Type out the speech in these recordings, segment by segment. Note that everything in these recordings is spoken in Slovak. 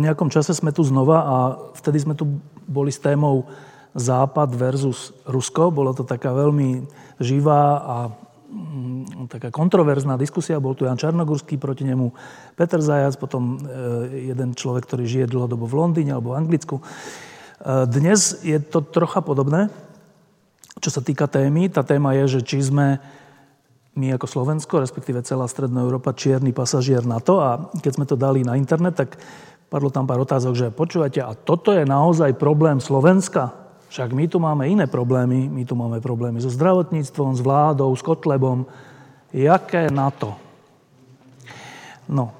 Po nejakom čase sme tu znova a vtedy sme tu boli s témou Západ versus Rusko. Bolo to taká veľmi živá a mm, taká kontroverzná diskusia. Bol tu Jan Čarnogurský, proti nemu Peter Zajac, potom e, jeden človek, ktorý žije dlhodobo v Londýne alebo v Anglicku. E, dnes je to trocha podobné, čo sa týka témy. Tá téma je, že či sme my ako Slovensko, respektíve celá Stredná Európa, čierny pasažier na to. A keď sme to dali na internet, tak Padlo tam pár otázok, že počúvate, a toto je naozaj problém Slovenska? Však my tu máme iné problémy, my tu máme problémy so zdravotníctvom, s vládou, s Kotlebom. Jaké na to? No,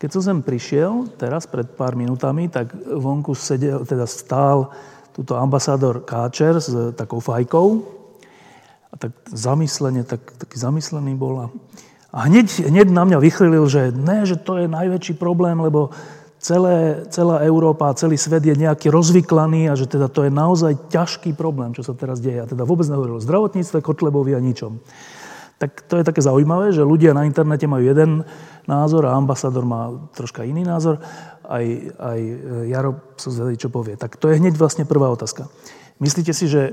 keď som sem prišiel, teraz pred pár minútami, tak vonku sedel, teda stál túto ambasádor Káčer s takou fajkou. A tak zamyslenie, tak, taký zamyslený bol. A, a hneď, hneď na mňa vychrylil, že ne, že to je najväčší problém, lebo celé, celá Európa a celý svet je nejaký rozvyklaný a že teda to je naozaj ťažký problém, čo sa teraz deje. A teda vôbec nehovoril o zdravotníctve, Kotlebovi a ničom. Tak to je také zaujímavé, že ľudia na internete majú jeden názor a ambasador má troška iný názor. Aj, aj Jaro sa zvedí, čo povie. Tak to je hneď vlastne prvá otázka. Myslíte si, že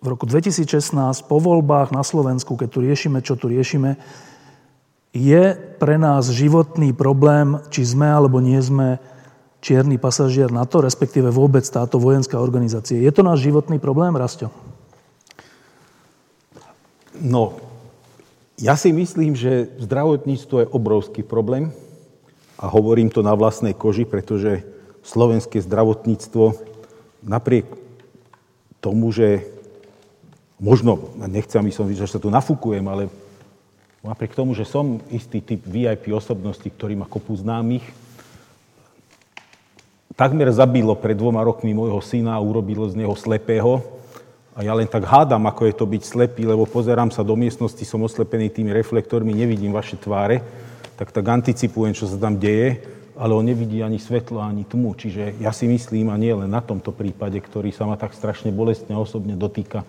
v roku 2016 po voľbách na Slovensku, keď tu riešime, čo tu riešime, je pre nás životný problém, či sme alebo nie sme čierny pasažier na to, respektíve vôbec táto vojenská organizácia. Je to náš životný problém, Rasto? No, ja si myslím, že zdravotníctvo je obrovský problém a hovorím to na vlastnej koži, pretože slovenské zdravotníctvo napriek tomu, že možno, nechcem, aby som že sa tu nafúkujem, ale Napriek tomu, že som istý typ VIP osobnosti, ktorý má kopu známych, takmer zabilo pred dvoma rokmi môjho syna a urobilo z neho slepého. A ja len tak hádam, ako je to byť slepý, lebo pozerám sa do miestnosti, som oslepený tými reflektormi, nevidím vaše tváre, tak tak anticipujem, čo sa tam deje, ale on nevidí ani svetlo, ani tmu. Čiže ja si myslím, a nie len na tomto prípade, ktorý sa ma tak strašne bolestne osobne dotýka,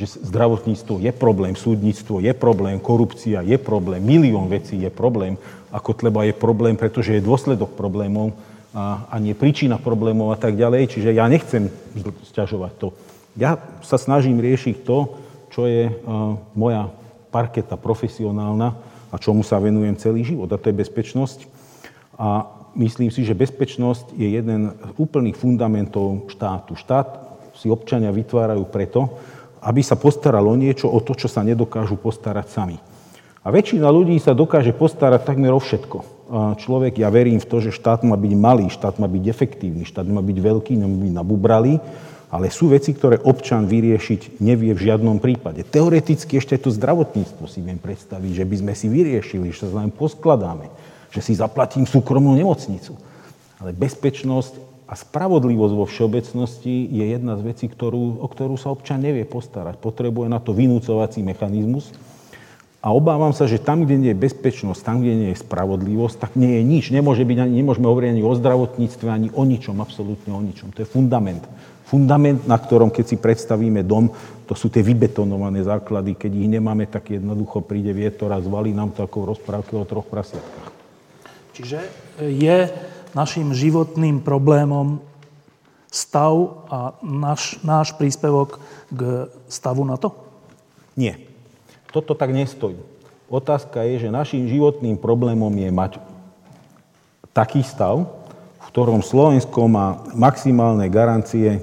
že zdravotníctvo je problém, súdnictvo je problém, korupcia je problém, milión vecí je problém, ako tleba je problém, pretože je dôsledok problémov a, a nie príčina problémov a tak ďalej. Čiže ja nechcem sťažovať to. Ja sa snažím riešiť to, čo je uh, moja parketa profesionálna a čomu sa venujem celý život, a to je bezpečnosť. A myslím si, že bezpečnosť je jeden z úplných fundamentov štátu. Štát si občania vytvárajú preto, aby sa postaral o niečo, o to, čo sa nedokážu postarať sami. A väčšina ľudí sa dokáže postarať takmer o všetko. Človek, ja verím v to, že štát má byť malý, štát má byť efektívny, štát má byť veľký, nemá byť nabubralý, ale sú veci, ktoré občan vyriešiť nevie v žiadnom prípade. Teoreticky ešte to zdravotníctvo si viem predstaviť, že by sme si vyriešili, že sa len poskladáme, že si zaplatím súkromnú nemocnicu. Ale bezpečnosť a spravodlivosť vo všeobecnosti je jedna z vecí, ktorú, o ktorú sa občan nevie postarať. Potrebuje na to vynúcovací mechanizmus. A obávam sa, že tam, kde nie je bezpečnosť, tam, kde nie je spravodlivosť, tak nie je nič. Nemôže byť, ani, nemôžeme hovoriť ani o zdravotníctve, ani o ničom, absolútne o ničom. To je fundament. Fundament, na ktorom, keď si predstavíme dom, to sú tie vybetonované základy. Keď ich nemáme, tak jednoducho príde vietor a zvalí nám to ako v o troch prasiatkách. Čiže je našim životným problémom stav a náš, náš príspevok k stavu na to? Nie. Toto tak nestojí. Otázka je, že našim životným problémom je mať taký stav, v ktorom Slovensko má maximálne garancie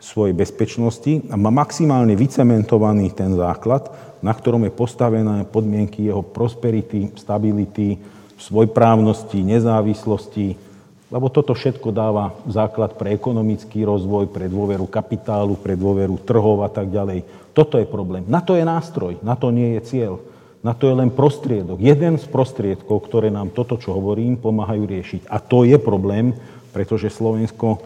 svojej bezpečnosti a má maximálne vycementovaný ten základ, na ktorom je postavené podmienky jeho prosperity, stability, svojprávnosti, nezávislosti, lebo toto všetko dáva základ pre ekonomický rozvoj, pre dôveru kapitálu, pre dôveru trhov a tak ďalej. Toto je problém. Na to je nástroj, na to nie je cieľ. Na to je len prostriedok. Jeden z prostriedkov, ktoré nám toto, čo hovorím, pomáhajú riešiť. A to je problém, pretože Slovensko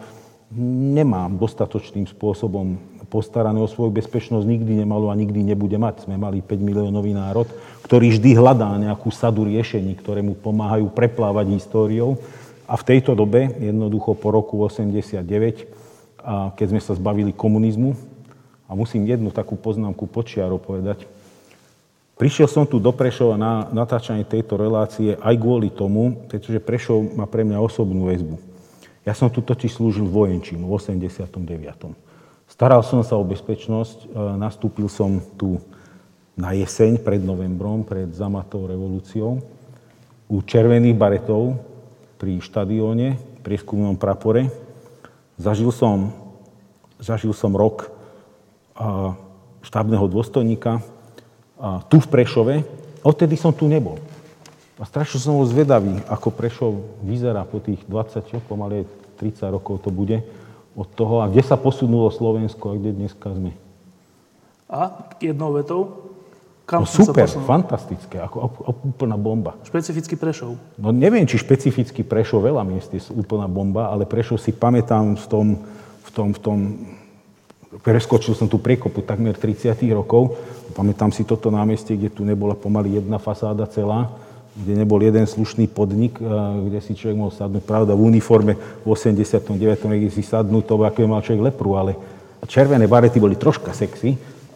nemá dostatočným spôsobom postarané o svoju bezpečnosť, nikdy nemalo a nikdy nebude mať. Sme mali 5 miliónový národ, ktorý vždy hľadá nejakú sadu riešení, ktoré mu pomáhajú preplávať históriou. A v tejto dobe, jednoducho po roku 89, a keď sme sa zbavili komunizmu, a musím jednu takú poznámku počiarov povedať, Prišiel som tu do Prešova na natáčanie tejto relácie aj kvôli tomu, pretože Prešov má pre mňa osobnú väzbu. Ja som tu totiž slúžil vojenčinu v 89. Staral som sa o bezpečnosť, e, nastúpil som tu na jeseň pred novembrom, pred zamatou revolúciou, u červených baretov pri štadióne, prieskumnom prapore. Zažil som, zažil som rok štábneho dôstojníka tu v Prešove. Odtedy som tu nebol. A strašne som bol zvedavý, ako Prešov vyzerá po tých 20, pomaly 30 rokov to bude od toho a kde sa posunulo Slovensko a kde dneska sme. A jednou vetou? Kam no super, fantastické, ako úplná bomba. Špecifický Prešov? No neviem, či špecificky Prešov, veľa miest je úplná bomba, ale Prešov si pamätám v tom, v tom, v tom preskočil som tu priekopu takmer 30 rokov. Pamätám si toto námestie, kde tu nebola pomaly jedna fasáda celá kde nebol jeden slušný podnik, kde si človek mohol sadnúť, pravda, v uniforme v 89. niekde si sadnúť, to ako mal človek lepru, ale červené barety boli troška sexy,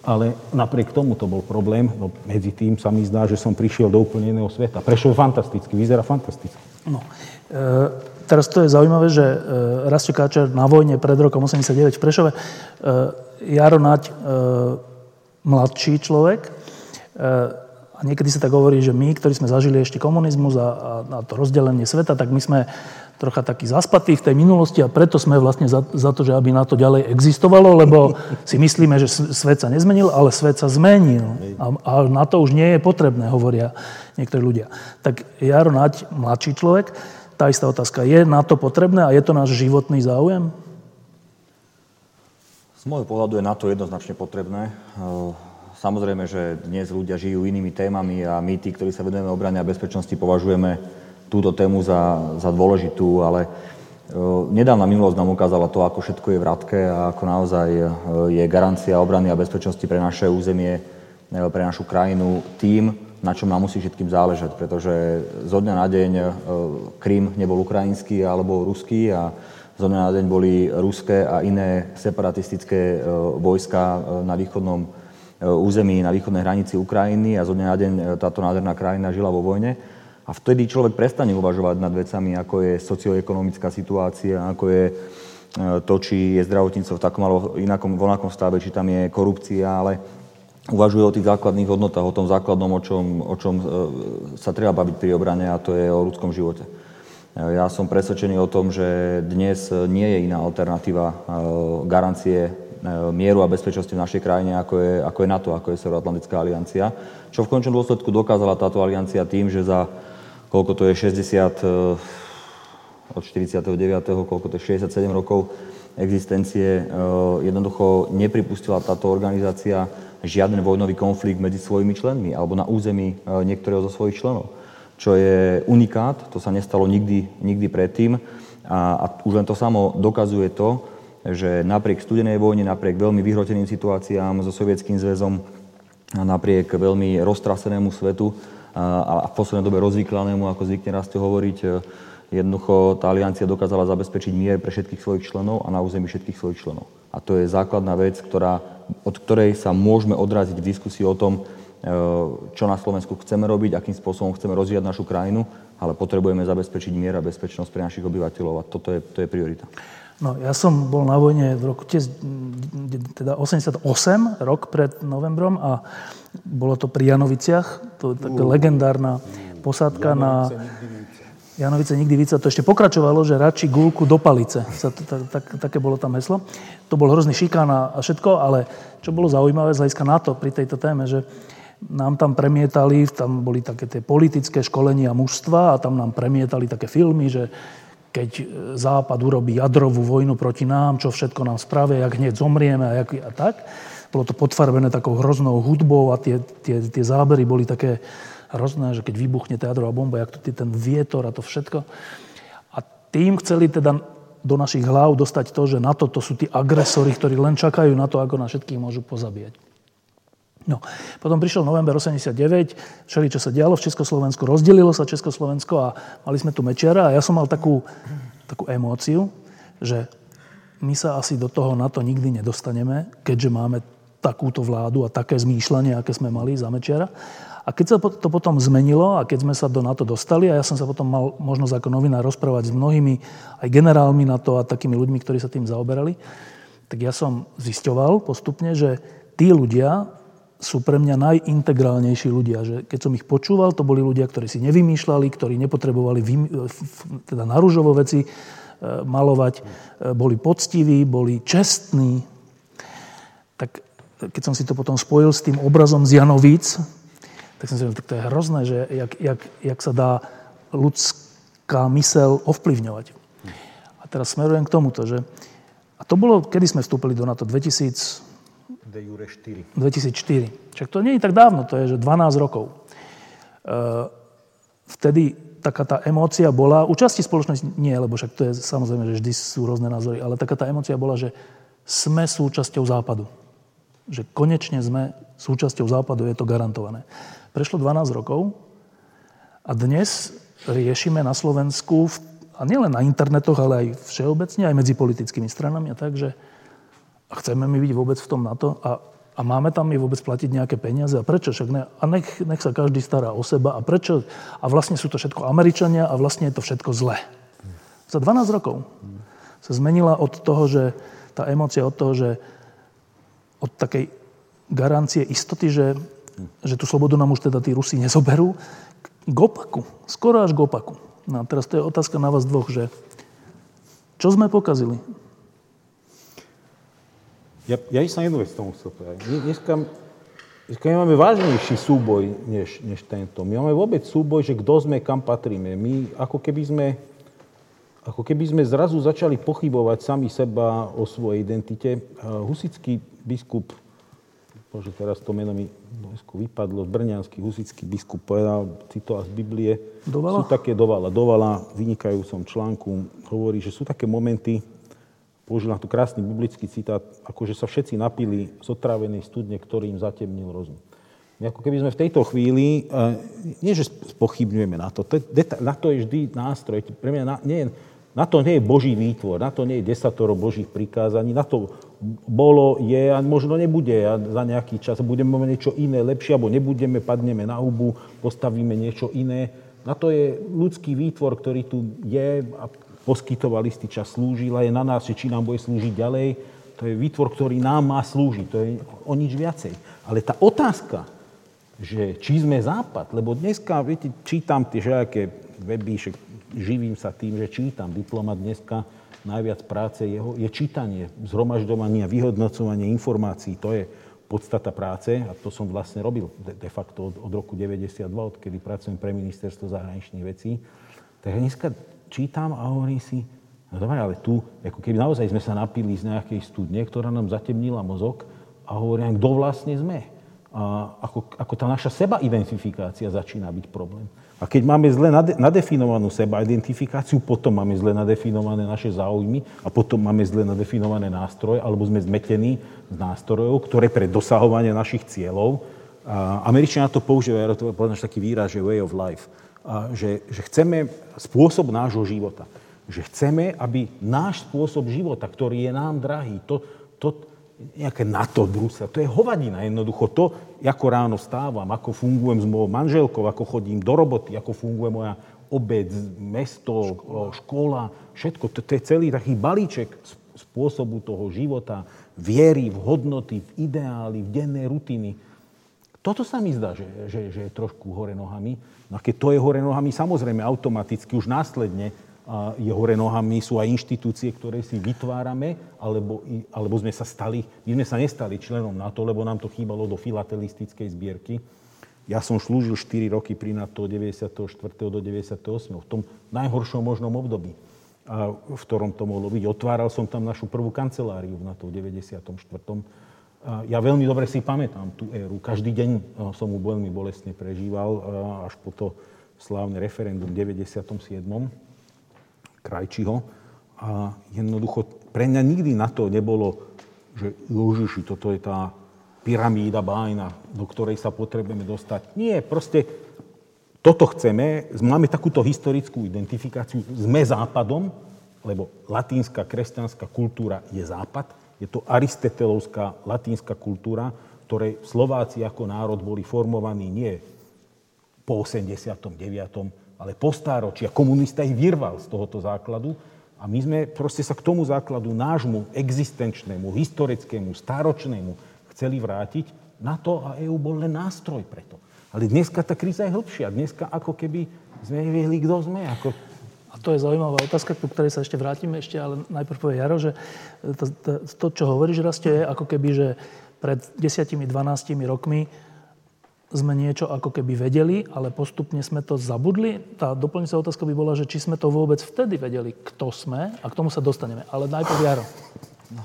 ale napriek tomu to bol problém. No, medzi tým sa mi zdá, že som prišiel do úplne iného sveta. Prešov je fantastický, vyzerá fantasticky. No, e, teraz to je zaujímavé, že e, Rastio Káčer na vojne pred rokom 89 v Prešove, e, Jaro Naď, e, mladší človek, e, a niekedy sa tak hovorí, že my, ktorí sme zažili ešte komunizmus a, a, a to rozdelenie sveta, tak my sme trocha takí zaspatí v tej minulosti a preto sme vlastne za, za to, že aby na to ďalej existovalo, lebo si myslíme, že svet sa nezmenil, ale svet sa zmenil. A, a na to už nie je potrebné, hovoria niektorí ľudia. Tak Jaro Naď, mladší človek, tá istá otázka. Je na to potrebné a je to náš životný záujem? Z môjho pohľadu je na to jednoznačne potrebné. Samozrejme, že dnes ľudia žijú inými témami a my, tí, ktorí sa vedujeme obrane a bezpečnosti, považujeme túto tému za, za dôležitú, ale e, nedávna minulosť nám ukázala to, ako všetko je vratké a ako naozaj e, je garancia obrany a bezpečnosti pre naše územie, e, pre našu krajinu tým, na čom nám musí všetkým záležať, pretože zo dňa na deň Krym nebol ukrajinský alebo ruský a zo dňa na deň boli ruské a iné separatistické vojska na východnom území na východnej hranici Ukrajiny a zo dňa na deň táto nádherná krajina žila vo vojne. A vtedy človek prestane uvažovať nad vecami, ako je socioekonomická situácia, ako je e, to, či je zdravotníctvo v takom alebo inakom, vonakom stave, či tam je korupcia, ale uvažuje o tých základných hodnotách, o tom základnom, o čom, o čom sa treba baviť pri obrane a to je o ľudskom živote. Ja som presvedčený o tom, že dnes nie je iná alternatíva garancie E, mieru a bezpečnosti v našej krajine, ako je, ako je NATO, ako je Severoatlantická aliancia. Čo v končnom dôsledku dokázala táto aliancia tým, že za koľko to je 60, e, od 49. koľko to je 67 rokov existencie, e, jednoducho nepripustila táto organizácia žiaden vojnový konflikt medzi svojimi členmi alebo na území niektorého zo svojich členov. Čo je unikát, to sa nestalo nikdy, nikdy predtým a, a už len to samo dokazuje to, že napriek studenej vojne, napriek veľmi vyhroteným situáciám so Sovietským zväzom, napriek veľmi roztrasenému svetu a v poslednej dobe rozvyklanému, ako zvykne raz hovoriť, e, jednoducho tá aliancia dokázala zabezpečiť mier pre všetkých svojich členov a na území všetkých svojich členov. A to je základná vec, ktorá, od ktorej sa môžeme odraziť v diskusii o tom, e, čo na Slovensku chceme robiť, akým spôsobom chceme rozvíjať našu krajinu, ale potrebujeme zabezpečiť mier a bezpečnosť pre našich obyvateľov a toto je, to je priorita. No, ja som bol na vojne v roku teda 88, rok pred novembrom a bolo to pri Janoviciach, to je taká legendárna posádka na... Janovice nikdy více. To ešte pokračovalo, že radši gulku do palice. Tak, tak, také bolo tam heslo. To bol hrozný šikán a všetko, ale čo bolo zaujímavé z hľadiska NATO pri tejto téme, že nám tam premietali, tam boli také tie politické školenia mužstva a tam nám premietali také filmy, že keď Západ urobí jadrovú vojnu proti nám, čo všetko nám spravia, jak hneď zomrieme a, jak, a tak. bolo to potfarbené takou hroznou hudbou a tie, tie, tie zábery boli také hrozné, že keď vybuchne teatrová bomba, jak to ten vietor a to všetko. A tým chceli teda do našich hlav dostať to, že na to, to sú tí agresori, ktorí len čakajú na to, ako na všetkých môžu pozabíjať. No. Potom prišiel november 89, všeli, čo sa dialo v Československu, rozdelilo sa Československo a mali sme tu Mečiara a ja som mal takú, takú emóciu, že my sa asi do toho na to nikdy nedostaneme, keďže máme takúto vládu a také zmýšľanie, aké sme mali za Mečiara. A keď sa to potom zmenilo a keď sme sa do NATO dostali a ja som sa potom mal možnosť ako novinár rozprávať s mnohými aj generálmi NATO a takými ľuďmi, ktorí sa tým zaoberali, tak ja som zisťoval postupne, že tí ľudia sú pre mňa najintegrálnejší ľudia. Že keď som ich počúval, to boli ľudia, ktorí si nevymýšľali, ktorí nepotrebovali vym, teda na rúžovo veci e, malovať, e, boli poctiví, boli čestní. Tak keď som si to potom spojil s tým obrazom z Janovíc, tak som si povedal, tak to je hrozné, že jak, jak, jak sa dá ľudská mysel ovplyvňovať. A teraz smerujem k tomuto, že a to bolo, kedy sme vstúpili do NATO? 2000, De jure 4. 2004. Čak to nie je tak dávno, to je že 12 rokov. E, vtedy taká tá emócia bola, u časti spoločnosti nie, lebo však to je samozrejme, že vždy sú rôzne názory, ale taká tá emócia bola, že sme súčasťou západu. Že konečne sme súčasťou západu, je to garantované. Prešlo 12 rokov a dnes riešime na Slovensku, a nielen na internetoch, ale aj všeobecne, aj medzi politickými stranami a tak, že a chceme my byť vôbec v tom NATO? A, a máme tam mi vôbec platiť nejaké peniaze? A prečo? Však ne, a nech, nech sa každý stará o seba. A prečo? A vlastne sú to všetko Američania a vlastne je to všetko zlé. Za 12 rokov sa zmenila od toho, že tá emócia od toho, že od takej garancie istoty, že, že tú slobodu nám už teda tí Rusi nezoberú, k opaku. Skoro až k opaku. No a teraz to je otázka na vás dvoch, že čo sme pokazili? Ja, ja som jednu vec tomu chcel povedať. Dneska, dneska my máme vážnejší súboj než, než tento. My máme vôbec súboj, že kto sme, kam patríme. My ako keby sme, ako keby sme zrazu začali pochybovať sami seba o svojej identite. Husický biskup, bože, teraz to meno mi vypadlo, Brňanský husický biskup povedal, citoval z Biblie, Dovala? sú také dovala, dovala, vynikajúcom článku, hovorí, že sú také momenty, použil na to krásny biblický citát, ako že sa všetci napili z otrávenej studne, ktorý im zatemnil rozum. My ako keby sme v tejto chvíli, eh, nie že spochybňujeme na to, na to je vždy nástroj, pre mňa na, nie, na to nie je Boží výtvor, na to nie je desatoro Božích prikázaní, na to bolo, je a možno nebude a za nejaký čas budeme mať niečo iné, lepšie, alebo nebudeme, padneme na hubu, postavíme niečo iné. Na to je ľudský výtvor, ktorý tu je a poskytoval istý čas, slúžil a je na nás, či nám bude slúžiť ďalej. To je výtvor, ktorý nám má slúžiť. To je o nič viacej. Ale tá otázka, že či sme západ, lebo dneska, viete, čítam tie všelijaké weby, že živím sa tým, že čítam. Diplomat dneska najviac práce jeho je čítanie, zhromažďovanie, vyhodnocovanie informácií. To je podstata práce a to som vlastne robil de facto od, od roku 92, odkedy pracujem pre ministerstvo zahraničných vecí. Tak dneska čítam a hovorím si, no dobre, ale tu, ako keby naozaj sme sa napili z nejakej studne, ktorá nám zatemnila mozog a hovorím, kto vlastne sme. A ako, ako tá naša seba identifikácia začína byť problém. A keď máme zle nadefinovanú seba identifikáciu, potom máme zle nadefinované naše záujmy a potom máme zle nadefinované nástroje, alebo sme zmetení z nástrojov, ktoré pre dosahovanie našich cieľov. Američania to používajú, to je taký výraz, že way of life že, že chceme spôsob nášho života. Že chceme, aby náš spôsob života, ktorý je nám drahý, to, to nejaké NATO Brusel, to je hovadina jednoducho. To, ako ráno stávam, ako fungujem s mojou manželkou, ako chodím do roboty, ako funguje moja obec, mesto, škola, škola všetko. To, to je celý taký balíček spôsobu toho života, viery v hodnoty, v ideály, v denné rutiny. Toto sa mi zdá, že, že, že je trošku hore nohami. No a keď to je hore nohami, samozrejme automaticky už následne je hore nohami sú aj inštitúcie, ktoré si vytvárame, alebo, alebo sme sa stali, my sme sa nestali členom NATO, lebo nám to chýbalo do filatelistickej zbierky. Ja som slúžil 4 roky pri NATO od 94. do 98. v tom najhoršom možnom období, v ktorom to mohlo byť. Otváral som tam našu prvú kanceláriu v NATO v 94 Ja veľmi dobre si pamätám tú éru. Každý deň som mu veľmi bolestne prežíval, až po to slávne referendum v 97. Krajčiho. A jednoducho pre mňa nikdy na to nebolo, že Ježiši, toto je tá pyramída bájna, do ktorej sa potrebujeme dostať. Nie, proste toto chceme, máme takúto historickú identifikáciu, sme západom, lebo latínska kresťanská kultúra je západ, je to aristetelovská latínska kultúra, ktorej Slováci ako národ boli formovaní nie po 89., ale po stáročí. A komunista ich vyrval z tohoto základu. A my sme proste sa k tomu základu nášmu existenčnému, historickému, stáročnému chceli vrátiť. Na to a EU bol len nástroj preto. Ale dneska tá kríza je hĺbšia. Dneska ako keby sme nevedeli, kto sme. Ako a to je zaujímavá otázka, ku ktorej sa ešte vrátime ešte, ale najprv povie Jaro, že to, to, to čo hovoríš, Raste, je ako keby, že pred 10-12 rokmi sme niečo ako keby vedeli, ale postupne sme to zabudli. Tá doplňujúca otázka by bola, že či sme to vôbec vtedy vedeli, kto sme a k tomu sa dostaneme. Ale najprv Jaro. No.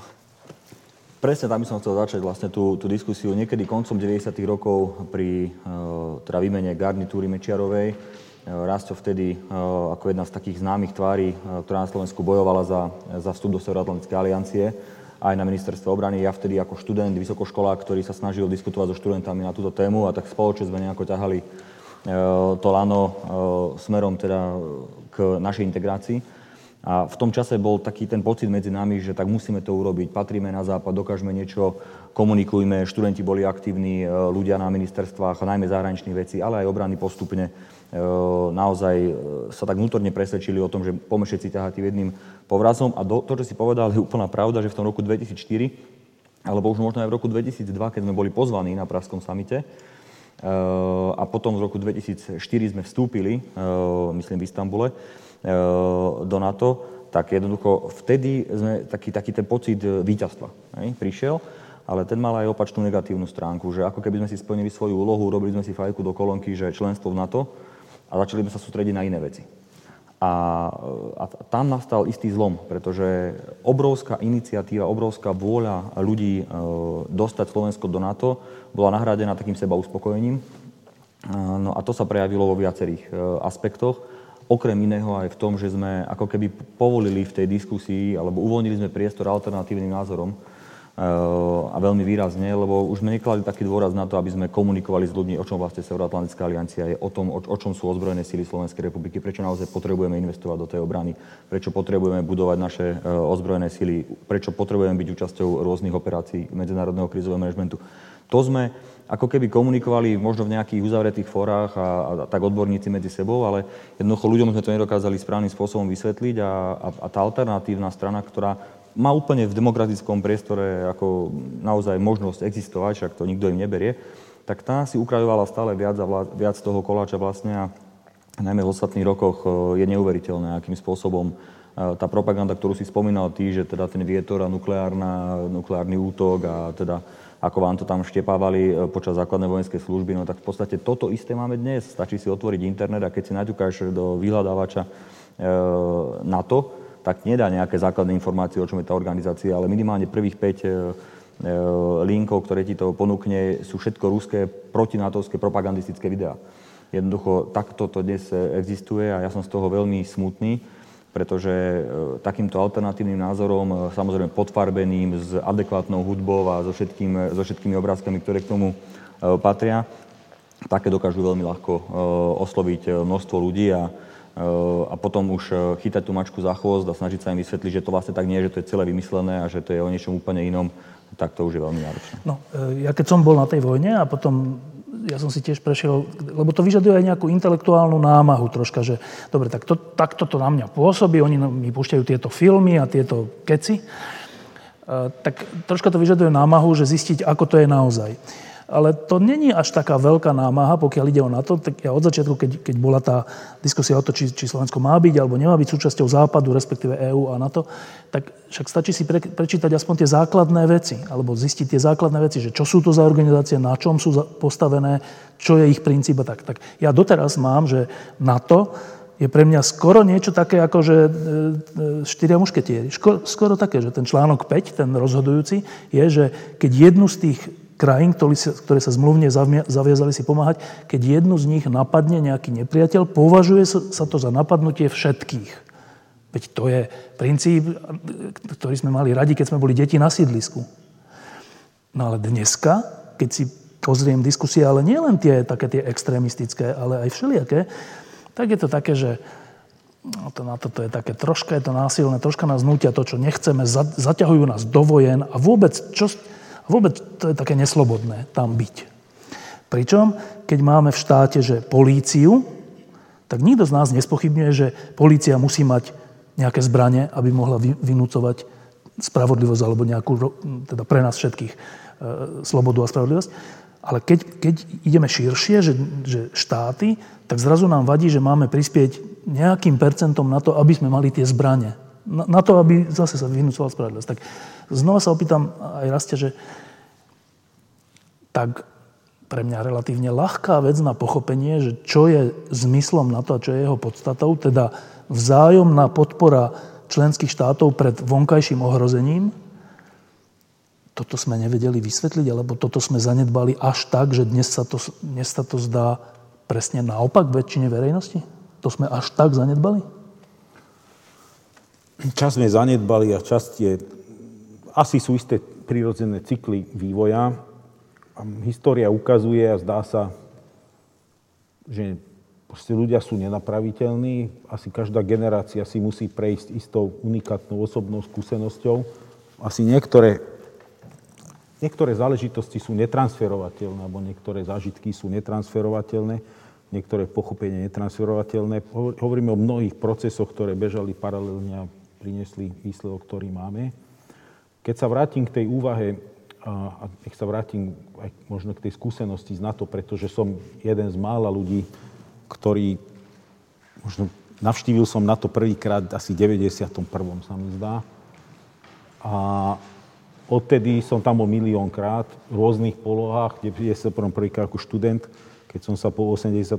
Presne tam by som chcel začať vlastne tú, tú diskusiu. Niekedy koncom 90. rokov pri uh, teda výmene garnitúry Mečiarovej Rasto vtedy eh, ako jedna z takých známych tvári, eh, ktorá na Slovensku bojovala za, za vstup do Severoatlantickej aliancie, aj na ministerstve obrany. Ja vtedy ako študent, vysokoškolák, ktorý sa snažil diskutovať so študentami na túto tému a tak spoločne sme nejako ťahali to lano smerom teda k našej integrácii. A v tom čase bol taký ten pocit medzi nami, že tak musíme to urobiť, patríme na západ, dokážeme niečo, komunikujme, študenti boli aktívni, ľudia na ministerstvách, najmä zahraničných vecí, ale aj obrany postupne naozaj e, sa tak vnútorne presvedčili o tom, že poďme všetci ťahať jedným povrazom. A do, to, čo si povedal, je úplná pravda, že v tom roku 2004, alebo už možno aj v roku 2002, keď sme boli pozvaní na Pražskom samite, e, a potom v roku 2004 sme vstúpili, e, myslím v Istambule, do NATO, tak jednoducho vtedy sme taký, taký ten pocit víťazstva hej, prišiel ale ten mal aj opačnú negatívnu stránku, že ako keby sme si splnili svoju úlohu, robili sme si fajku do kolónky, že členstvo v NATO, a začali sme sa sústrediť na iné veci. A, a tam nastal istý zlom, pretože obrovská iniciatíva, obrovská vôľa ľudí e, dostať Slovensko do NATO bola nahradená takým seba uspokojením. E, no a to sa prejavilo vo viacerých e, aspektoch. Okrem iného aj v tom, že sme ako keby povolili v tej diskusii alebo uvoľnili sme priestor alternatívnym názorom, a veľmi výrazne, lebo už sme nekladli taký dôraz na to, aby sme komunikovali s ľuďmi, o čom vlastne Severoatlantická aliancia je, o tom, o, o čom sú ozbrojené síly Slovenskej republiky, prečo naozaj potrebujeme investovať do tej obrany, prečo potrebujeme budovať naše e, ozbrojené síly, prečo potrebujeme byť účasťou rôznych operácií medzinárodného krízového manažmentu. To sme ako keby komunikovali možno v nejakých uzavretých fórach a, a, a tak odborníci medzi sebou, ale jednoducho ľuďom sme to nedokázali správnym spôsobom vysvetliť a, a, a tá alternatívna strana, ktorá má úplne v demokratickom priestore ako naozaj možnosť existovať, však to nikto im neberie, tak tá si ukrajovala stále viac a viac toho koláča vlastne a najmä v ostatných rokoch e, je neuveriteľné, akým spôsobom e, tá propaganda, ktorú si spomínal ty, že teda ten vietor a nukleárna, nukleárny útok a teda ako vám to tam štepávali e, počas základnej vojenskej služby, no tak v podstate toto isté máme dnes. Stačí si otvoriť internet a keď si naťukáš do vyhľadávača e, NATO, tak nedá nejaké základné informácie, o čom je tá organizácia, ale minimálne prvých 5 e, e, linkov, ktoré ti to ponúkne, sú všetko ruské protinatovské propagandistické videá. Jednoducho takto to dnes existuje a ja som z toho veľmi smutný, pretože e, takýmto alternatívnym názorom, samozrejme podfarbeným, s adekvátnou hudbou a so, všetkým, so všetkými obrázkami, ktoré k tomu patria, také dokážu veľmi ľahko osloviť množstvo ľudí a a potom už eh, chytať tú mačku za chvost a snažiť sa im vysvetliť, že to vlastne tak nie je, že to je celé vymyslené a že to je o niečom úplne inom, tak to už je veľmi náročné. No, eh, ja keď som bol na tej vojne a potom ja som si tiež prešiel, lebo to vyžaduje aj nejakú intelektuálnu námahu troška, že dobre, tak to, takto to na mňa pôsobí, oni mi púšťajú tieto filmy a tieto keci, tak troška to vyžaduje námahu, že zistiť, ako to je naozaj. Ale to není až taká veľká námaha, pokiaľ ide o NATO. Tak ja od začiatku, keď, keď bola tá diskusia o to, či, či Slovensko má byť alebo nemá byť súčasťou Západu, respektíve EÚ a NATO, tak však stačí si pre, prečítať aspoň tie základné veci, alebo zistiť tie základné veci, že čo sú to za organizácie, na čom sú postavené, čo je ich princíp a tak. Tak ja doteraz mám, že NATO je pre mňa skoro niečo také ako, že e, e, štyria mušketieri. Skoro, skoro také, že ten článok 5, ten rozhodujúci, je, že keď jednu z tých krajín, ktoré sa zmluvne zaviazali si pomáhať, keď jednu z nich napadne nejaký nepriateľ, považuje sa to za napadnutie všetkých. Veď to je princíp, ktorý sme mali radi, keď sme boli deti na sídlisku. No ale dneska, keď si pozriem diskusie, ale nie len tie také tie extrémistické, ale aj všelijaké, tak je to také, že no to na toto je také, troška je to násilné, troška nás nutia to, čo nechceme, zaťahujú nás do vojen a vôbec, čo, vôbec to je také neslobodné tam byť. Pričom, keď máme v štáte, že políciu, tak nikto z nás nespochybňuje, že polícia musí mať nejaké zbranie, aby mohla vynúcovať spravodlivosť alebo nejakú, teda pre nás všetkých, e, slobodu a spravodlivosť. Ale keď, keď ideme širšie, že, že štáty, tak zrazu nám vadí, že máme prispieť nejakým percentom na to, aby sme mali tie zbranie. Na, na to, aby zase sa vyhnúcovala spravodlivosť. Tak znova sa opýtam aj Rastia, že tak pre mňa relatívne ľahká vec na pochopenie, že čo je zmyslom na to a čo je jeho podstatou, teda vzájomná podpora členských štátov pred vonkajším ohrozením, toto sme nevedeli vysvetliť, alebo toto sme zanedbali až tak, že dnes sa to, dnes sa to zdá presne naopak väčšine verejnosti? To sme až tak zanedbali? Čas sme zanedbali a čas je... Asi sú isté prirodzené cykly vývoja. História ukazuje a zdá sa, že proste ľudia sú nenapraviteľní. Asi každá generácia si musí prejsť istou unikátnou osobnou skúsenosťou. Asi niektoré Niektoré záležitosti sú netransferovateľné, alebo niektoré zážitky sú netransferovateľné, niektoré pochopenie netransferovateľné. Hovoríme o mnohých procesoch, ktoré bežali paralelne a priniesli výsledok, ktorý máme. Keď sa vrátim k tej úvahe, a nech sa vrátim aj možno k tej skúsenosti z NATO, pretože som jeden z mála ľudí, ktorý možno navštívil som NATO prvýkrát asi v 91. sa mi zdá. A Odtedy som tam bol miliónkrát v rôznych polohách, kde som prvýkrát ako študent, keď som sa po 89.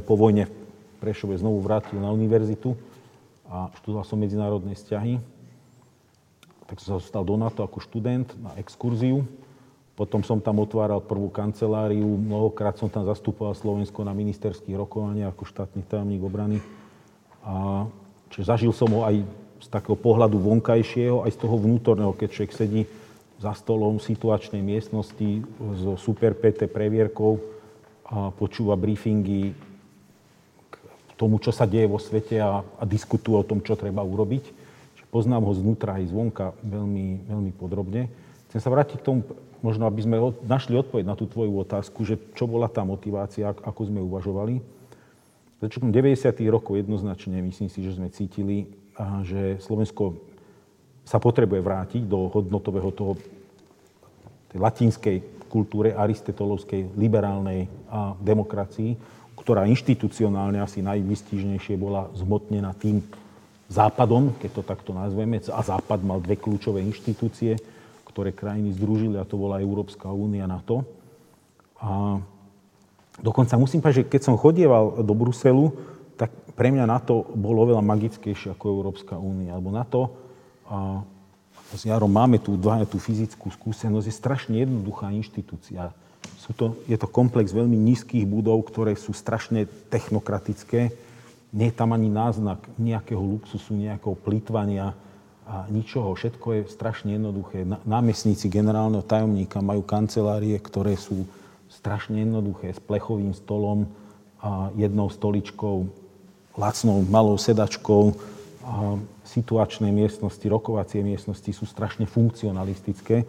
po vojne v Prešove znovu vrátil na univerzitu a študoval som medzinárodné vzťahy. Tak som sa dostal do NATO ako študent na exkurziu. Potom som tam otváral prvú kanceláriu, mnohokrát som tam zastupoval Slovensko na ministerských rokovaniach ako štátny tajomník obrany. A, čiže zažil som ho aj z takého pohľadu vonkajšieho, aj z toho vnútorného, keď človek sedí za stolom situačnej miestnosti so Super PT previerkou a počúva briefingy k tomu, čo sa deje vo svete a, a diskutuje o tom, čo treba urobiť. Poznám ho znútra aj zvonka veľmi, veľmi podrobne. Chcem sa vrátiť k tomu, možno aby sme našli odpoveď na tú tvoju otázku, že čo bola tá motivácia, ako sme uvažovali. Začiatkom 90. rokov jednoznačne myslím si, že sme cítili, že Slovensko sa potrebuje vrátiť do hodnotového toho tej latinskej kultúre, aristotelovskej, liberálnej a demokracii, ktorá inštitucionálne asi najvystížnejšie bola zmotnená tým západom, keď to takto nazveme. A západ mal dve kľúčové inštitúcie, ktoré krajiny združili, a to bola Európska únia na to. A dokonca musím povedať, že keď som chodieval do Bruselu, tak pre mňa na to bolo oveľa magickejšie ako Európska únia. Alebo na to s Jarom máme tu dvaja tú fyzickú skúsenosť, je strašne jednoduchá inštitúcia. Sú to, je to komplex veľmi nízkych budov, ktoré sú strašne technokratické. Nie je tam ani náznak nejakého luxusu, nejakého plýtvania a ničoho. Všetko je strašne jednoduché. Námestníci generálneho tajomníka majú kancelárie, ktoré sú strašne jednoduché, s plechovým stolom a jednou stoličkou, lacnou malou sedačkou, situačné miestnosti, rokovacie miestnosti sú strašne funkcionalistické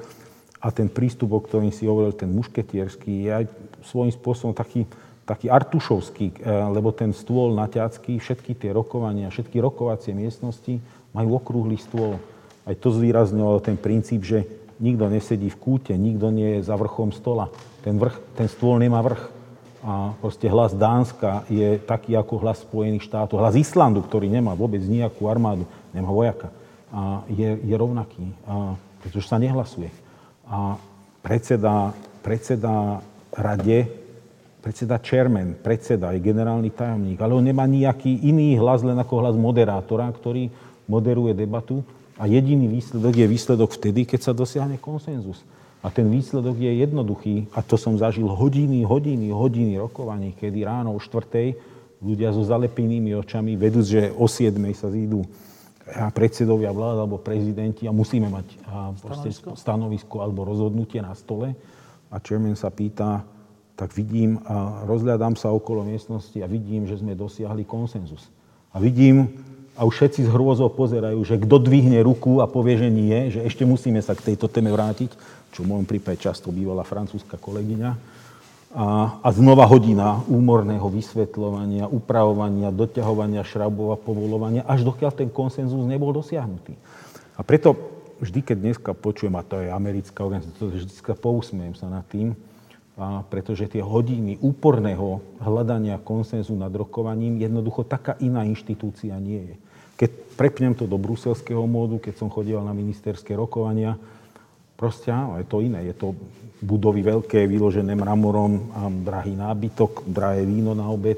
a ten prístup, o ktorým si hovoril, ten mušketierský, je aj svojím spôsobom taký, taký artušovský, e, lebo ten stôl naťacký, všetky tie rokovania, všetky rokovacie miestnosti majú okrúhly stôl. Aj to zvýrazňoval ten princíp, že nikto nesedí v kúte, nikto nie je za vrchom stola. Ten, vrch, ten stôl nemá vrch a proste hlas Dánska je taký ako hlas Spojených štátov. Hlas Islandu, ktorý nemá vôbec nejakú armádu, nemá vojaka, a je, je rovnaký, a, pretože sa nehlasuje. A predseda, predseda rade predseda chairman, predseda, je generálny tajomník, ale on nemá nejaký iný hlas, len ako hlas moderátora, ktorý moderuje debatu a jediný výsledok je výsledok vtedy, keď sa dosiahne konsenzus. A ten výsledok je jednoduchý a to som zažil hodiny, hodiny, hodiny rokovaní, kedy ráno o štvrtej ľudia so zalepenými očami vedú, že o 7 sa zídu predsedovia vlád alebo prezidenti a musíme mať a stanovisko? stanovisko alebo rozhodnutie na stole. A chairman sa pýta, tak vidím a rozhľadám sa okolo miestnosti a vidím, že sme dosiahli konsenzus. A vidím, a už všetci z hrôzou pozerajú, že kto dvihne ruku a povie, že nie, že ešte musíme sa k tejto téme vrátiť, čo v môjom prípade často bývala francúzska kolegyňa. A, a znova hodina úmorného vysvetľovania, upravovania, doťahovania šrabov a povolovania, až dokiaľ ten konsenzus nebol dosiahnutý. A preto vždy, keď dneska počujem, a to je americká organizácia, vždy pousmiem sa nad tým, a pretože tie hodiny úporného hľadania konsenzu nad rokovaním jednoducho taká iná inštitúcia nie je. Keď prepnem to do bruselského módu, keď som chodil na ministerské rokovania, proste áno, je to iné. Je to budovy veľké, vyložené mramorom, a drahý nábytok, drahé víno na obed.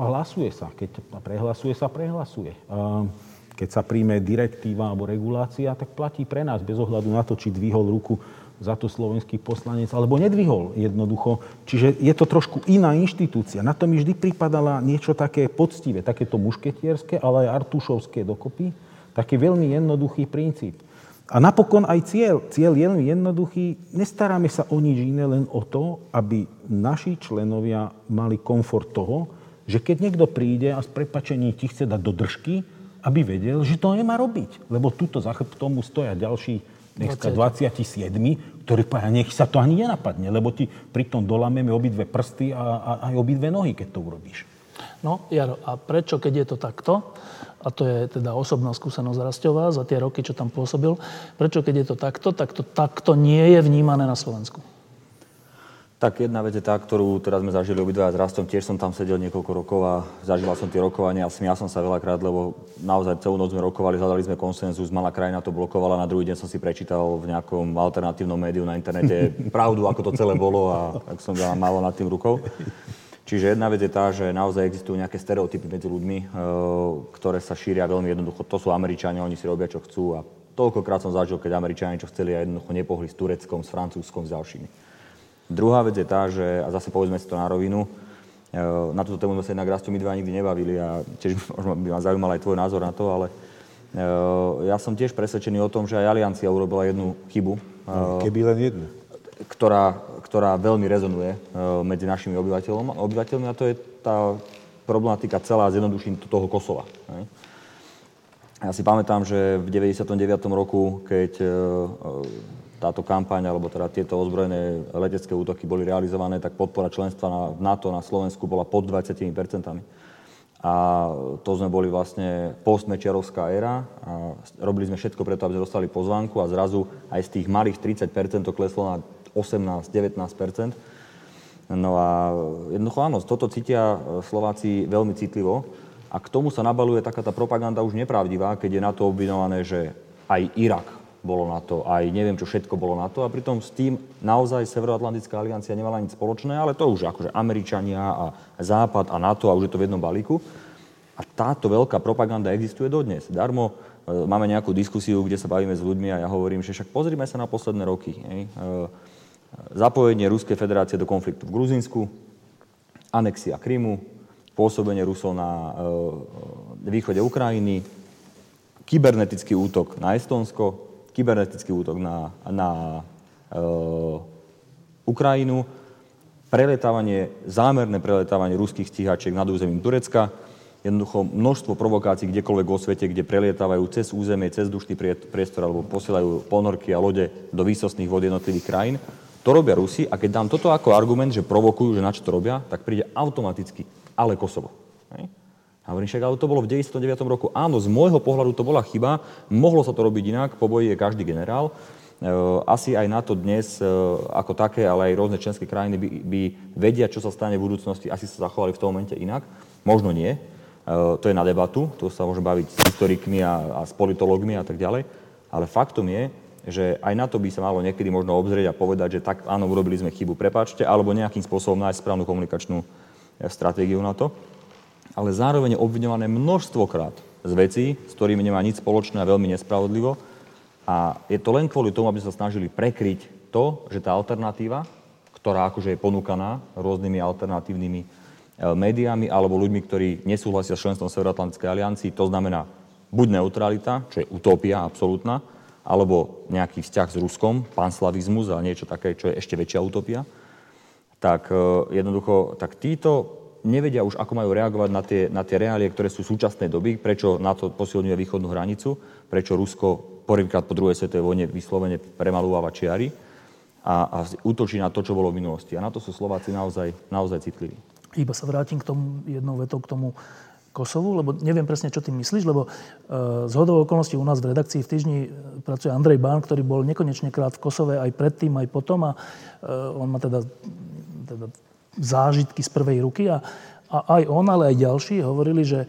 A hlasuje sa. Keď prehlasuje sa, prehlasuje. A keď sa príjme direktíva alebo regulácia, tak platí pre nás, bez ohľadu na to, či dvihol ruku za to slovenský poslanec, alebo nedvihol jednoducho. Čiže je to trošku iná inštitúcia. Na to mi vždy pripadala niečo také poctivé, takéto mušketierské, ale aj artušovské dokopy. Taký veľmi jednoduchý princíp. A napokon aj cieľ. Cieľ je jednoduchý. Nestaráme sa o nič iné, len o to, aby naši členovia mali komfort toho, že keď niekto príde a z prepačení ti chce dať do držky, aby vedel, že to nemá robiť. Lebo tuto za chrbtom mu stoja ďalší dneska 27, ktorí povedia, nech sa to ani nenapadne, lebo ti pritom dolameme obidve prsty a, a aj obidve nohy, keď to urobíš. No, Jaro, a prečo, keď je to takto, a to je teda osobná skúsenosť Rastová za tie roky, čo tam pôsobil, prečo, keď je to takto, tak to takto nie je vnímané na Slovensku? Tak jedna vec je tá, ktorú teraz sme zažili obidva s Rastom. Tiež som tam sedel niekoľko rokov a zažila som tie rokovania a smial som sa veľakrát, lebo naozaj celú noc sme rokovali, hľadali sme konsenzus, malá krajina to blokovala, na druhý deň som si prečítal v nejakom alternatívnom médiu na internete pravdu, ako to celé bolo a tak som veľa málo nad tým rukou. Čiže jedna vec je tá, že naozaj existujú nejaké stereotypy medzi ľuďmi, e, ktoré sa šíria veľmi jednoducho. To sú Američania, oni si robia, čo chcú a toľkokrát som zažil, keď Američania čo chceli a jednoducho nepohli s Tureckom, s Francúzskom, s ďalšími. Druhá vec je tá, že, a zase povedzme si to na rovinu, e, na túto tému sme sa jednak Rastu my dva nikdy nebavili a tiež možno by ma zaujímal aj tvoj názor na to, ale e, ja som tiež presvedčený o tom, že aj Aliancia urobila jednu chybu. E, Keby len jednu. Ktorá, ktorá veľmi rezonuje medzi našimi obyvateľmi, obyvateľmi a to je tá problematika celá zjednoduším toho Kosova. Ja si pamätám, že v 99. roku, keď táto kampaň, alebo teda tieto ozbrojené letecké útoky boli realizované, tak podpora členstva na, NATO na Slovensku bola pod 20% A to sme boli vlastne postmečiarovská éra a robili sme všetko preto, aby sme dostali pozvánku a zrazu aj z tých malých 30% to kleslo na 18-19% No a jednoducho áno, toto cítia Slováci veľmi citlivo a k tomu sa nabaluje taká tá propaganda už nepravdivá, keď je na to obvinované, že aj Irak bolo na to, aj neviem, čo všetko bolo na to. A pritom s tým naozaj Severoatlantická aliancia nemala nič spoločné, ale to už akože Američania a Západ a NATO a už je to v jednom balíku. A táto veľká propaganda existuje dodnes. Darmo e, máme nejakú diskusiu, kde sa bavíme s ľuďmi a ja hovorím, že však pozrime sa na posledné roky. Hej. E, zapojenie Ruskej federácie do konfliktu v Gruzínsku, anexia Krymu, pôsobenie Rusov na e, východe Ukrajiny, kybernetický útok na Estonsko, kybernetický útok na, na e, Ukrajinu, preletávanie, zámerné preletávanie ruských stíhačiek nad územím Turecka, jednoducho množstvo provokácií kdekoľvek vo svete, kde prelietávajú cez územie, cez dušný priestor alebo posielajú ponorky a lode do výsostných vod jednotlivých krajín. To robia Rusi a keď dám toto ako argument, že provokujú, že na čo to robia, tak príde automaticky ale Kosovo. A hovorím, však ale to bolo v 99. roku. Áno, z môjho pohľadu to bola chyba, mohlo sa to robiť inak, po boji je každý generál. E, asi aj na to dnes e, ako také, ale aj rôzne členské krajiny by, by vedia, čo sa stane v budúcnosti, asi sa zachovali v tom momente inak. Možno nie. E, to je na debatu, to sa môžeme baviť s historikmi a, a s politológmi a tak ďalej. Ale faktom je, že aj na to by sa malo niekedy možno obzrieť a povedať, že tak áno, urobili sme chybu, prepáčte, alebo nejakým spôsobom nájsť správnu komunikačnú stratégiu na to. Ale zároveň obviňované množstvokrát z vecí, s ktorými nemá nič spoločné a veľmi nespravodlivo. A je to len kvôli tomu, aby sa snažili prekryť to, že tá alternatíva, ktorá akože je ponúkaná rôznymi alternatívnymi e, médiami alebo ľuďmi, ktorí nesúhlasia s členstvom Severoatlantickej aliancii, to znamená buď neutralita, čo je utopia absolútna, alebo nejaký vzťah s Ruskom, panslavizmus a niečo také, čo je ešte väčšia utopia, tak e, jednoducho, tak títo nevedia už, ako majú reagovať na tie, na tie reálie, ktoré sú súčasnej doby, prečo NATO posilňuje východnú hranicu, prečo Rusko prvýkrát po druhej svetovej vojne vyslovene premalúva čiary a, a útočí na to, čo bolo v minulosti. A na to sú Slováci naozaj, naozaj citliví. Iba sa vrátim k tomu jednou vetou k tomu Kosovu, lebo neviem presne, čo ty myslíš, lebo e, z hodou okolností u nás v redakcii v týždni e, pracuje Andrej Bán, ktorý bol nekonečne krát v Kosove aj predtým, aj potom a e, on má teda, teda zážitky z prvej ruky a, a aj on, ale aj ďalší hovorili, že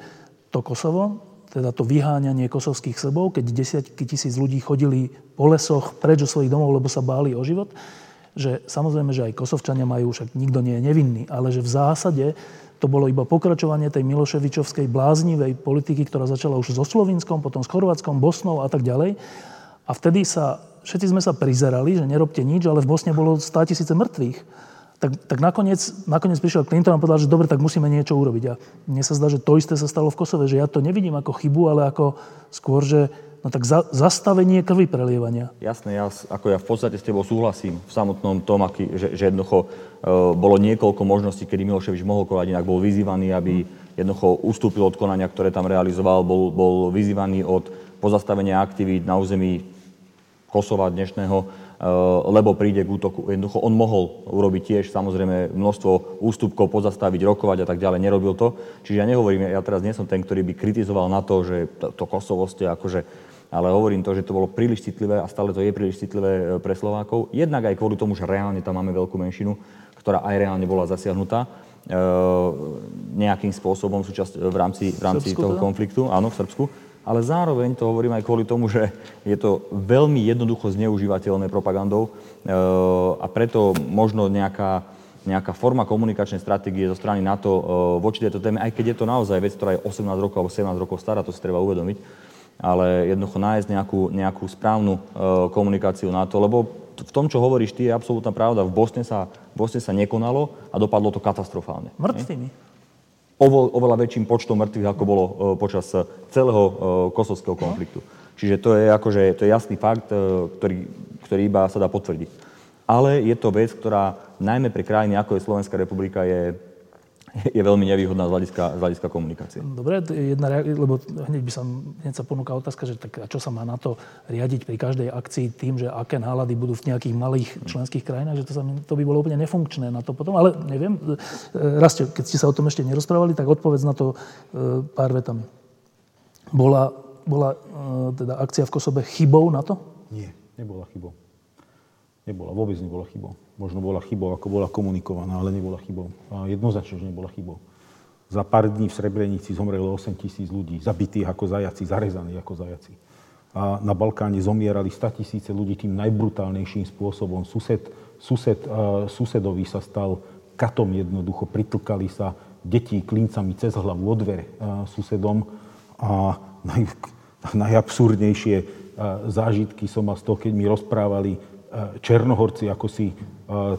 to Kosovo, teda to vyháňanie kosovských Srbov, keď desiatky tisíc ľudí chodili po lesoch preč zo svojich domov, lebo sa báli o život, že samozrejme, že aj Kosovčania majú, však nikto nie je nevinný, ale že v zásade to bolo iba pokračovanie tej Miloševičovskej bláznivej politiky, ktorá začala už so Slovinskom, potom s Chorvátskom, Bosnou a tak ďalej. A vtedy sa, všetci sme sa prizerali, že nerobte nič, ale v Bosne bolo 100 tisíce mŕtvych. Tak, tak nakoniec, nakoniec prišiel Clinton a povedal, že dobre, tak musíme niečo urobiť. A mne sa zdá, že to isté sa stalo v Kosove, že ja to nevidím ako chybu, ale ako skôr, že No tak za, zastavenie krvi prelievania. Jasné, ja, ako ja v podstate s tebou súhlasím v samotnom tom, aký, že, že jednoducho e, bolo niekoľko možností, kedy Miloševič mohol konať inak, bol vyzývaný, aby jednoducho ustúpil od konania, ktoré tam realizoval, bol, bol vyzývaný od pozastavenia aktivít na území Kosova dnešného, lebo príde k útoku. Jednoducho on mohol urobiť tiež samozrejme množstvo ústupkov, pozastaviť, rokovať a tak ďalej. Nerobil to. Čiže ja nehovorím, ja teraz nie som ten, ktorý by kritizoval na to, že to, to Kosovo ste akože ale hovorím to, že to bolo príliš citlivé a stále to je príliš citlivé e, pre Slovákov. Jednak aj kvôli tomu, že reálne tam máme veľkú menšinu, ktorá aj reálne bola zasiahnutá e, nejakým spôsobom súčasť, v rámci, v rámci Srbsku toho teda? konfliktu, áno, v Srbsku. Ale zároveň to hovorím aj kvôli tomu, že je to veľmi jednoducho zneužívateľné propagandou e, a preto možno nejaká, nejaká forma komunikačnej stratégie zo strany NATO e, voči tejto téme, aj keď je to naozaj vec, ktorá je 18 rokov alebo 17 rokov stará, to si treba uvedomiť, ale jednoducho nájsť nejakú, nejakú správnu e, komunikáciu na to, lebo v tom, čo hovoríš ty, je absolútna pravda. V Bosne sa, v Bosne sa nekonalo a dopadlo to katastrofálne. Mŕtvými? Oveľ, oveľa väčším počtom mŕtvych, ako bolo e, počas celého e, kosovského konfliktu. Čiže to je, akože, to je jasný fakt, e, ktorý, ktorý iba sa dá potvrdiť. Ale je to vec, ktorá najmä pre krajiny, ako je Slovenská republika, je je veľmi nevýhodná z hľadiska, z hľadiska komunikácie. Dobre, jedna lebo hneď by sa, hneď sa ponúka otázka, že tak a čo sa má na to riadiť pri každej akcii tým, že aké nálady budú v nejakých malých členských krajinách, že to, sa, to by bolo úplne nefunkčné na to potom. Ale neviem, e, raz, keď ste sa o tom ešte nerozprávali, tak odpovedz na to e, pár vetami. Bola, bola e, teda akcia v Kosobe chybou na to? Nie, nebola chybou. Nebola, vôbec nebola chybou. Možno bola chybou, ako bola komunikovaná, ale nebola chybou. A jednoznačne, že nebola chybou. Za pár dní v Srebrenici zomrelo 8 tisíc ľudí, zabitých ako zajaci, zarezaní ako zajaci. A na Balkáne zomierali 100 tisíce ľudí tým najbrutálnejším spôsobom. Sused, sused, uh, susedovi sa stal katom jednoducho, pritlkali sa deti klincami cez hlavu od dvere uh, susedom a naj, najabsurdnejšie uh, zážitky som mal z toho, keď mi rozprávali Černohorci, ako si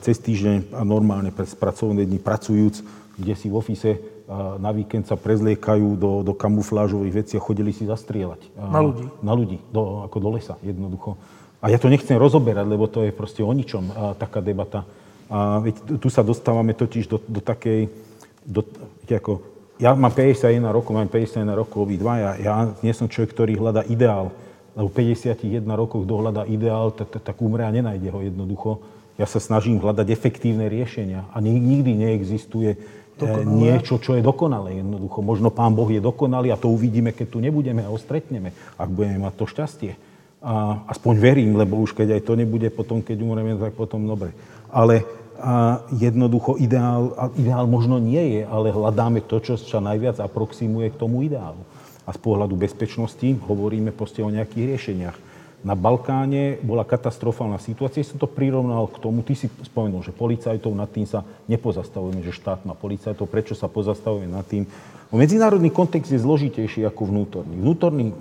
cez týždeň a normálne pre pracovné dni pracujúc, kde si v ofise na víkend sa prezliekajú do, do kamuflážových vecí a chodili si zastrieľať. Na ľudí? Na ľudí, do, ako do lesa jednoducho. A ja to nechcem rozoberať, lebo to je proste o ničom taká debata. A veď, tu sa dostávame totiž do, do takej... Do, ako, ja mám 51 rokov, mám 51 rokov obidva, ja, ja nie som človek, ktorý hľadá ideál lebo 51 rokoch dohľada ideál, tak, tak, umre a nenájde ho jednoducho. Ja sa snažím hľadať efektívne riešenia a nikdy neexistuje e, dokonalé. niečo, čo je dokonalé jednoducho. Možno Pán Boh je dokonalý a to uvidíme, keď tu nebudeme a ho stretneme, ak budeme mať to šťastie. A aspoň verím, lebo už keď aj to nebude potom, keď umreme, tak potom dobre. Ale a jednoducho ideál, ideál možno nie je, ale hľadáme to, čo sa najviac aproximuje k tomu ideálu a z pohľadu bezpečnosti hovoríme proste o nejakých riešeniach. na Balkáne bola katastrofálna situácia. Som to prirovnal k tomu, ty si spomenul, že policajtov nad tým sa nepozastavujeme, že štát má policajtov, prečo sa pozastavujeme nad tým. Medzinárodný kontext je zložitejší ako vnútorný. Vnútorný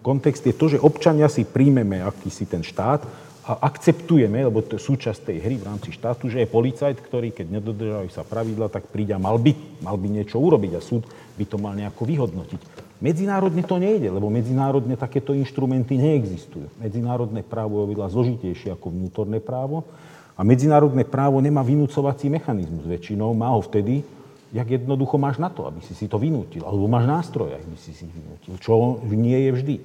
kontext je to, že občania si príjmeme akýsi ten štát a akceptujeme, lebo to je súčasť tej hry v rámci štátu, že je policajt, ktorý, keď nedodržajú sa pravidla, tak príde a mal by, mal by niečo urobiť a súd by to mal nejako vyhodnotiť. Medzinárodne to nejde, lebo medzinárodne takéto inštrumenty neexistujú. Medzinárodné právo je oveľa zložitejšie ako vnútorné právo a medzinárodné právo nemá vynúcovací mechanizmus väčšinou. Má ho vtedy, jak jednoducho máš na to, aby si si to vynútil. Alebo máš nástroj, aby si si vynútil, čo nie je vždy.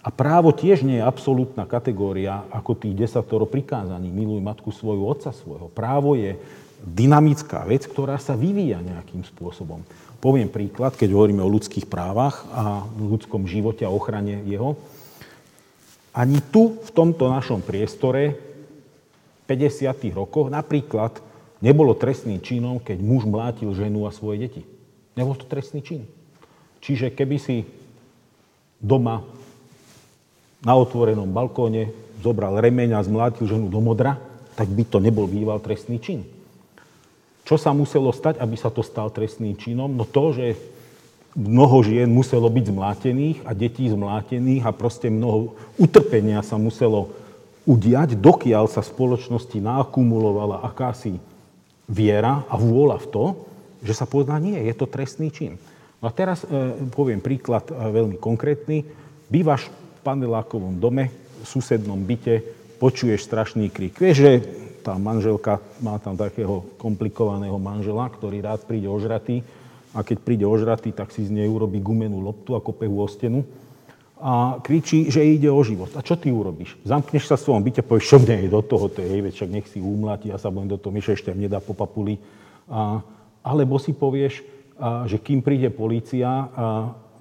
A právo tiež nie je absolútna kategória ako tých desatoro prikázaní. Miluj matku svoju, otca svojho. Právo je dynamická vec, ktorá sa vyvíja nejakým spôsobom. Poviem príklad, keď hovoríme o ľudských právach a ľudskom živote a ochrane jeho. Ani tu, v tomto našom priestore, v 50. rokoch, napríklad, nebolo trestným činom, keď muž mlátil ženu a svoje deti. Nebol to trestný čin. Čiže keby si doma na otvorenom balkóne zobral remeň a zmlátil ženu do modra, tak by to nebol býval trestný čin. Čo sa muselo stať, aby sa to stal trestným činom? No to, že mnoho žien muselo byť zmlátených a detí zmlátených a proste mnoho utrpenia sa muselo udiať, dokiaľ sa spoločnosti naakumulovala akási viera a vôľa v to, že sa pozná, nie, je to trestný čin. No a teraz e, poviem príklad e, veľmi konkrétny. Bývaš v panelákovom dome, v susednom byte, počuješ strašný krik. Vieš, že tá manželka má tam takého komplikovaného manžela, ktorý rád príde ožratý a keď príde ožratý, tak si z nej urobí gumenú loptu a kope o stenu a kričí, že ide o život. A čo ty urobíš? Zamkneš sa v svojom byte, povieš, čo mne je do toho, to je jej však nech si umlatí, ja sa budem do toho myšľať, ešte nedá po papuli. A, alebo si povieš, a, že kým príde policia, a,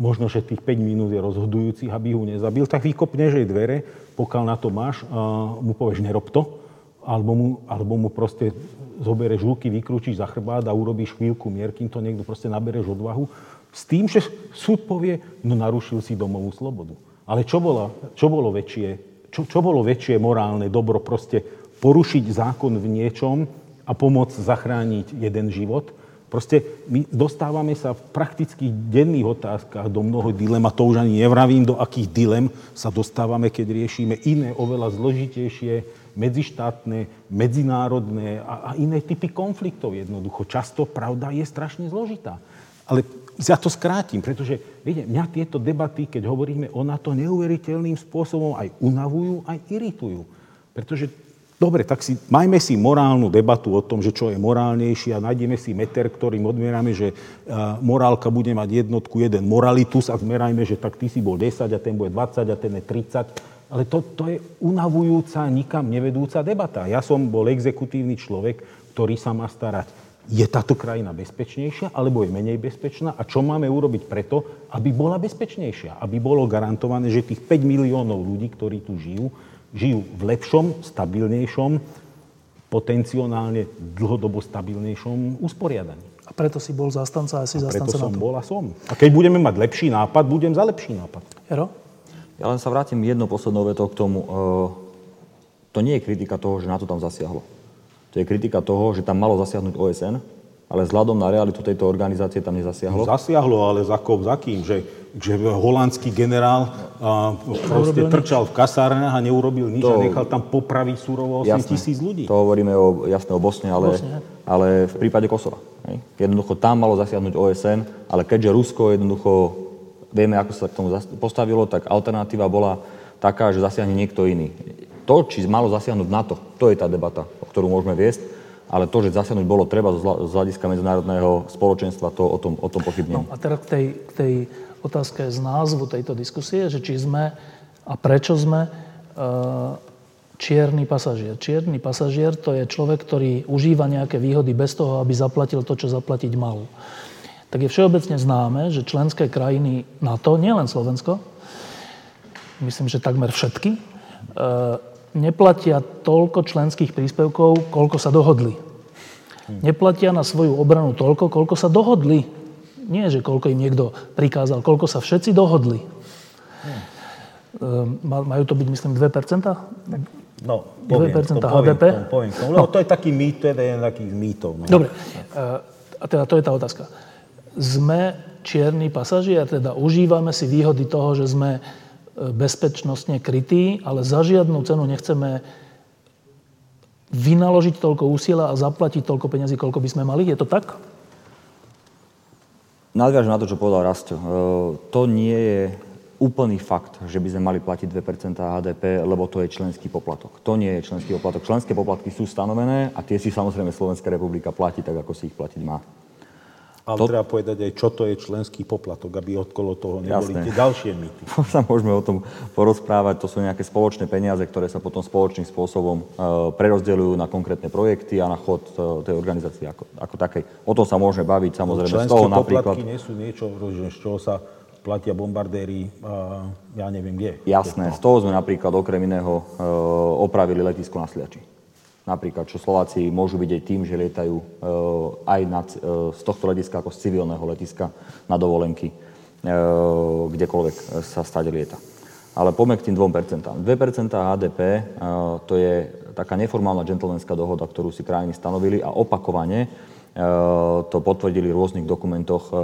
možno, že tých 5 minút je rozhodujúcich, aby ho nezabil, tak vykopneš jej dvere, pokiaľ na to máš, a mu povieš, nerob to alebo mu, alebo mu proste zoberieš ruky, vykrúčiš za chrbát a urobíš chvíľku mier, kým to niekto proste nabereš odvahu, s tým, že súd povie, no narušil si domovú slobodu. Ale čo bolo, čo bolo väčšie, čo, čo bolo väčšie morálne dobro proste porušiť zákon v niečom a pomôcť zachrániť jeden život? Proste my dostávame sa v praktických denných otázkach do mnoho dilem a to už ani nevravím, do akých dilem sa dostávame, keď riešime iné, oveľa zložitejšie medzištátne, medzinárodné a, a iné typy konfliktov jednoducho. Často pravda je strašne zložitá. Ale ja to skrátim, pretože viete, mňa tieto debaty, keď hovoríme o NATO, neuveriteľným spôsobom aj unavujú, aj iritujú. Pretože Dobre, tak si, majme si morálnu debatu o tom, že čo je morálnejšie a nájdeme si meter, ktorým odmerame, že morálka bude mať jednotku, jeden moralitus a zmerajme, že tak ty si bol 10 a ten bude 20 a ten je 30 ale to, to je unavujúca, nikam nevedúca debata. Ja som bol exekutívny človek, ktorý sa má starať. Je táto krajina bezpečnejšia, alebo je menej bezpečná? A čo máme urobiť preto, aby bola bezpečnejšia? Aby bolo garantované, že tých 5 miliónov ľudí, ktorí tu žijú, žijú v lepšom, stabilnejšom, potenciálne dlhodobo stabilnejšom usporiadaní. A preto si bol zastanca a si a zastanca preto som na to. bol a som. A keď budeme mať lepší nápad, budem za lepší nápad. Jaro? Ja len sa vrátim jednou poslednou vetou k tomu. E, to nie je kritika toho, že na to tam zasiahlo. To je kritika toho, že tam malo zasiahnuť OSN, ale vzhľadom na realitu tejto organizácie tam nezasiahlo. Zasiahlo, ale za, ko, za kým? Že, že holandský generál a, proste trčal v kasárnach a neurobil nič to, a nechal tam popraviť surovo 8 jasné, tisíc ľudí. To hovoríme o, jasne o Bosne, ale, Bosne. ale v prípade Kosova. Hej. Jednoducho tam malo zasiahnuť OSN, ale keďže Rusko jednoducho vieme, ako sa k tomu postavilo, tak alternatíva bola taká, že zasiahne niekto iný. To, či malo zasiahnuť NATO, to je tá debata, o ktorú môžeme viesť, ale to, že zasiahnuť bolo treba z hľadiska medzinárodného spoločenstva, to o tom, o tom pochybnem. No a teraz k tej, k tej otázke z názvu tejto diskusie, že či sme a prečo sme uh, čierny pasažier. Čierny pasažier to je človek, ktorý užíva nejaké výhody bez toho, aby zaplatil to, čo zaplatiť mal tak je všeobecne známe, že členské krajiny NATO, nielen Slovensko, myslím, že takmer všetky, e, neplatia toľko členských príspevkov, koľko sa dohodli. Neplatia na svoju obranu toľko, koľko sa dohodli. Nie, že koľko im niekto prikázal, koľko sa všetci dohodli. majú to byť, myslím, 2%? No, poviem, 2% to, HDP? Poviem, to, poviem, to, lebo to je taký mýt, to je jeden takých mýtov. No. Dobre, a teda to je tá otázka. Sme čierni pasažier, teda užívame si výhody toho, že sme e, bezpečnostne krytí, ale za žiadnu cenu nechceme vynaložiť toľko úsilia a zaplatiť toľko peniazy, koľko by sme mali. Je to tak? Nadviažem na to, čo povedal Rasto. E, to nie je úplný fakt, že by sme mali platiť 2% HDP, lebo to je členský poplatok. To nie je členský poplatok. Členské poplatky sú stanovené a tie si samozrejme Slovenská republika platí tak, ako si ich platiť má. Ale to... treba povedať aj, čo to je členský poplatok, aby okolo toho neboli Jasné. tie ďalšie mýty. sa môžeme o tom porozprávať. To sú nejaké spoločné peniaze, ktoré sa potom spoločným spôsobom e, prerozdeľujú na konkrétne projekty a na chod e, tej organizácie ako, ako takej. O tom sa môžeme baviť samozrejme. Členské z toho poplatky napríklad... nie sú niečo, z čoho sa platia bombardéri, a ja neviem kde. Jasné, z toho sme napríklad okrem iného e, opravili letisko na Sliači. Napríklad, čo Slováci môžu vidieť tým, že lietajú e, aj nad, e, z tohto letiska ako z civilného letiska na dovolenky, e, kdekoľvek sa stade lieta. Ale poďme k tým 2%. 2% HDP e, to je taká neformálna džentlmenská dohoda, ktorú si krajiny stanovili a opakovane e, to potvrdili v rôznych dokumentoch e,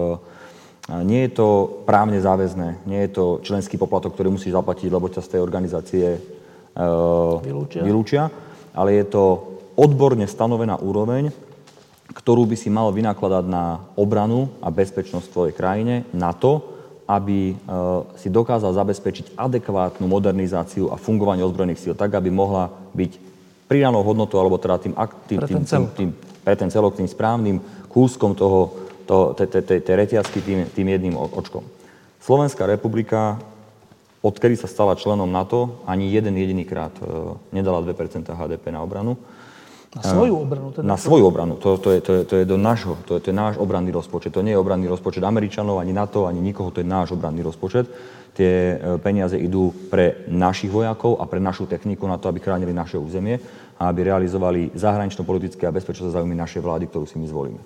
nie je to právne záväzné, nie je to členský poplatok, ktorý musíš zaplatiť, lebo ťa z tej organizácie uh, vylúčia. vylúčia, ale je to odborne stanovená úroveň, ktorú by si mal vynakladať na obranu a bezpečnosť v tvojej krajine, na to, aby uh, si dokázal zabezpečiť adekvátnu modernizáciu a fungovanie ozbrojených síl, tak, aby mohla byť pridanou hodnotou, alebo teda tým, tým, pre, ten tým, tým, pre ten celok, tým správnym kúskom toho tej reťazky tým, tým jedným očkom. Slovenská republika, odkedy sa stala členom NATO, ani jeden jediný krát e, nedala 2% HDP na obranu. Na svoju obranu? Teda na svoju obranu. To, to, je, to, je, to je do nášho, to je, to je náš obranný rozpočet. To nie je obranný rozpočet Američanov, ani NATO, ani nikoho, to je náš obranný rozpočet. Tie e, peniaze idú pre našich vojakov a pre našu techniku na to, aby chránili naše územie a aby realizovali zahranično-politické a bezpečnostné záujmy našej vlády, ktorú si my zvolíme.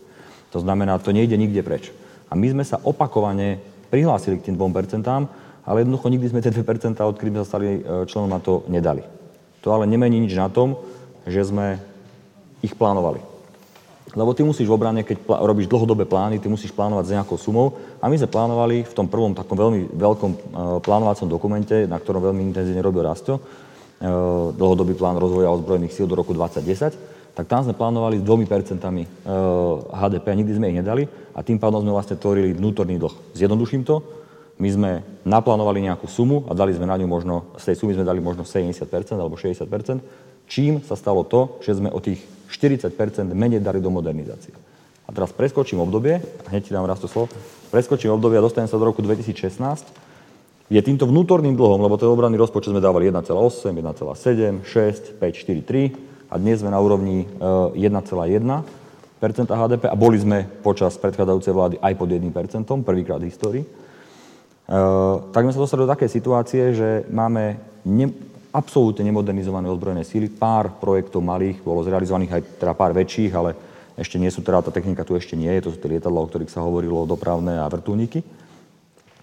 To znamená, to nejde nikde preč. A my sme sa opakovane prihlásili k tým 2%, ale jednoducho nikdy sme tie 2%, odkedy sme sa stali e, členom na to, nedali. To ale nemení nič na tom, že sme ich plánovali. Lebo ty musíš v obrane, keď plá, robíš dlhodobé plány, ty musíš plánovať s nejakou sumou. A my sme plánovali v tom prvom takom veľmi veľkom e, plánovacom dokumente, na ktorom veľmi intenzívne robil Rasto, e, dlhodobý plán rozvoja ozbrojených síl do roku 2010, tak tam sme plánovali s 2% HDP a nikdy sme ich nedali a tým pádom sme vlastne tvorili vnútorný dlh. Zjednoduším to, my sme naplánovali nejakú sumu a dali sme na ňu možno, z tej sumy sme dali možno 70% alebo 60%, čím sa stalo to, že sme o tých 40% menej dali do modernizácie. A teraz preskočím obdobie, hneď ti dám raz to slovo, preskočím obdobie a dostanem sa do roku 2016, je týmto vnútorným dlhom, lebo ten obranný rozpočet sme dávali 1,8, 1,7, 6, 5, 4, 3, a dnes sme na úrovni 1,1 eh, HDP a boli sme počas predchádzajúcej vlády aj pod 1% prvýkrát v histórii. Uh, tak sme sa dostali do takej situácie, že máme ne, absolútne nemodernizované ozbrojené síly. Pár projektov malých bolo zrealizovaných aj teda pár väčších, ale ešte nie sú teda, tá technika tu ešte nie je, to sú tie lietadla, o ktorých sa hovorilo, dopravné a vrtulníky.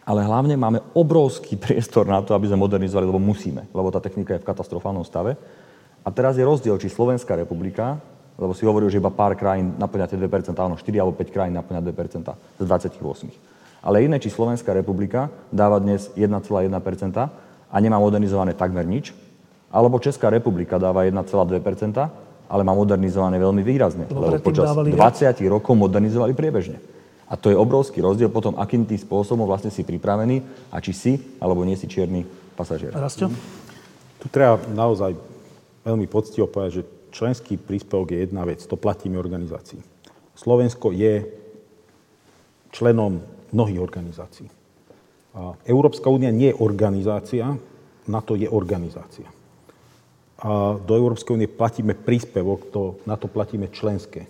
Ale hlavne máme obrovský priestor na to, aby sme modernizovali, lebo musíme, lebo tá technika je v katastrofálnom stave. A teraz je rozdiel, či Slovenská republika, lebo si hovoril, že iba pár krajín naplňa tie 2%, áno, 4 alebo 5 krajín naplňa 2% z 28. Ale iné, či Slovenská republika dáva dnes 1,1% a nemá modernizované takmer nič, alebo Česká republika dáva 1,2%, ale má modernizované veľmi výrazne, lebo, lebo počas 20 rokov modernizovali priebežne. A to je obrovský rozdiel potom, akým tým spôsobom vlastne si pripravený a či si alebo nie si čierny pasažier. Rastio? Tu treba naozaj veľmi poctivo povedať, že členský príspevok je jedna vec, to platíme organizácií. Slovensko je členom mnohých organizácií. Európska únia nie je organizácia, na to je organizácia. A do Európskej únie platíme príspevok, to, na to platíme členské.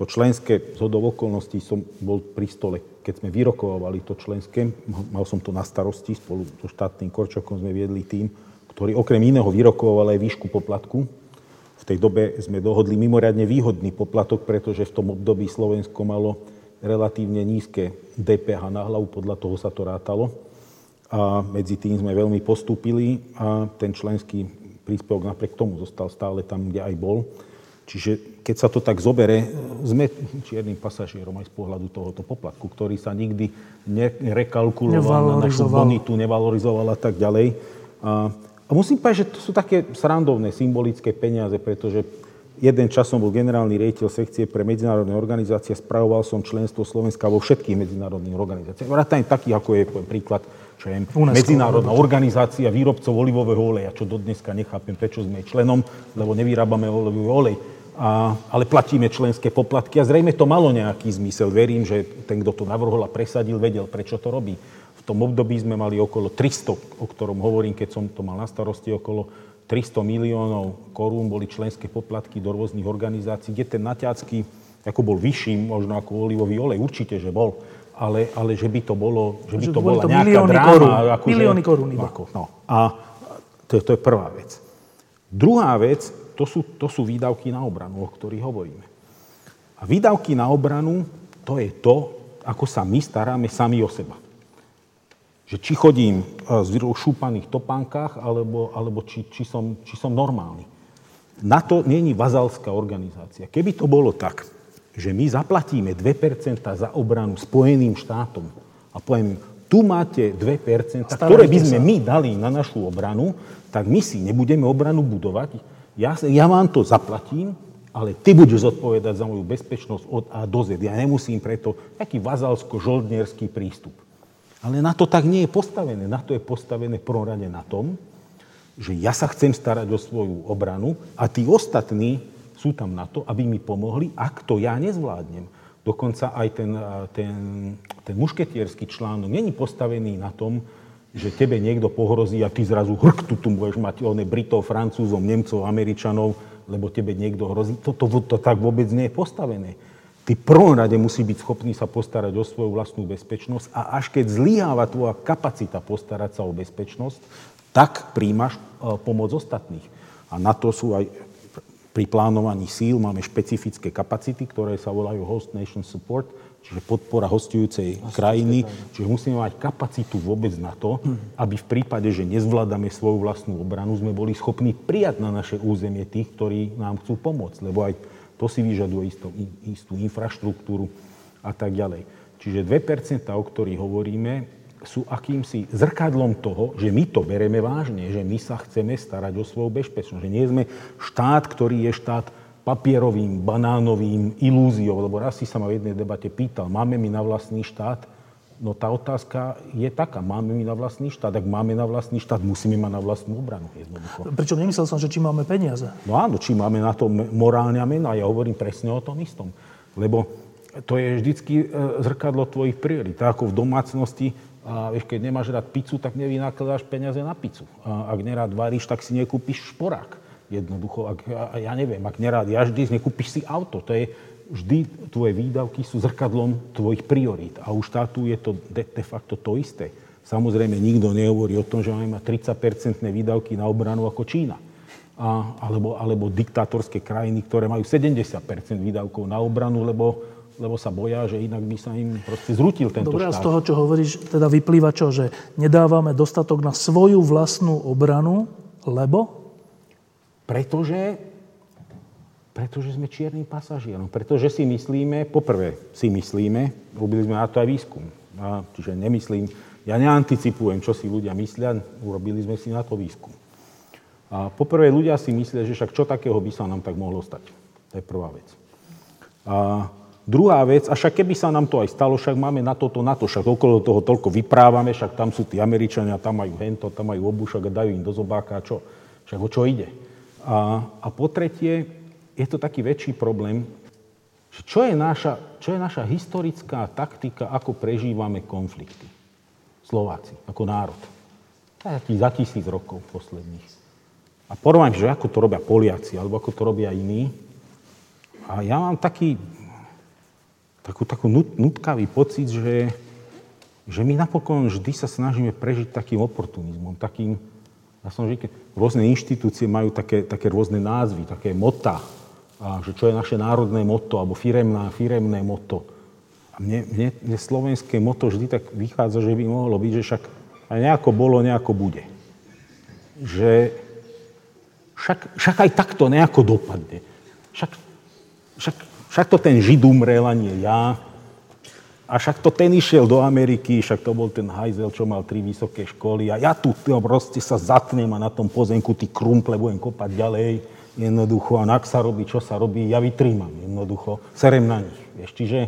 To členské, z okolností som bol pri stole, keď sme vyrokovali to členské, mal som to na starosti, spolu so štátnym Korčokom sme viedli tým, ktorý okrem iného vyrokoval aj výšku poplatku. V tej dobe sme dohodli mimoriadne výhodný poplatok, pretože v tom období Slovensko malo relatívne nízke DPH na hlavu, podľa toho sa to rátalo. A medzi tým sme veľmi postúpili a ten členský príspevok napriek tomu zostal stále tam, kde aj bol. Čiže keď sa to tak zobere, sme čiernym pasažierom aj z pohľadu tohoto poplatku, ktorý sa nikdy nerekalkuloval na našu bonitu, nevalorizoval a tak ďalej. A, a musím povedať, že to sú také srandovné, symbolické peniaze, pretože jeden čas som bol generálny riaditeľ sekcie pre medzinárodné organizácie, spravoval som členstvo Slovenska vo všetkých medzinárodných organizáciách. Vrátane takých, ako je príklad čo je Medzinárodná organizácia výrobcov olivového oleja, čo dodneska nechápem, prečo sme členom, lebo nevyrábame olivový olej. A, ale platíme členské poplatky a zrejme to malo nejaký zmysel. Verím, že ten, kto to navrhol a presadil, vedel, prečo to robí. V tom období sme mali okolo 300, o ktorom hovorím, keď som to mal na starosti, okolo 300 miliónov korún boli členské poplatky do rôznych organizácií, kde ten naťacký, ako bol vyšší, možno ako olivový olej, určite, že bol ale, ale že by to bolo, že by to bola to nejaká dráma. Korún, ako, milióny korún iba. Ako, no. A to je, to je prvá vec. Druhá vec, to sú, to sú výdavky na obranu, o ktorých hovoríme. A výdavky na obranu, to je to, ako sa my staráme sami o seba. Že či chodím v šúpaných topánkach, alebo, alebo či, či, som, či som normálny. Na to není vazalská organizácia. Keby to bolo tak, že my zaplatíme 2% za obranu Spojeným štátom a poviem, tu máte 2%, ktoré by sme my dali na našu obranu, tak my si nebudeme obranu budovať. Ja, ja vám to zaplatím, ale ty budeš zodpovedať za moju bezpečnosť od A do Z. Ja nemusím preto taký vazalsko-žoldnierský prístup. Ale na to tak nie je postavené. Na to je postavené v prvom rade na tom, že ja sa chcem starať o svoju obranu a tí ostatní sú tam na to, aby mi pomohli, ak to ja nezvládnem. Dokonca aj ten, ten, ten mušketierský článok není postavený na tom, že tebe niekto pohrozí a ty zrazu hrk, tu, tu budeš mať one Britov, Francúzov, Nemcov, Američanov, lebo tebe niekto hrozí. To, to, to, to tak vôbec nie je postavené. Ty prvom rade musí byť schopný sa postarať o svoju vlastnú bezpečnosť a až keď zlyháva tvoja kapacita postarať sa o bezpečnosť, tak príjmaš e, pomoc ostatných. A na to sú aj pri plánovaní síl máme špecifické kapacity, ktoré sa volajú Host Nation Support, čiže podpora hostujúcej krajiny. Čiže musíme mať kapacitu vôbec na to, aby v prípade, že nezvládame svoju vlastnú obranu, sme boli schopní prijať na naše územie tých, ktorí nám chcú pomôcť. Lebo aj to si vyžaduje istú, istú infraštruktúru a tak ďalej. Čiže 2%, o ktorých hovoríme, sú akýmsi zrkadlom toho, že my to bereme vážne, že my sa chceme starať o svoju bezpečnosť, že nie sme štát, ktorý je štát papierovým, banánovým ilúziou, lebo raz si sa ma v jednej debate pýtal, máme my na vlastný štát? No tá otázka je taká, máme my na vlastný štát? Ak máme na vlastný štát, musíme mať na vlastnú obranu. Jednoducho. Prečo nemyslel som, že či máme peniaze? No áno, či máme na to morálne a meno. A ja hovorím presne o tom istom. Lebo to je vždycky e, zrkadlo tvojich priorit. Tak ako v domácnosti a vieš, keď nemáš rád pizzu, tak nevynakladáš peniaze na pizzu. A ak nerád varíš, tak si nekúpiš šporák. Jednoducho, ak, ja neviem, ak nerád jaždíš, nekúpiš si auto. To je vždy, tvoje výdavky sú zrkadlom tvojich priorít. A u štátu je to de, de facto to isté. Samozrejme, nikto nehovorí o tom, že máme mať 30-percentné výdavky na obranu ako Čína. A, alebo, alebo diktátorské krajiny, ktoré majú 70% výdavkov na obranu, lebo lebo sa boja, že inak by sa im proste zrutil tento Dobre, štát. z toho, čo hovoríš, teda vyplýva čo? Že nedávame dostatok na svoju vlastnú obranu, lebo? Pretože, pretože sme čiernym pasažierom. Pretože si myslíme, poprvé si myslíme, robili sme na to aj výskum. A, čiže nemyslím, ja neanticipujem, čo si ľudia myslia, urobili sme si na to výskum. A poprvé ľudia si myslia, že však čo takého by sa nám tak mohlo stať. To je prvá vec. A Druhá vec, a však keby sa nám to aj stalo, však máme na toto, na to, však okolo toho toľko vyprávame, však tam sú tí Američania, tam majú hento, tam majú obušok a dajú im do zobáka, čo, však o čo ide. A, a po tretie, je to taký väčší problém, čo je, naša, čo je naša historická taktika, ako prežívame konflikty. Slováci, ako národ. Taký za tisíc rokov posledných. A porovnám, že ako to robia Poliaci, alebo ako to robia iní. A ja mám taký takú, takú nutkavý pocit, že, že my napokon vždy sa snažíme prežiť takým oportunizmom, takým, ja som že rôzne inštitúcie majú také, také rôzne názvy, také mota, a že čo je naše národné moto, alebo firemná, firemné moto. A mne, mne, mne slovenské moto vždy tak vychádza, že by mohlo byť, že však A nejako bolo, nejako bude. Že však, však aj takto nejako dopadne. Však, však, však to ten Žid umrel a nie ja. A však to ten išiel do Ameriky, však to bol ten hajzel, čo mal tri vysoké školy. A ja tu proste sa zatnem a na tom pozemku tí krumple budem kopať ďalej. Jednoducho. A ak sa robí, čo sa robí, ja vytrímam jednoducho. Serem na nich. Vieš. Čiže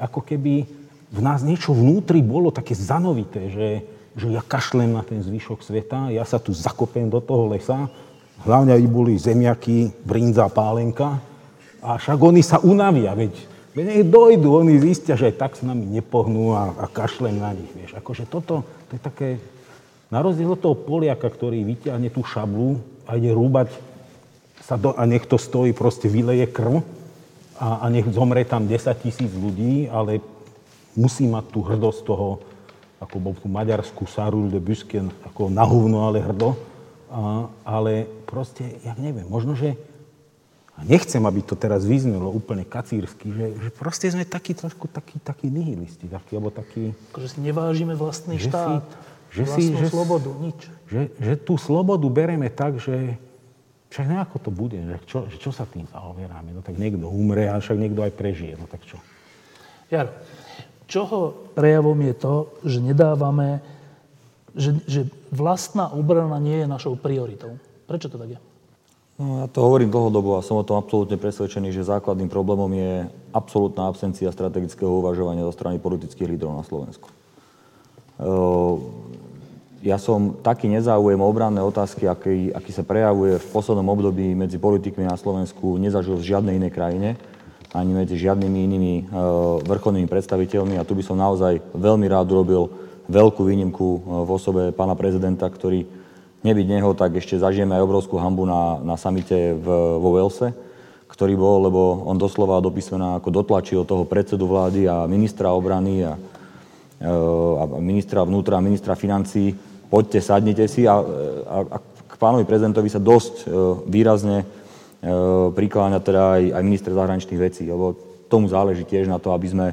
ako keby v nás niečo vnútri bolo také zanovité, že, že ja kašlem na ten zvyšok sveta, ja sa tu zakopem do toho lesa, hlavne aj boli zemiaky, brinza, pálenka, a však oni sa unavia, veď Veď nech dojdu, oni zistia, že aj tak s nami nepohnú a, a kašlem na nich. Vieš. Akože toto, to je také, na rozdiel od toho Poliaka, ktorý vyťahne tú šablu a ide rúbať sa do, a nech to stojí, proste vyleje krv a, a nech zomre tam 10 tisíc ľudí, ale musí mať tú hrdosť toho, ako bol tú maďarskú Sarul de Busken, ako na hovno, ale hrdo. A, ale proste, ja neviem, možno, že a nechcem, aby to teraz vyznelo úplne kacírsky, že, že proste sme takí trošku takí, takí nihilisti, takí, alebo takí... Akože si nevážime vlastný že štát, si, že vlastnú si, že, slobodu, nič. Že, že tú slobodu bereme tak, že však nejako to bude, že čo, že čo sa tým zaoberáme, no tak niekto umre a však niekto aj prežije, no tak čo? Jar, čoho prejavom je to, že nedávame, že, že vlastná obrana nie je našou prioritou? Prečo to tak je? No, ja to hovorím dlhodobo a som o tom absolútne presvedčený, že základným problémom je absolútna absencia strategického uvažovania zo strany politických lídrov na Slovensku. Ja som taký nezáujem o obranné otázky, aký, aký sa prejavuje v poslednom období medzi politikmi na Slovensku, nezažil v žiadnej inej krajine, ani medzi žiadnymi inými ehm, vrcholnými predstaviteľmi. A tu by som naozaj veľmi rád urobil veľkú výnimku ehm, v osobe pána prezidenta, ktorý nebyť neho, tak ešte zažijeme aj obrovskú hambu na, na samite v, vo Velse, ktorý bol, lebo on doslova do písmena ako dotlačil toho predsedu vlády a ministra obrany a, e, a ministra vnútra a ministra financí, poďte, sadnite si a, a, a k pánovi prezidentovi sa dosť e, výrazne e, prikláňa teda aj, aj minister zahraničných vecí, lebo tomu záleží tiež na to, aby sme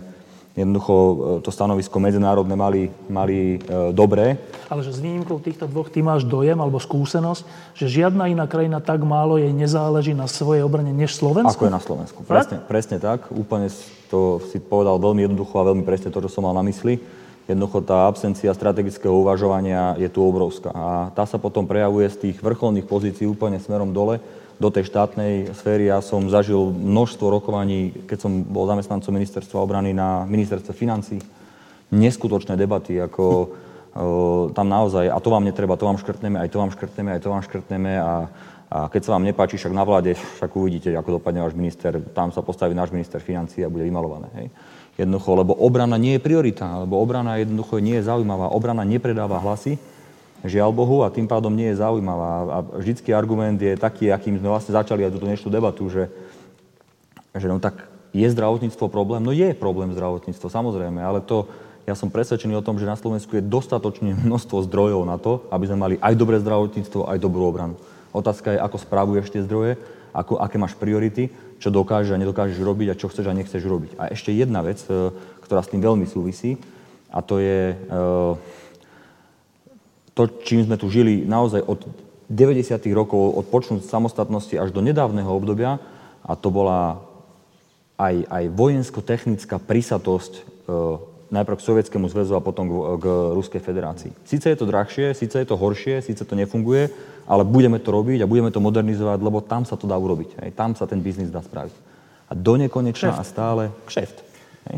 jednoducho e, to stanovisko medzinárodné mali, mali dobré. Ale že s výnimkou týchto dvoch ty máš dojem alebo skúsenosť, že žiadna iná krajina tak málo jej nezáleží na svojej obrane než Slovensko? Ako je na Slovensku. Presne, presne tak. Úplne to si povedal veľmi jednoducho a veľmi presne to, čo som mal na mysli. Jednoducho tá absencia strategického uvažovania je tu obrovská. A tá sa potom prejavuje z tých vrcholných pozícií úplne smerom dole do tej štátnej sféry. Ja som zažil množstvo rokovaní, keď som bol zamestnancom ministerstva obrany na ministerstve financí. Neskutočné debaty, ako e, tam naozaj, a to vám netreba, to vám škrtneme, aj to vám škrtneme, aj to vám škrtneme a, a keď sa vám nepáči, však na vláde, však uvidíte, ako dopadne váš minister, tam sa postaví náš minister financí a bude vymalované. Hej. Jednoducho, lebo obrana nie je priorita, lebo obrana jednoducho nie je zaujímavá. Obrana nepredáva hlasy, žiaľ Bohu, a tým pádom nie je zaujímavá. A vždycky argument je taký, akým sme vlastne začali aj túto dnešnú debatu, že, že no tak je zdravotníctvo problém? No je problém zdravotníctvo, samozrejme, ale to, ja som presvedčený o tom, že na Slovensku je dostatočne množstvo zdrojov na to, aby sme mali aj dobré zdravotníctvo, aj dobrú obranu. Otázka je, ako správuješ tie zdroje, ako, aké máš priority, čo dokážeš a nedokážeš robiť a čo chceš a nechceš robiť. A ešte jedna vec, e, ktorá s tým veľmi súvisí, a to je e, to, čím sme tu žili naozaj od 90. rokov, od počnúť samostatnosti až do nedávneho obdobia, a to bola aj, aj vojensko-technická prísatosť e, najprv k Sovietskému zväzu a potom k, k Ruskej federácii. Sice je to drahšie, síce je to horšie, síce to nefunguje, ale budeme to robiť a budeme to modernizovať, lebo tam sa to dá urobiť. Hej. Tam sa ten biznis dá spraviť. A do nekonečna a stále kšeft. Hej.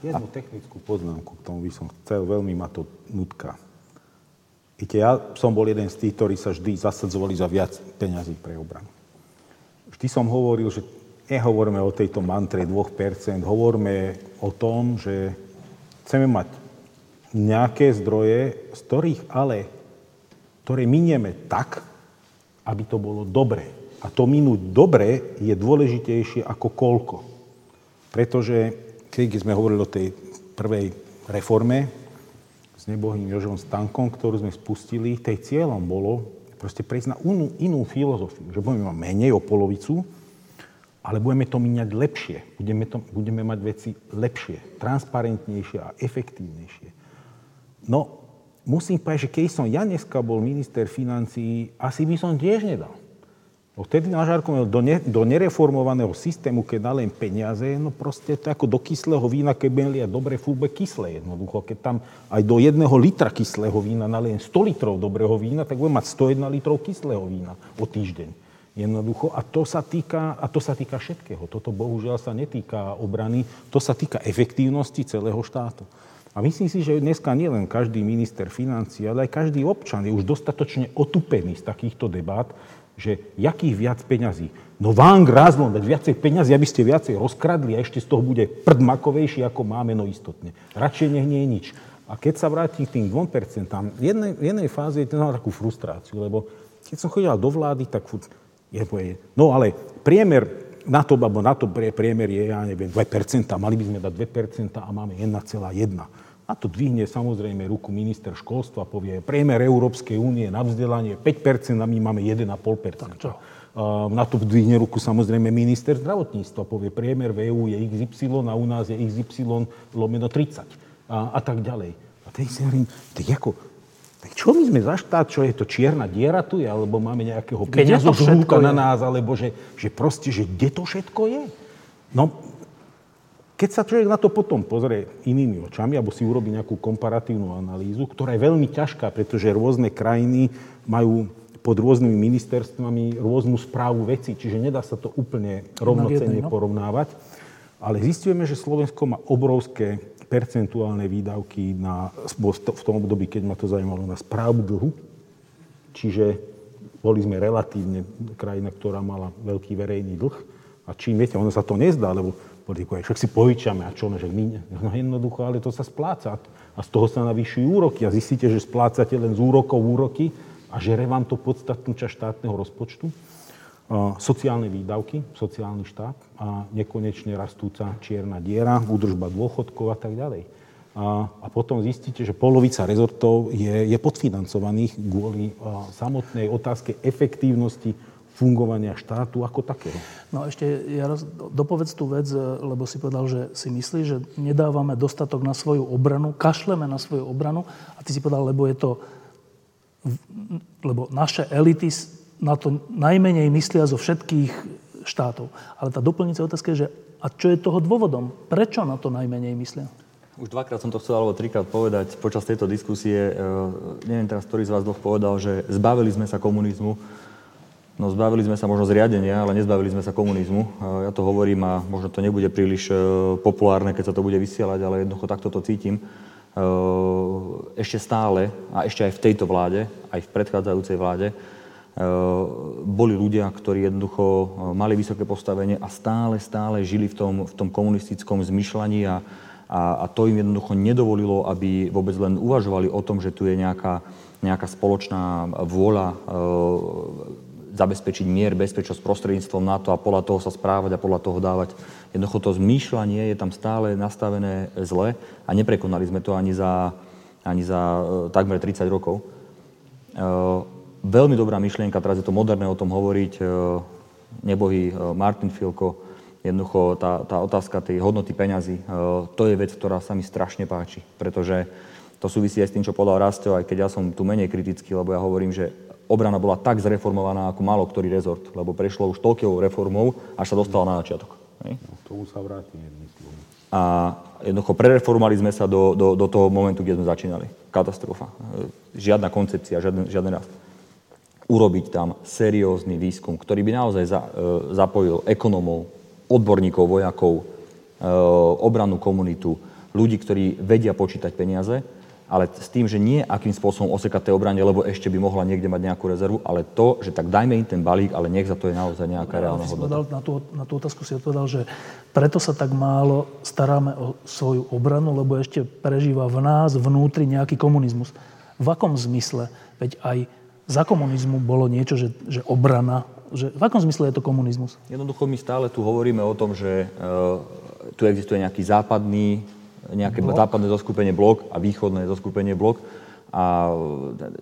Jednu technickú poznámku k tomu by som chcel, veľmi ma to nutka. Viete, ja som bol jeden z tých, ktorí sa vždy zasadzovali za viac peňazí pre obranu. Vždy som hovoril, že nehovoríme o tejto mantre 2%, hovoríme o tom, že chceme mať nejaké zdroje, z ktorých ale, ktoré minieme tak, aby to bolo dobre. A to minúť dobre je dôležitejšie ako koľko. Pretože, keď sme hovorili o tej prvej reforme, nebohým Jožom Stankom, ktorú sme spustili, tej cieľom bolo proste prejsť na inú, inú filozofiu, že budeme mať menej o polovicu, ale budeme to míňať lepšie. Budeme, to, budeme mať veci lepšie, transparentnejšie a efektívnejšie. No, musím povedať, že keď som ja dneska bol minister financí, asi by som tiež nedal. No vtedy na Žarkom do, ne, do nereformovaného systému, keď nalém peniaze, no proste to ako do kyslého vína, keď budem liať dobre, furt kyslé jednoducho. Keď tam aj do jedného litra kyslého vína naliem 100 litrov dobrého vína, tak budem mať 101 litrov kyslého vína o týždeň. Jednoducho. A to sa týka, a to sa týka všetkého. Toto bohužiaľ sa netýka obrany, to sa týka efektívnosti celého štátu. A myslím si, že dneska nielen každý minister financí, ale aj každý občan je už dostatočne otupený z takýchto debát, že jakých viac peňazí. No vám grázlo dať viacej peňazí, aby ste viacej rozkradli a ešte z toho bude prd makovejší, ako máme, no istotne. Radšej nech nie je nič. A keď sa vrátim k tým 2%, v jednej, jednej fáze je to takú frustráciu, lebo keď som chodil do vlády, tak furt, je, no ale priemer na to, alebo na to priemer je, ja neviem, 2%, mali by sme dať 2% a máme 1,1%. A to dvihne samozrejme ruku minister školstva, povie, priemer Európskej únie na vzdelanie 5% a my máme 1,5%. Tak čo? Na to dvihne ruku samozrejme minister zdravotníctva, povie, priemer v EU je XY a u nás je XY lomeno 30 a, a tak ďalej. A teď si hovorím, tak ako, čo my sme za štát, čo je to čierna diera tu je, alebo máme nejakého peňazu na nás, alebo že, že proste, že kde to všetko je? No, keď sa človek na to potom pozrie inými očami, alebo si urobí nejakú komparatívnu analýzu, ktorá je veľmi ťažká, pretože rôzne krajiny majú pod rôznymi ministerstvami rôznu správu veci, čiže nedá sa to úplne rovnocenne no. porovnávať. Ale zistujeme, že Slovensko má obrovské percentuálne výdavky na, v tom období, keď ma to zaujímalo, na správu dlhu. Čiže boli sme relatívne krajina, ktorá mala veľký verejný dlh. A čím, viete, ono sa to nezdá, lebo politikuje, však si požičame a čo, no, že my, no jednoducho, ale to sa spláca a z toho sa navyšujú úroky a zistíte, že splácate len z úrokov úroky a žere vám to podstatnú časť štátneho rozpočtu. Sociálne výdavky, sociálny štát a nekonečne rastúca čierna diera, údržba dôchodkov a tak ďalej. A, a potom zistíte, že polovica rezortov je, je podfinancovaných kvôli uh, samotnej otázke efektívnosti fungovania štátu ako takého. No ešte, ja dopovedz tú vec, e, lebo si povedal, že si myslí, že nedávame dostatok na svoju obranu, kašleme na svoju obranu a ty si povedal, lebo je to, lebo naše elity na to najmenej myslia zo všetkých štátov. Ale tá doplňujúca otázka je, že a čo je toho dôvodom? Prečo na to najmenej myslia? Už dvakrát som to chcel, alebo trikrát povedať počas tejto diskusie. E, neviem teraz, ktorý z vás dvoch povedal, že zbavili sme sa komunizmu. No zbavili sme sa možno zriadenia, ale nezbavili sme sa komunizmu. Ja to hovorím a možno to nebude príliš e, populárne, keď sa to bude vysielať, ale jednoducho takto to cítim. E, ešte stále, a ešte aj v tejto vláde, aj v predchádzajúcej vláde, e, boli ľudia, ktorí jednoducho mali vysoké postavenie a stále, stále žili v tom, v tom komunistickom zmyšľaní a, a, a to im jednoducho nedovolilo, aby vôbec len uvažovali o tom, že tu je nejaká, nejaká spoločná vôľa zabezpečiť mier, bezpečnosť prostredníctvom NATO a podľa toho sa správať a podľa toho dávať. Jednoducho to zmýšľanie je tam stále nastavené zle a neprekonali sme to ani za, ani za uh, takmer 30 rokov. Uh, veľmi dobrá myšlienka, teraz je to moderné o tom hovoriť, uh, nebohý Martin Filko, jednoducho tá, tá otázka tej hodnoty peňazí, to je vec, ktorá sa mi strašne páči, pretože to súvisí aj s tým, čo povedal Rasto, aj keď ja som tu menej kritický, lebo ja hovorím, že obrana bola tak zreformovaná ako málo ktorý rezort, lebo prešlo už toľkou reformou, až sa dostala na začiatok. Hej? No, tomu sa vrátim A jednoducho prereformovali sme sa do, do, do toho momentu, kde sme začínali. Katastrofa. Žiadna koncepcia, žiaden, žiaden rast. Urobiť tam seriózny výskum, ktorý by naozaj za, e, zapojil ekonomov, odborníkov, vojakov, e, obrannú komunitu, ľudí, ktorí vedia počítať peniaze ale s tým, že nie akým spôsobom osekať tej obrane, lebo ešte by mohla niekde mať nejakú rezervu, ale to, že tak dajme im ten balík, ale nech za to je naozaj nejaká reálna hodnota. Na tú, na tú otázku si odpovedal, že preto sa tak málo staráme o svoju obranu, lebo ešte prežíva v nás vnútri nejaký komunizmus. V akom zmysle? Veď aj za komunizmu bolo niečo, že, že obrana, že v akom zmysle je to komunizmus? Jednoducho my stále tu hovoríme o tom, že e, tu existuje nejaký západný nejaké blok. západné zoskupenie blok a východné zoskupenie blok. A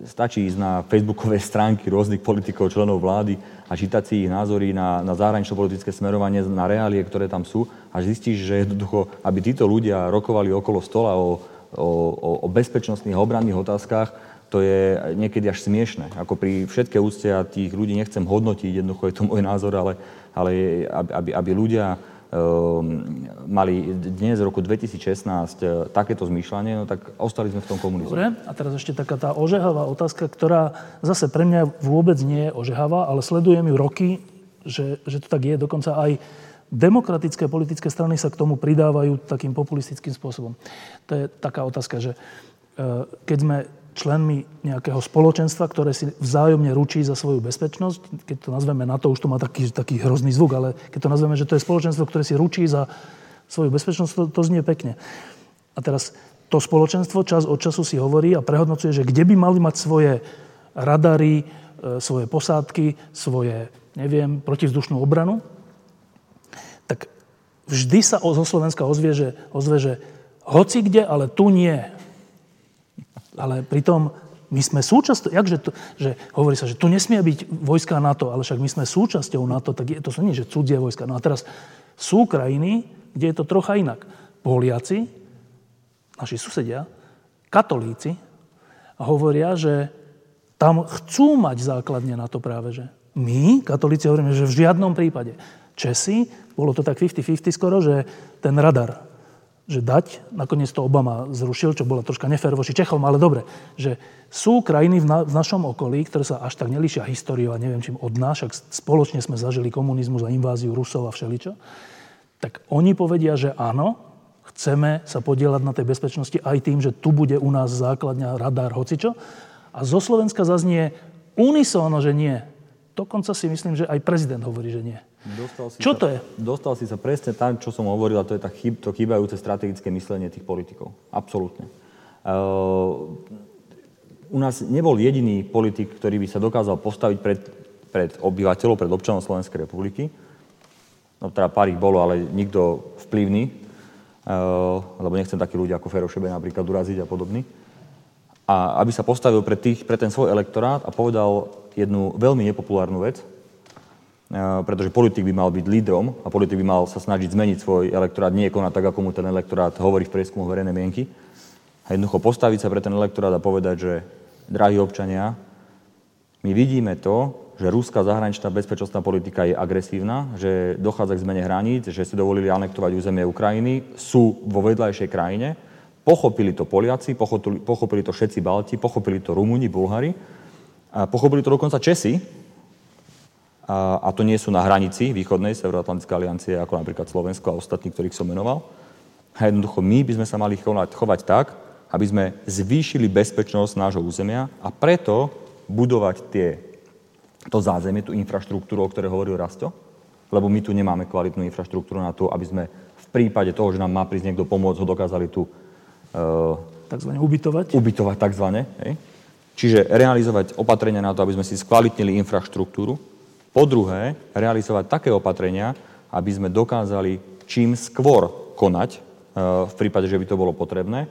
stačí ísť na facebookové stránky rôznych politikov, členov vlády a čítať si ich názory na, na zahranično-politické smerovanie, na reálie, ktoré tam sú a zistíš, že jednoducho, aby títo ľudia rokovali okolo stola o o, o, bezpečnostných obranných otázkach, to je niekedy až smiešne. Ako pri všetkej úcte a tých ľudí nechcem hodnotiť, jednoducho je to môj názor, ale, ale aby, aby ľudia um, mali dnes v roku 2016 uh, takéto zmýšľanie, no tak ostali sme v tom komunizmu. Dobre, a teraz ešte taká tá ožehavá otázka, ktorá zase pre mňa vôbec nie je ožehavá, ale sledujem ju roky, že, že to tak je. Dokonca aj demokratické politické strany sa k tomu pridávajú takým populistickým spôsobom. To je taká otázka, že uh, keď sme členmi nejakého spoločenstva, ktoré si vzájomne ručí za svoju bezpečnosť. Keď to nazveme na to, už to má taký, taký hrozný zvuk, ale keď to nazveme, že to je spoločenstvo, ktoré si ručí za svoju bezpečnosť, to, to znie pekne. A teraz to spoločenstvo čas od času si hovorí a prehodnocuje, že kde by mali mať svoje radary, e, svoje posádky, svoje, neviem, protivzdušnú obranu, tak vždy sa zo Slovenska ozvie, že, ozve, že hoci kde, ale tu nie. Ale pritom my sme súčasťou, jakže to, že hovorí sa, že tu nesmie byť vojska NATO, ale však my sme súčasťou NATO, tak je, to sú nie, že cudzie vojska. No a teraz sú krajiny, kde je to trocha inak. Poliaci, naši susedia, katolíci, hovoria, že tam chcú mať základne na to práve, že my, katolíci, hovoríme, že v žiadnom prípade. Česi, bolo to tak 50-50 skoro, že ten radar že dať. Nakoniec to Obama zrušil, čo bola troška nefér voči Čechom, ale dobre, že sú krajiny v, na, v našom okolí, ktoré sa až tak nelíšia históriou a neviem čím od nás, však spoločne sme zažili komunizmus a inváziu Rusov a všeličo, tak oni povedia, že áno, chceme sa podielať na tej bezpečnosti aj tým, že tu bude u nás základňa, radár, hocičo. A zo Slovenska zaznie unisóno, že nie. Dokonca si myslím, že aj prezident hovorí, že nie. Dostal si čo sa, to je? Dostal si sa presne tam, čo som hovoril, a to je tá chyb, to chýbajúce strategické myslenie tých politikov. Absolútne. Uh, u nás nebol jediný politik, ktorý by sa dokázal postaviť pred, pred obyvateľov, pred občanov Slovenskej republiky. No teda pár ich bolo, ale nikto vplyvný, uh, lebo nechcem takí ľudia ako Fero Šebe napríklad uraziť a podobný. A aby sa postavil pred, tých, pred ten svoj elektorát a povedal jednu veľmi nepopulárnu vec, pretože politik by mal byť lídrom a politik by mal sa snažiť zmeniť svoj elektorát, nie konať tak, ako mu ten elektorát hovorí v prieskumu verejnej mienky. A jednoducho postaviť sa pre ten elektorát a povedať, že drahí občania, my vidíme to, že rúská zahraničná bezpečnostná politika je agresívna, že dochádza k zmene hraníc, že si dovolili anektovať územie Ukrajiny, sú vo vedľajšej krajine. Pochopili to Poliaci, pochopili, pochopili to všetci Balti, pochopili to Rumúni, Bulhári, a pochopili to dokonca Česi, a, a to nie sú na hranici východnej Severoatlantickej aliancie, ako napríklad Slovensko a ostatní, ktorých som menoval. A jednoducho my by sme sa mali chovať, chovať tak, aby sme zvýšili bezpečnosť nášho územia a preto budovať tie, to zázemie, tú infraštruktúru, o ktorej hovoril Rasto, lebo my tu nemáme kvalitnú infraštruktúru na to, aby sme v prípade toho, že nám má prísť niekto pomôcť, ho dokázali tu uh, takzvané ubytovať. Ubytovať takzvané. Hej? Čiže realizovať opatrenia na to, aby sme si skvalitnili infraštruktúru, po druhé, realizovať také opatrenia, aby sme dokázali čím skôr konať, e, v prípade, že by to bolo potrebné.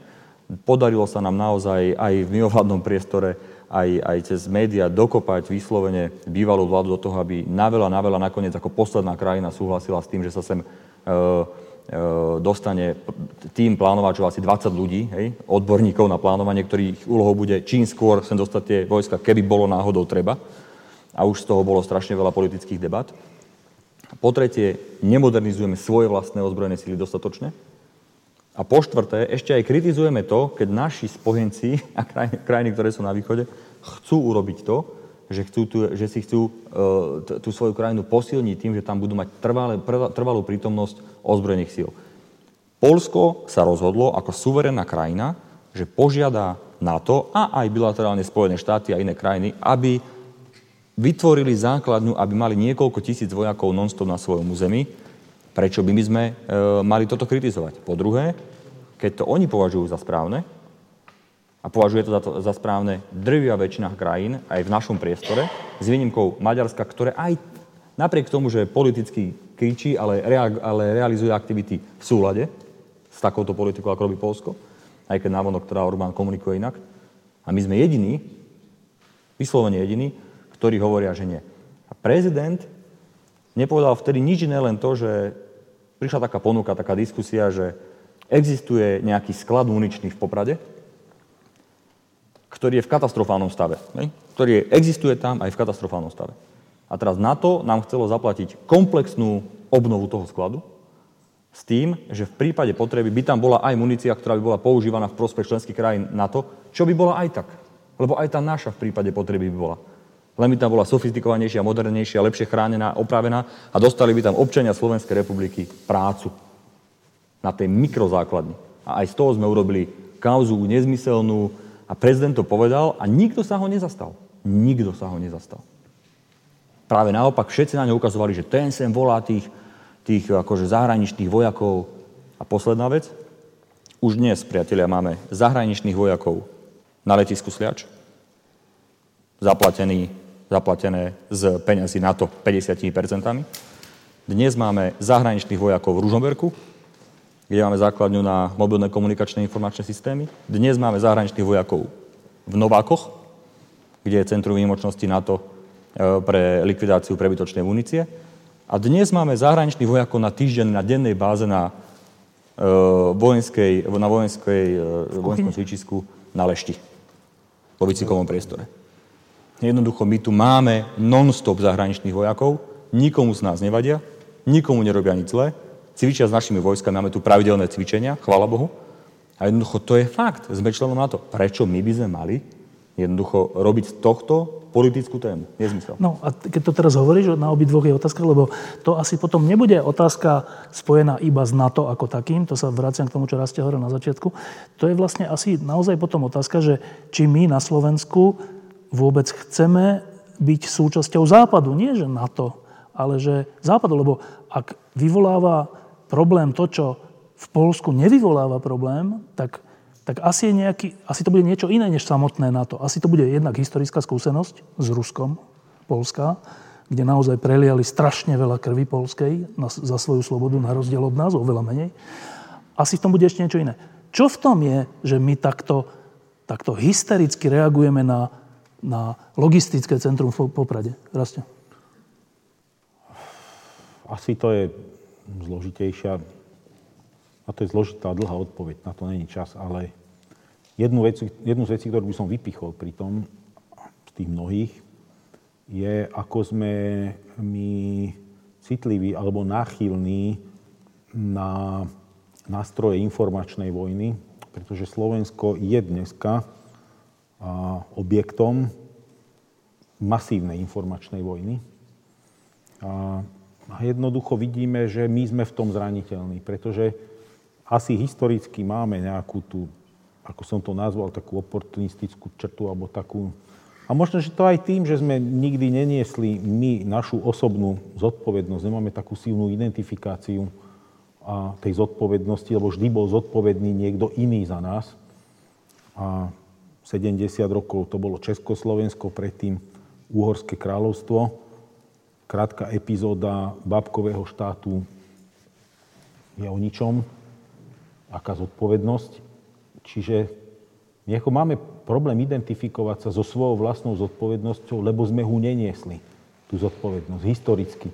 Podarilo sa nám naozaj aj v mimovládnom priestore, aj, aj cez médiá dokopať vyslovene bývalú vládu do toho, aby naveľa, naveľa nakoniec ako posledná krajina súhlasila s tým, že sa sem e, e, dostane tým plánovačov asi 20 ľudí, hej, odborníkov na plánovanie, ktorých úlohou bude čím skôr sem dostať tie vojska, keby bolo náhodou treba a už z toho bolo strašne veľa politických debat. Po tretie, nemodernizujeme svoje vlastné ozbrojené síly dostatočne. A po štvrté, ešte aj kritizujeme to, keď naši spojenci a krajiny, ktoré sú na východe, chcú urobiť to, že, chcú tu, že si chcú uh, tú svoju krajinu posilniť tým, že tam budú mať trvalé, trvalú prítomnosť ozbrojených síl. Polsko sa rozhodlo ako suverénna krajina, že požiada NATO a aj bilaterálne Spojené štáty a iné krajiny, aby vytvorili základňu, aby mali niekoľko tisíc vojakov non-stop na svojom území, prečo by my sme e, mali toto kritizovať? Po druhé, keď to oni považujú za správne, a považuje to za, to za správne drvia väčšina krajín, aj v našom priestore, s výnimkou Maďarska, ktoré aj napriek tomu, že politicky kričí, ale, rea- ale realizuje aktivity v súlade s takouto politikou, ako robí Polsko, aj keď návonok teda Orbán komunikuje inak. A my sme jediní, vyslovene jediní, ktorí hovoria, že nie. A prezident nepovedal vtedy nič iné, len to, že prišla taká ponuka, taká diskusia, že existuje nejaký sklad muničný v Poprade, ktorý je v katastrofálnom stave. Ne? Ktorý je, existuje tam aj v katastrofálnom stave. A teraz NATO nám chcelo zaplatiť komplexnú obnovu toho skladu s tým, že v prípade potreby by tam bola aj munícia, ktorá by bola používaná v prospech členských krajín NATO, čo by bola aj tak. Lebo aj tá naša v prípade potreby by bola. Len by tam bola sofistikovanejšia, modernejšia, lepšie chránená, opravená a dostali by tam občania Slovenskej republiky prácu na tej mikrozákladni. A aj z toho sme urobili kauzu nezmyselnú a prezident to povedal a nikto sa ho nezastal. Nikto sa ho nezastal. Práve naopak všetci na ňo ukazovali, že ten sem volá tých, tých akože zahraničných vojakov. A posledná vec, už dnes, priatelia, máme zahraničných vojakov na letisku Sliač, zaplatený zaplatené z peňazí NATO 50%. Dnes máme zahraničných vojakov v Ružomberku, kde máme základňu na mobilné komunikačné informačné systémy. Dnes máme zahraničných vojakov v Novákoch, kde je Centrum výnimočnosti NATO e, pre likvidáciu prebytočnej munície. A dnes máme zahraničných vojakov na týždeň na dennej báze na e, vojenskej, na vojenskej, e, vojenskom cvičisku na Lešti, po bicyklovom priestore. Jednoducho my tu máme non-stop zahraničných vojakov, nikomu z nás nevadia, nikomu nerobia nič zlé, cvičia s našimi vojskami, máme tu pravidelné cvičenia, chvála Bohu. A jednoducho to je fakt, sme členom NATO. Prečo my by sme mali jednoducho robiť tohto politickú tému. Nezmysel. No a keď to teraz hovoríš, na obidvoch je otázka, lebo to asi potom nebude otázka spojená iba s NATO ako takým, to sa vraciam k tomu, čo raz ste hovoril na začiatku. To je vlastne asi naozaj potom otázka, že či my na Slovensku vôbec chceme byť súčasťou Západu. Nie, že NATO, ale že Západu. Lebo ak vyvoláva problém to, čo v Polsku nevyvoláva problém, tak, tak asi, je nejaký, asi to bude niečo iné než samotné NATO. Asi to bude jednak historická skúsenosť s Ruskom, Polska, kde naozaj preliali strašne veľa krvi polskej na, za svoju slobodu, na rozdiel od nás, oveľa menej. Asi v tom bude ešte niečo iné. Čo v tom je, že my takto, takto hystericky reagujeme na na logistické centrum v Poprade? Rastia. Asi to je zložitejšia, a to je zložitá dlhá odpoveď, na to není čas, ale jednu, vec, jednu z vecí, ktorú by som vypichol pri tom, z tých mnohých, je, ako sme my citliví alebo náchylní na nástroje informačnej vojny, pretože Slovensko je dneska objektom masívnej informačnej vojny. A jednoducho vidíme, že my sme v tom zraniteľní, pretože asi historicky máme nejakú tú, ako som to nazval, takú oportunistickú črtu alebo takú... A možno, že to aj tým, že sme nikdy neniesli my našu osobnú zodpovednosť, nemáme takú silnú identifikáciu tej zodpovednosti, lebo vždy bol zodpovedný niekto iný za nás. A 70 rokov to bolo Československo, predtým Uhorské kráľovstvo. Krátka epizóda babkového štátu je o ničom. Aká zodpovednosť. Čiže my ako máme problém identifikovať sa so svojou vlastnou zodpovednosťou, lebo sme ho neniesli, tú zodpovednosť, historicky.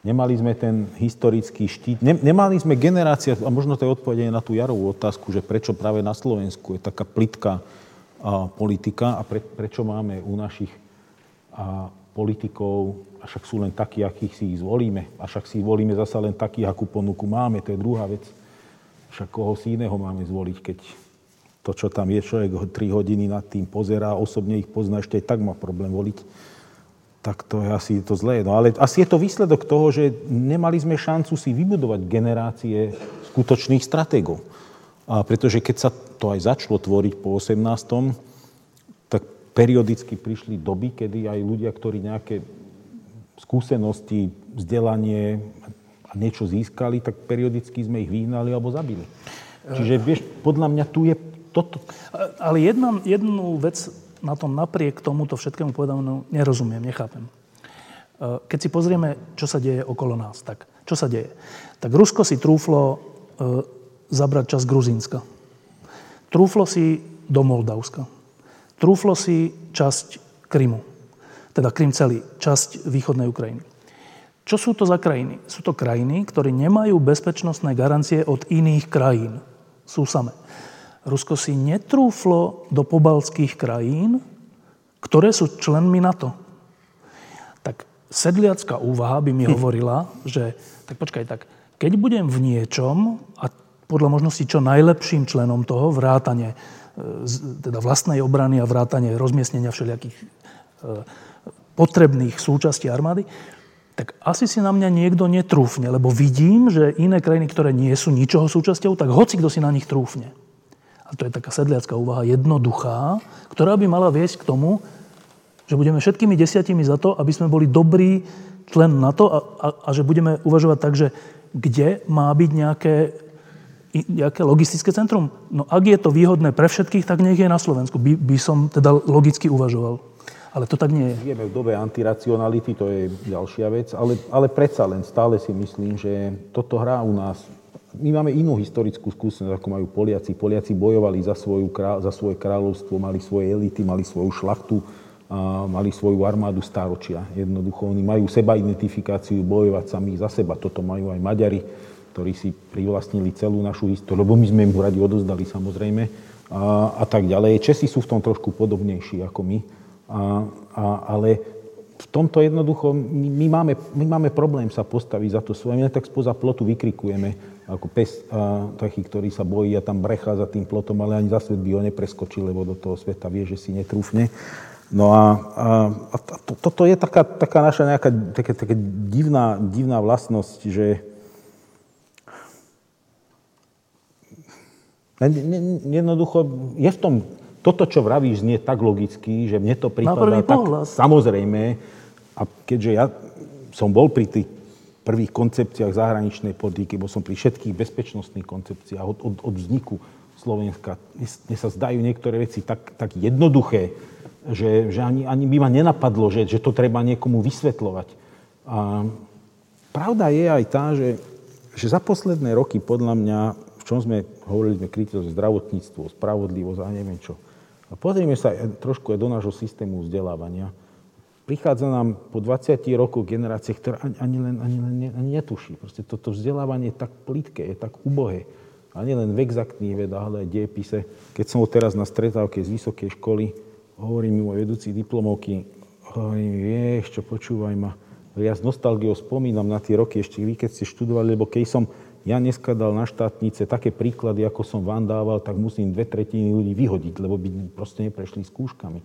Nemali sme ten historický štít, nemali sme generácia, a možno to je odpovede na tú Jarovú otázku, že prečo práve na Slovensku je taká plitká politika a pre, prečo máme u našich a, politikov, a však sú len takí, akých si ich zvolíme. A však si volíme zasa len takých, akú ponuku máme, to je druhá vec. Však koho si iného máme zvoliť, keď to, čo tam je, človek 3 hodiny nad tým pozerá, osobne ich pozná, ešte aj tak má problém voliť, tak to je asi to zlé. No ale asi je to výsledok toho, že nemali sme šancu si vybudovať generácie skutočných stratégov. A pretože keď sa to aj začalo tvoriť po 18. tak periodicky prišli doby, kedy aj ľudia, ktorí nejaké skúsenosti, vzdelanie a niečo získali, tak periodicky sme ich vyhnali alebo zabili. Čiže vieš, podľa mňa tu je toto. Ale jedna, jednu vec na tom napriek tomuto všetkému povedanému nerozumiem, nechápem. Keď si pozrieme, čo sa deje okolo nás, tak čo sa deje? Tak Rusko si trúflo zabrať časť Gruzínska. Trúflo si do Moldavska. Trúflo si časť Krymu. Teda Krym celý, časť východnej Ukrajiny. Čo sú to za krajiny? Sú to krajiny, ktoré nemajú bezpečnostné garancie od iných krajín. Sú samé. Rusko si netrúflo do pobalských krajín, ktoré sú členmi NATO. Tak sedliacká úvaha by mi hovorila, že tak počkaj, tak keď budem v niečom a podľa možnosti čo najlepším členom toho vrátane teda vlastnej obrany a vrátane rozmiestnenia všelijakých e, potrebných súčastí armády, tak asi si na mňa niekto netrúfne, lebo vidím, že iné krajiny, ktoré nie sú ničoho súčasťou, tak hoci kto si na nich trúfne. A to je taká sedliacká úvaha, jednoduchá, ktorá by mala viesť k tomu, že budeme všetkými desiatimi za to, aby sme boli dobrý člen NATO a, a, a že budeme uvažovať tak, že kde má byť nejaké nejaké logistické centrum. No ak je to výhodné pre všetkých, tak nech je na Slovensku. By, by som teda logicky uvažoval. Ale to tak nie je. Žijeme v dobe antiracionality, to je ďalšia vec, ale, ale predsa len stále si myslím, že toto hrá u nás. My máme inú historickú skúsenosť, ako majú Poliaci. Poliaci bojovali za, svoju, za svoje kráľovstvo, mali svoje elity, mali svoju šlachtu, a mali svoju armádu stáročia. Jednoducho, oni majú seba identifikáciu, bojovať sami za seba. Toto majú aj Maďari ktorí si privlastnili celú našu históriu, lebo my sme im radi odozdali samozrejme a, a tak ďalej. Česi sú v tom trošku podobnejší ako my, a, a, ale v tomto jednoducho my, my, máme, my máme problém sa postaviť za to svoje. My tak spoza plotu vykrikujeme ako pes a, taký, ktorý sa bojí a tam brecha za tým plotom, ale ani za svet by ho nepreskočil, lebo do toho sveta vie, že si netrúfne. No a, a, a to, toto je taká, taká naša nejaká taká, taká divná, divná vlastnosť, že Jednoducho, je v tom, toto, čo vravíš, znie tak logicky, že mne to prípada tak pohľad. samozrejme. A keďže ja som bol pri tých prvých koncepciách zahraničnej politiky, bol som pri všetkých bezpečnostných koncepciách od, od, od vzniku Slovenska. Mne sa zdajú niektoré veci tak, tak jednoduché, že, že ani, ani by ma nenapadlo, že, že to treba niekomu vysvetľovať. A pravda je aj tá, že, že za posledné roky podľa mňa čom sme hovorili, sme kritizovali zdravotníctvo, spravodlivosť a neviem čo. A pozrieme sa trošku aj do nášho systému vzdelávania. Prichádza nám po 20 rokoch generácie, ktorá ani, len, ani, len, ani netuší. Proste toto vzdelávanie je tak plitké, je tak ubohé. A nie len v exaktných vedách, ale aj diepise. Keď som teraz na stretávke z vysokej školy, hovorí mi môj vedúci diplomovky, hovorí mi, vieš čo, počúvaj ma, ja s nostalgiou spomínam na tie roky ešte vy, keď ste študovali, lebo keď som ja dneska dal na štátnice také príklady, ako som vám dával, tak musím dve tretiny ľudí vyhodiť, lebo by proste neprešli skúškami.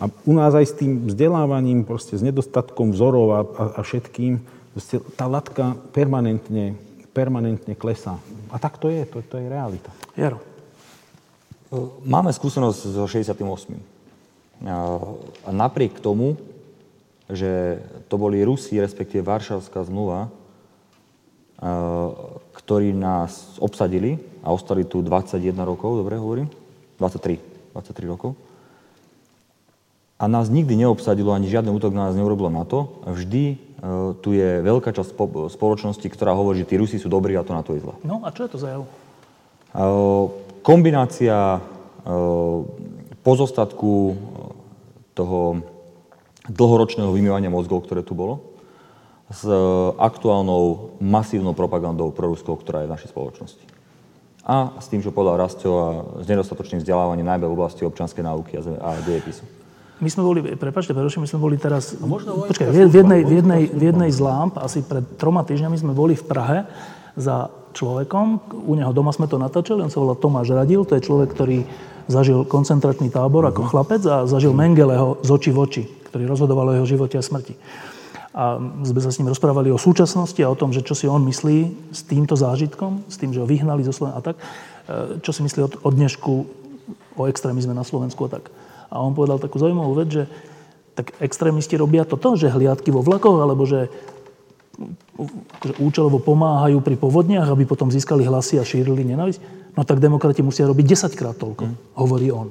A u nás aj s tým vzdelávaním, proste s nedostatkom vzorov a, a, a všetkým, proste tá latka permanentne, permanentne klesá. A tak to je, to, to je realita. Jaro. Máme skúsenosť so 68. A napriek tomu, že to boli Rusi, respektíve Varšavská zmluva, ktorí nás obsadili a ostali tu 21 rokov, dobre hovorím? 23, 23 rokov. A nás nikdy neobsadilo, ani žiadny útok na nás neurobilo na to. Vždy uh, tu je veľká časť spoločnosti, ktorá hovorí, že tí Rusi sú dobrí a to na to je zle. No a čo je to za jav? Uh, kombinácia uh, pozostatku toho dlhoročného vymývania mozgov, ktoré tu bolo, s e, aktuálnou masívnou propagandou proruskou, ktorá je v našej spoločnosti. A s tým, čo povedal Rastio, a s nedostatočným vzdelávaním najmä v oblasti občanskej náuky a dejepisu. My sme boli, prepáčte, preruším, my sme boli teraz, no počkaj, v, jednej, v, jednej, v jednej z lámp, asi pred troma týždňami sme boli v Prahe za človekom, u neho doma sme to natáčali, on sa volá Tomáš Radil, to je človek, ktorý zažil koncentračný tábor ako mhm. chlapec a zažil Mengeleho z očí v oči, ktorý rozhodoval o jeho živote a smrti a sme sa s ním rozprávali o súčasnosti a o tom, že čo si on myslí s týmto zážitkom, s tým, že ho vyhnali zo Slovenska a tak, e, čo si myslí o dnešku o extrémizme na Slovensku a tak. A on povedal takú zaujímavú vec, že tak extrémisti robia toto, že hliadky vo vlakoch, alebo že akože účelovo pomáhajú pri povodniach, aby potom získali hlasy a šírili nenávisť. No tak demokrati musia robiť 10 krát toľko, mm. hovorí on.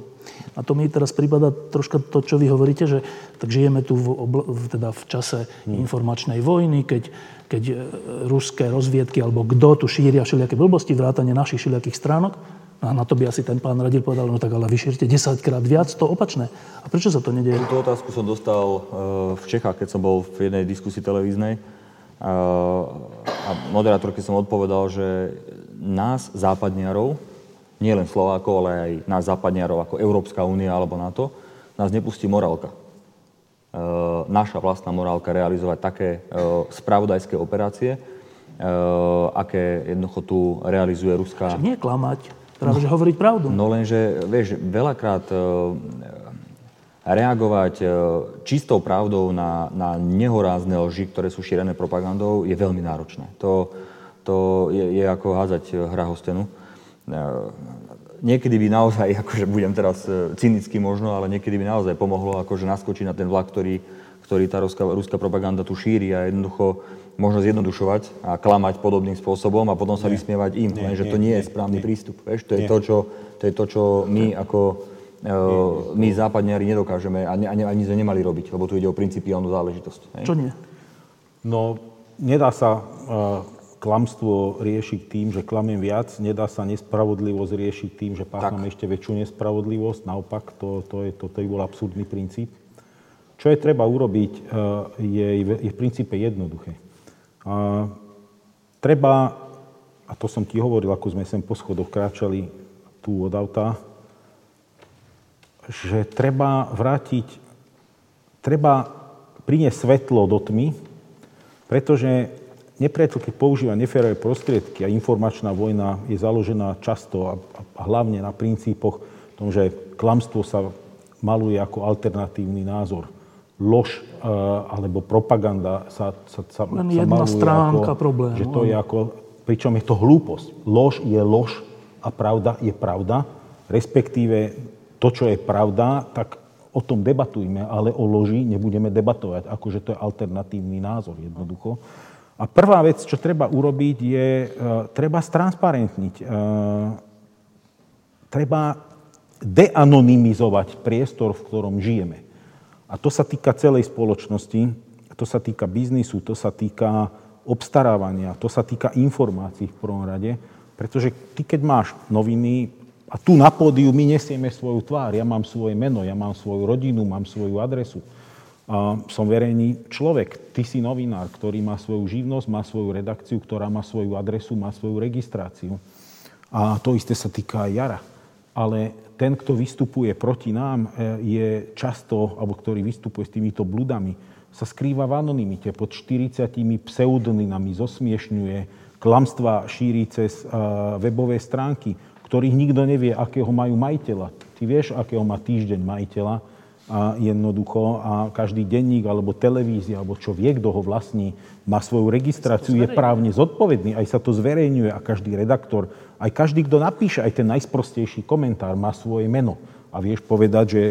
A to mi teraz prípada troška to, čo vy hovoríte, že tak žijeme tu v, obla, teda v čase hmm. informačnej vojny, keď, keď e, ruské rozviedky alebo kto tu šíria všelijaké blbosti, vrátane našich všelijakých stránok. No a na to by asi ten pán radil povedal, no tak ale vyšírte 10 krát viac, to opačné. A prečo sa to nedieje? Túto otázku som dostal e, v Čechách, keď som bol v jednej diskusii televíznej. a moderátorky som odpovedal, že nás, západniarov, nie len Slovákov, ale aj nás, západniarov, ako Európska únia alebo NATO, nás nepustí morálka. Naša vlastná morálka realizovať také spravodajské operácie, aké jednoducho tu realizuje Ruská... Však nie klamať, práve, no, že hovoriť pravdu. No lenže, vieš, veľakrát reagovať e, čistou pravdou na, na nehorázne lži, ktoré sú šírené propagandou, je veľmi náročné. To, to je, je ako házať hra hostenu. E, niekedy by naozaj, akože budem teraz e, cynicky možno, ale niekedy by naozaj pomohlo akože naskočiť na ten vlak, ktorý, ktorý tá ruská, ruská propaganda tu šíri a jednoducho možno zjednodušovať a klamať podobným spôsobom a potom sa nie. vysmievať im. Nie, Lenže nie, to nie, nie je správny nie. prístup. Vieš? To, je to, čo, to je to, čo my ako my západniari nedokážeme a ani, ani sme nemali robiť, lebo tu ide o principiálnu záležitosť. Hej? Čo nie? No, nedá sa uh, klamstvo riešiť tým, že klamiem viac, nedá sa nespravodlivosť riešiť tým, že pácham ešte väčšiu nespravodlivosť. Naopak, to, to, je, to, to je bol absurdný princíp. Čo je treba urobiť, uh, je, je v princípe jednoduché. Uh, treba, a to som ti hovoril, ako sme sem po schodoch kráčali tu od auta, že treba vrátiť, treba priniesť svetlo do tmy, pretože nepriateľ, keď používa neférové prostriedky a informačná vojna je založená často a, a hlavne na princípoch tom, že klamstvo sa maluje ako alternatívny názor. Lož uh, alebo propaganda sa, sa, sa, Len sa jedna stránka ako, problému. Že to je ako, pričom je to hlúposť. Lož je lož a pravda je pravda, respektíve to, čo je pravda, tak o tom debatujme, ale o loži nebudeme debatovať, akože to je alternatívny názor jednoducho. A prvá vec, čo treba urobiť, je, uh, treba stransparentniť. Uh, treba deanonymizovať priestor, v ktorom žijeme. A to sa týka celej spoločnosti, to sa týka biznisu, to sa týka obstarávania, to sa týka informácií v prvom rade, pretože ty, keď máš noviny, a tu na pódiu my nesieme svoju tvár. Ja mám svoje meno, ja mám svoju rodinu, mám svoju adresu. A som verejný človek. Ty si novinár, ktorý má svoju živnosť, má svoju redakciu, ktorá má svoju adresu, má svoju registráciu. A to isté sa týka aj Jara. Ale ten, kto vystupuje proti nám, e, je často, alebo ktorý vystupuje s týmito bludami, sa skrýva v anonimite pod 40 pseudonymami, zosmiešňuje, klamstva šíri cez webové stránky ktorých nikto nevie, akého majú majiteľa. Ty vieš, akého má týždeň majiteľa a jednoducho a každý denník alebo televízia, alebo čo vie, kto ho vlastní, má svoju registráciu, je právne zodpovedný, aj sa to zverejňuje a každý redaktor, aj každý, kto napíše, aj ten najsprostejší komentár má svoje meno. A vieš povedať, že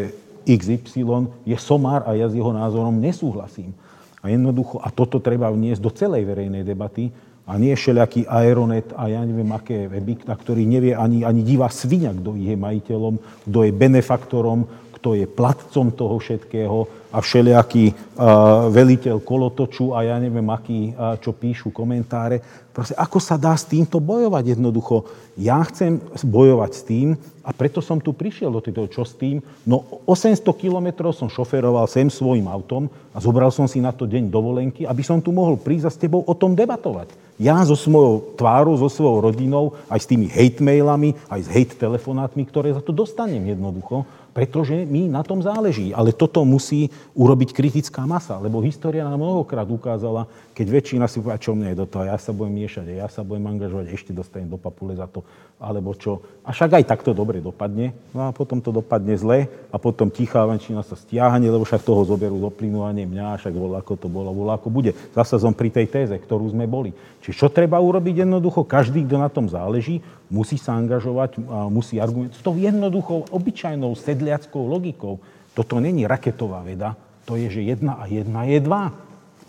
XY je somár a ja s jeho názorom nesúhlasím. A jednoducho, a toto treba vniesť do celej verejnej debaty, a nie všelijaký aeronet a ja neviem aké weby, na ktorý nevie ani, ani divá svinia, kto je majiteľom, kto je benefaktorom, kto je platcom toho všetkého a všelijaký uh, veliteľ kolotoču a ja neviem aký, uh, čo píšu komentáre. Proste, ako sa dá s týmto bojovať jednoducho? Ja chcem bojovať s tým a preto som tu prišiel do toho, čo s tým. No 800 kilometrov som šoferoval sem svojim autom a zobral som si na to deň dovolenky, aby som tu mohol prísť a s tebou o tom debatovať. Ja so svojou tvárou, so svojou rodinou, aj s tými hate mailami, aj s hate telefonátmi, ktoré za to dostanem jednoducho, pretože mi na tom záleží. Ale toto musí urobiť kritická masa, lebo história nám mnohokrát ukázala, keď väčšina si povie, čo mne je do toho, ja sa budem miešať, ja sa budem angažovať, ešte dostanem do papule za to, alebo čo. A však aj takto dobre dopadne, no a potom to dopadne zle a potom tichá venčina sa stiahne, lebo však toho zoberú do plynu a nie mňa, však bolo ako to bolo, bolo ako bude. Zase som pri tej téze, ktorú sme boli. Čiže čo treba urobiť jednoducho? Každý, kto na tom záleží, musí sa angažovať, musí argumentovať. S tou jednoduchou, obyčajnou sedliackou logikou. Toto není raketová veda, to je, že jedna a jedna je dva.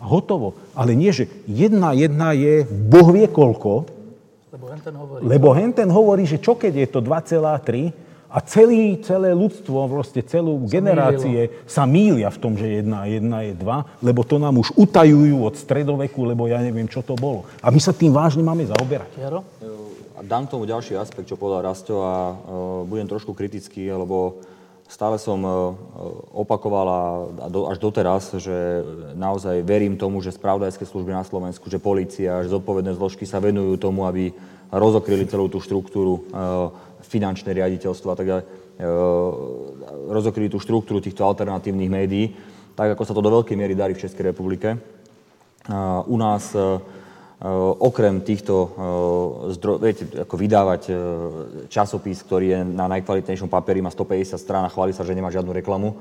Hotovo. Ale nie, že jedna jedna je boh vie koľko, lebo henten hovorí, lebo henten hovorí že čo keď je to 2,3 a celý, celé ľudstvo, vlastne celú sa generácie mýlilo. sa mýlia v tom, že jedna a jedna je dva, lebo to nám už utajujú od stredoveku, lebo ja neviem, čo to bolo. A my sa tým vážne máme zaoberať. Jaro? A dám tomu ďalší aspekt, čo povedal Rasto a uh, budem trošku kritický, lebo stále som opakoval a až doteraz, že naozaj verím tomu, že spravodajské služby na Slovensku, že policia, že zodpovedné zložky sa venujú tomu, aby rozokryli celú tú štruktúru finančné riaditeľstvo a tak ďalej, rozokryli tú štruktúru týchto alternatívnych médií, tak ako sa to do veľkej miery darí v Českej republike. U nás okrem týchto zdrojov, viete, ako vydávať časopis, ktorý je na najkvalitnejšom papieri, má 150 strán a chváli sa, že nemá žiadnu reklamu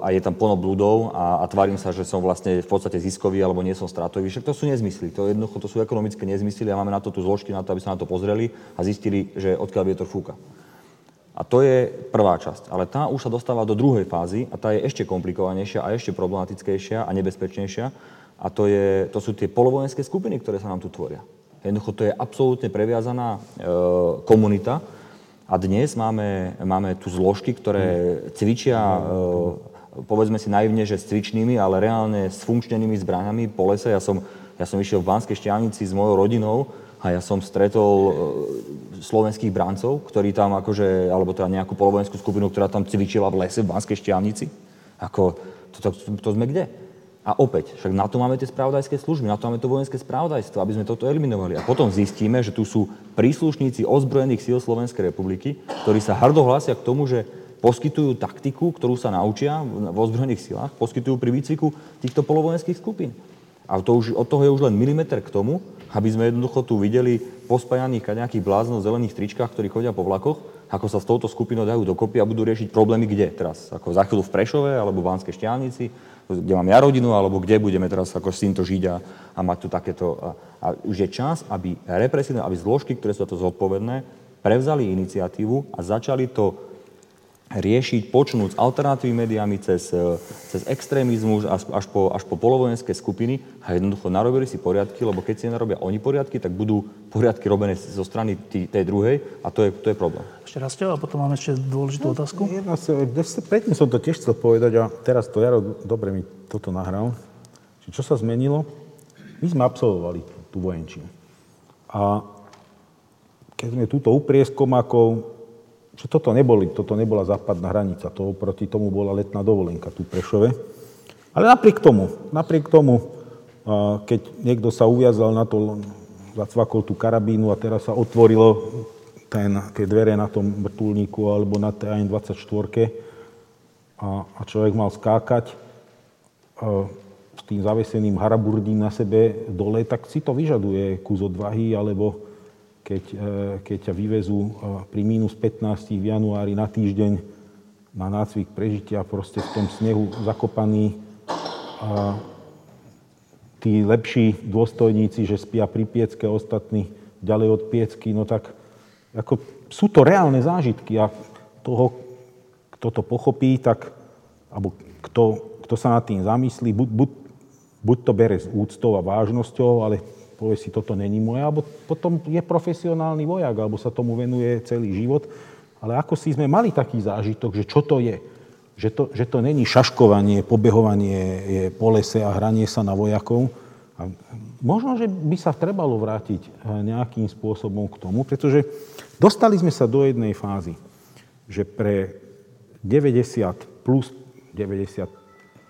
a je tam plno blúdov a, a tvárim sa, že som vlastne v podstate ziskový alebo nie som stratový. Však to sú nezmysly. To jednoducho to sú ekonomické nezmysly a máme na to tu zložky na to, aby sa na to pozreli a zistili, že odkiaľ vietor fúka. A to je prvá časť. Ale tá už sa dostáva do druhej fázy a tá je ešte komplikovanejšia a ešte problematickejšia a nebezpečnejšia. A to, je, to sú tie polovojenské skupiny, ktoré sa nám tu tvoria. Jednoducho to je absolútne previazaná e, komunita, a dnes máme, máme tu zložky, ktoré cvičia, e, povedzme si naivne, že s cvičnými, ale reálne s funkčnenými zbraniami po lese. Ja som, ja som išiel v Banskej šťavnici s mojou rodinou a ja som stretol e, slovenských brancov, ktorí tam akože, alebo teda nejakú polovojenskú skupinu, ktorá tam cvičila v lese v Banskej šťavnici. Ako, to, to, to sme kde? A opäť, však na to máme tie spravodajské služby, na to máme to vojenské spravodajstvo, aby sme toto eliminovali. A potom zistíme, že tu sú príslušníci ozbrojených síl Slovenskej republiky, ktorí sa hrdo hlásia k tomu, že poskytujú taktiku, ktorú sa naučia v ozbrojených silách, poskytujú pri výcviku týchto polovojenských skupín. A to už, od toho je už len milimeter k tomu, aby sme jednoducho tu videli pospájaných nejakých bláznov v zelených tričkách, ktorí chodia po vlakoch, ako sa s touto skupinou dajú dokopy a budú riešiť problémy kde teraz? Ako za chvíľu v Prešove alebo v Banskej šťavnici, kde mám ja rodinu, alebo kde budeme teraz ako s týmto žiť a, a mať tu takéto... A, a už je čas, aby represívne, aby zložky, ktoré sú za to zodpovedné, prevzali iniciatívu a začali to riešiť, počnúť s alternatívnymi médiami cez, e, cez extrémizmus až, až, po, až po polovojenské skupiny a jednoducho narobili si poriadky, lebo keď si narobia oni poriadky, tak budú poriadky robené zo strany tý, tej druhej a to je, to je problém. Ešte raz a potom máme ešte dôležitú otázku. Jedna, predtým som to tiež chcel povedať a teraz to Jaro dobre mi toto nahral. Čo sa zmenilo? My sme absolvovali tú vojenčinu. A keď sme túto uprieskomakov že toto, neboli, toto nebola západná hranica, to proti tomu bola letná dovolenka tu v Prešove. Ale napriek tomu, napriek tomu, keď niekto sa uviazal na to, zacvakol tú karabínu a teraz sa otvorilo ten, tie dvere na tom vrtulníku alebo na tej 24 a, a človek mal skákať s tým zaveseným haraburdím na sebe dole, tak si to vyžaduje kus odvahy alebo keď, e, keď ťa vyvezú e, pri mínus 15 v januári na týždeň na nácvik prežitia, proste v tom snehu zakopaný. A tí lepší dôstojníci, že spia pri piecke, ostatní ďalej od piecky, no tak ako, sú to reálne zážitky a toho, kto to pochopí, tak, alebo kto, kto sa nad tým zamyslí, buď, buď, buď to bere s úctou a vážnosťou, ale povie si, toto není moje, alebo potom je profesionálny vojak, alebo sa tomu venuje celý život. Ale ako si sme mali taký zážitok, že čo to je? Že to, že to není šaškovanie, pobehovanie je po lese a hranie sa na vojakov. A možno, že by sa trebalo vrátiť eh, nejakým spôsobom k tomu, pretože dostali sme sa do jednej fázy, že pre 90 plus 90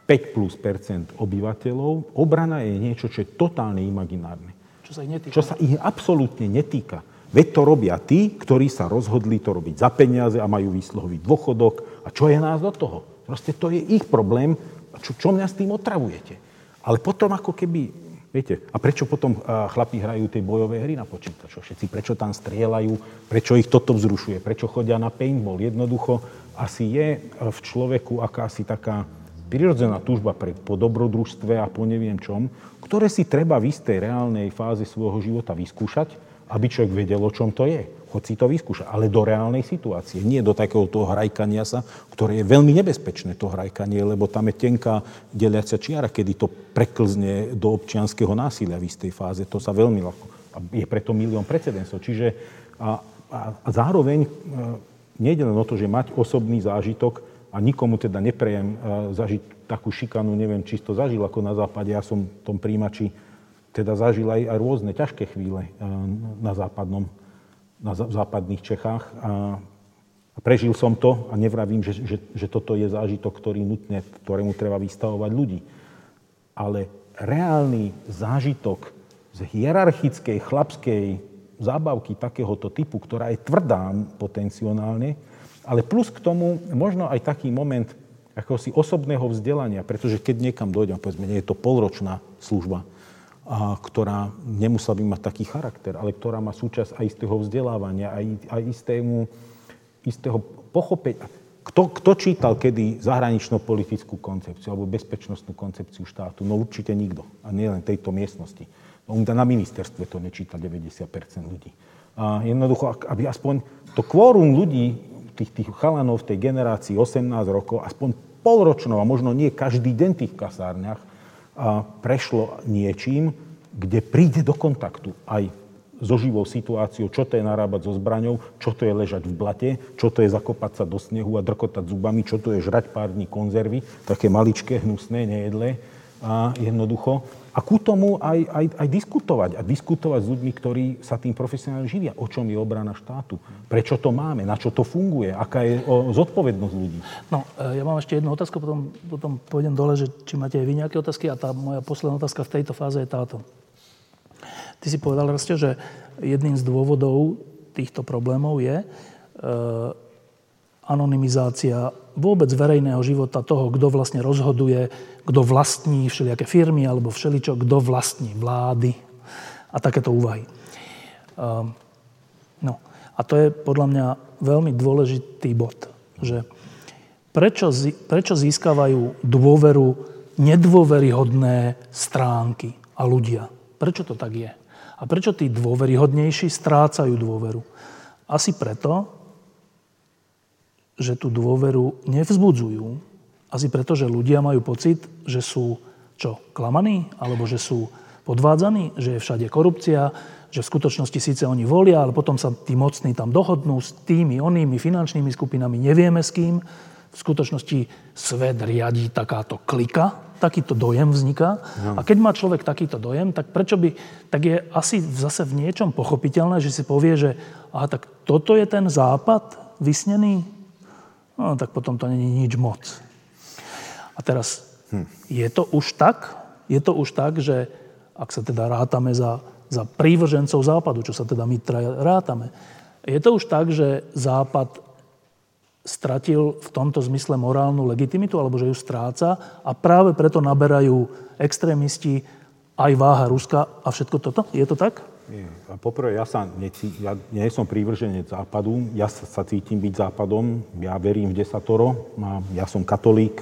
5 plus percent obyvateľov, obrana je niečo, čo je totálne imaginárne. Čo sa ich netýka. Čo sa ich absolútne netýka. Veď to robia tí, ktorí sa rozhodli to robiť za peniaze a majú výsluhový dôchodok. A čo je nás do toho? Proste to je ich problém. Čo, čo mňa s tým otravujete? Ale potom ako keby Viete, a prečo potom chlapi hrajú tie bojové hry na počítačoch? Všetci prečo tam strieľajú? Prečo ich toto vzrušuje? Prečo chodia na paintball? Jednoducho asi je v človeku akási taká prirodzená túžba pre, po dobrodružstve a po neviem čom, ktoré si treba v istej reálnej fáze svojho života vyskúšať, aby človek vedel, o čom to je. Choď si to vyskúšať, ale do reálnej situácie. Nie do takého toho hrajkania sa, ktoré je veľmi nebezpečné, to hrajkanie, lebo tam je tenká deliacia čiara, kedy to preklzne do občianského násilia v istej fáze. To sa veľmi ľahko... A je preto milión precedensov. Čiže a, a, a zároveň e, nejde len o to, že mať osobný zážitok, a nikomu teda neprejem eh, zažiť takú šikanu, neviem, či to zažil ako na západe, ja som v tom príjimači teda zažil aj, aj rôzne ťažké chvíle eh, na západnom, na západných Čechách. A prežil som to a nevravím, že, že, že toto je zážitok, ktorý nutne, ktorému treba vystavovať ľudí. Ale reálny zážitok z hierarchickej, chlapskej zábavky takéhoto typu, ktorá je tvrdá potenciálne, ale plus k tomu možno aj taký moment akosi osobného vzdelania, pretože keď niekam dojdem, povedzme, nie je to polročná služba, a ktorá nemusela by mať taký charakter, ale ktorá má súčasť aj istého vzdelávania, aj, aj istému, istého pochopenia. Kto, kto čítal kedy zahranično-politickú koncepciu alebo bezpečnostnú koncepciu štátu? No určite nikto. A nie len tejto miestnosti. No, na ministerstve to nečíta 90% ľudí. A jednoducho, aby aspoň to kvórum ľudí, tých, tých chalanov v tej generácii 18 rokov, aspoň polročnou a možno nie každý deň v tých kasárniach, a prešlo niečím, kde príde do kontaktu aj so živou situáciou, čo to je narábať so zbraňou, čo to je ležať v blate, čo to je zakopať sa do snehu a drkotať zubami, čo to je žrať pár dní konzervy, také maličké, hnusné, nejedlé. A jednoducho a ku tomu aj, aj, aj diskutovať. A diskutovať s ľuďmi, ktorí sa tým profesionálne živia. O čom je obrana štátu? Prečo to máme? Na čo to funguje? Aká je o, zodpovednosť ľudí? No, e, ja mám ešte jednu otázku, potom, potom pôjdem dole, že či máte aj vy nejaké otázky. A tá moja posledná otázka v tejto fáze je táto. Ty si povedal, Rastio, že jedným z dôvodov týchto problémov je e, anonymizácia vôbec verejného života toho, kto vlastne rozhoduje, kto vlastní všelijaké firmy alebo všeličo, kto vlastní vlády a takéto úvahy. Um, no. A to je podľa mňa veľmi dôležitý bod, že prečo, prečo získavajú dôveru nedôveryhodné stránky a ľudia. Prečo to tak je? A prečo tí dôveryhodnejší strácajú dôveru? Asi preto, že tú dôveru nevzbudzujú, asi preto, že ľudia majú pocit, že sú čo, klamaní, alebo že sú podvádzaní, že je všade korupcia, že v skutočnosti síce oni volia, ale potom sa tí mocní tam dohodnú s tými onými finančnými skupinami, nevieme s kým. V skutočnosti svet riadí takáto klika, takýto dojem vzniká. No. A keď má človek takýto dojem, tak prečo by, tak je asi zase v niečom pochopiteľné, že si povie, že aha, tak toto je ten západ vysnený, no tak potom to není nič moc. A teraz, hm. je to už tak? Je to už tak, že ak sa teda rátame za, za prívržencov západu, čo sa teda my traja rátame, je to už tak, že západ stratil v tomto zmysle morálnu legitimitu, alebo že ju stráca a práve preto naberajú extrémisti aj váha Ruska a všetko toto? Je to tak? Nie. Poprvé, ja, sa neci, ja nie som prívrženec západu, ja sa, sa cítim byť západom, ja verím v desatoro, ja som katolík,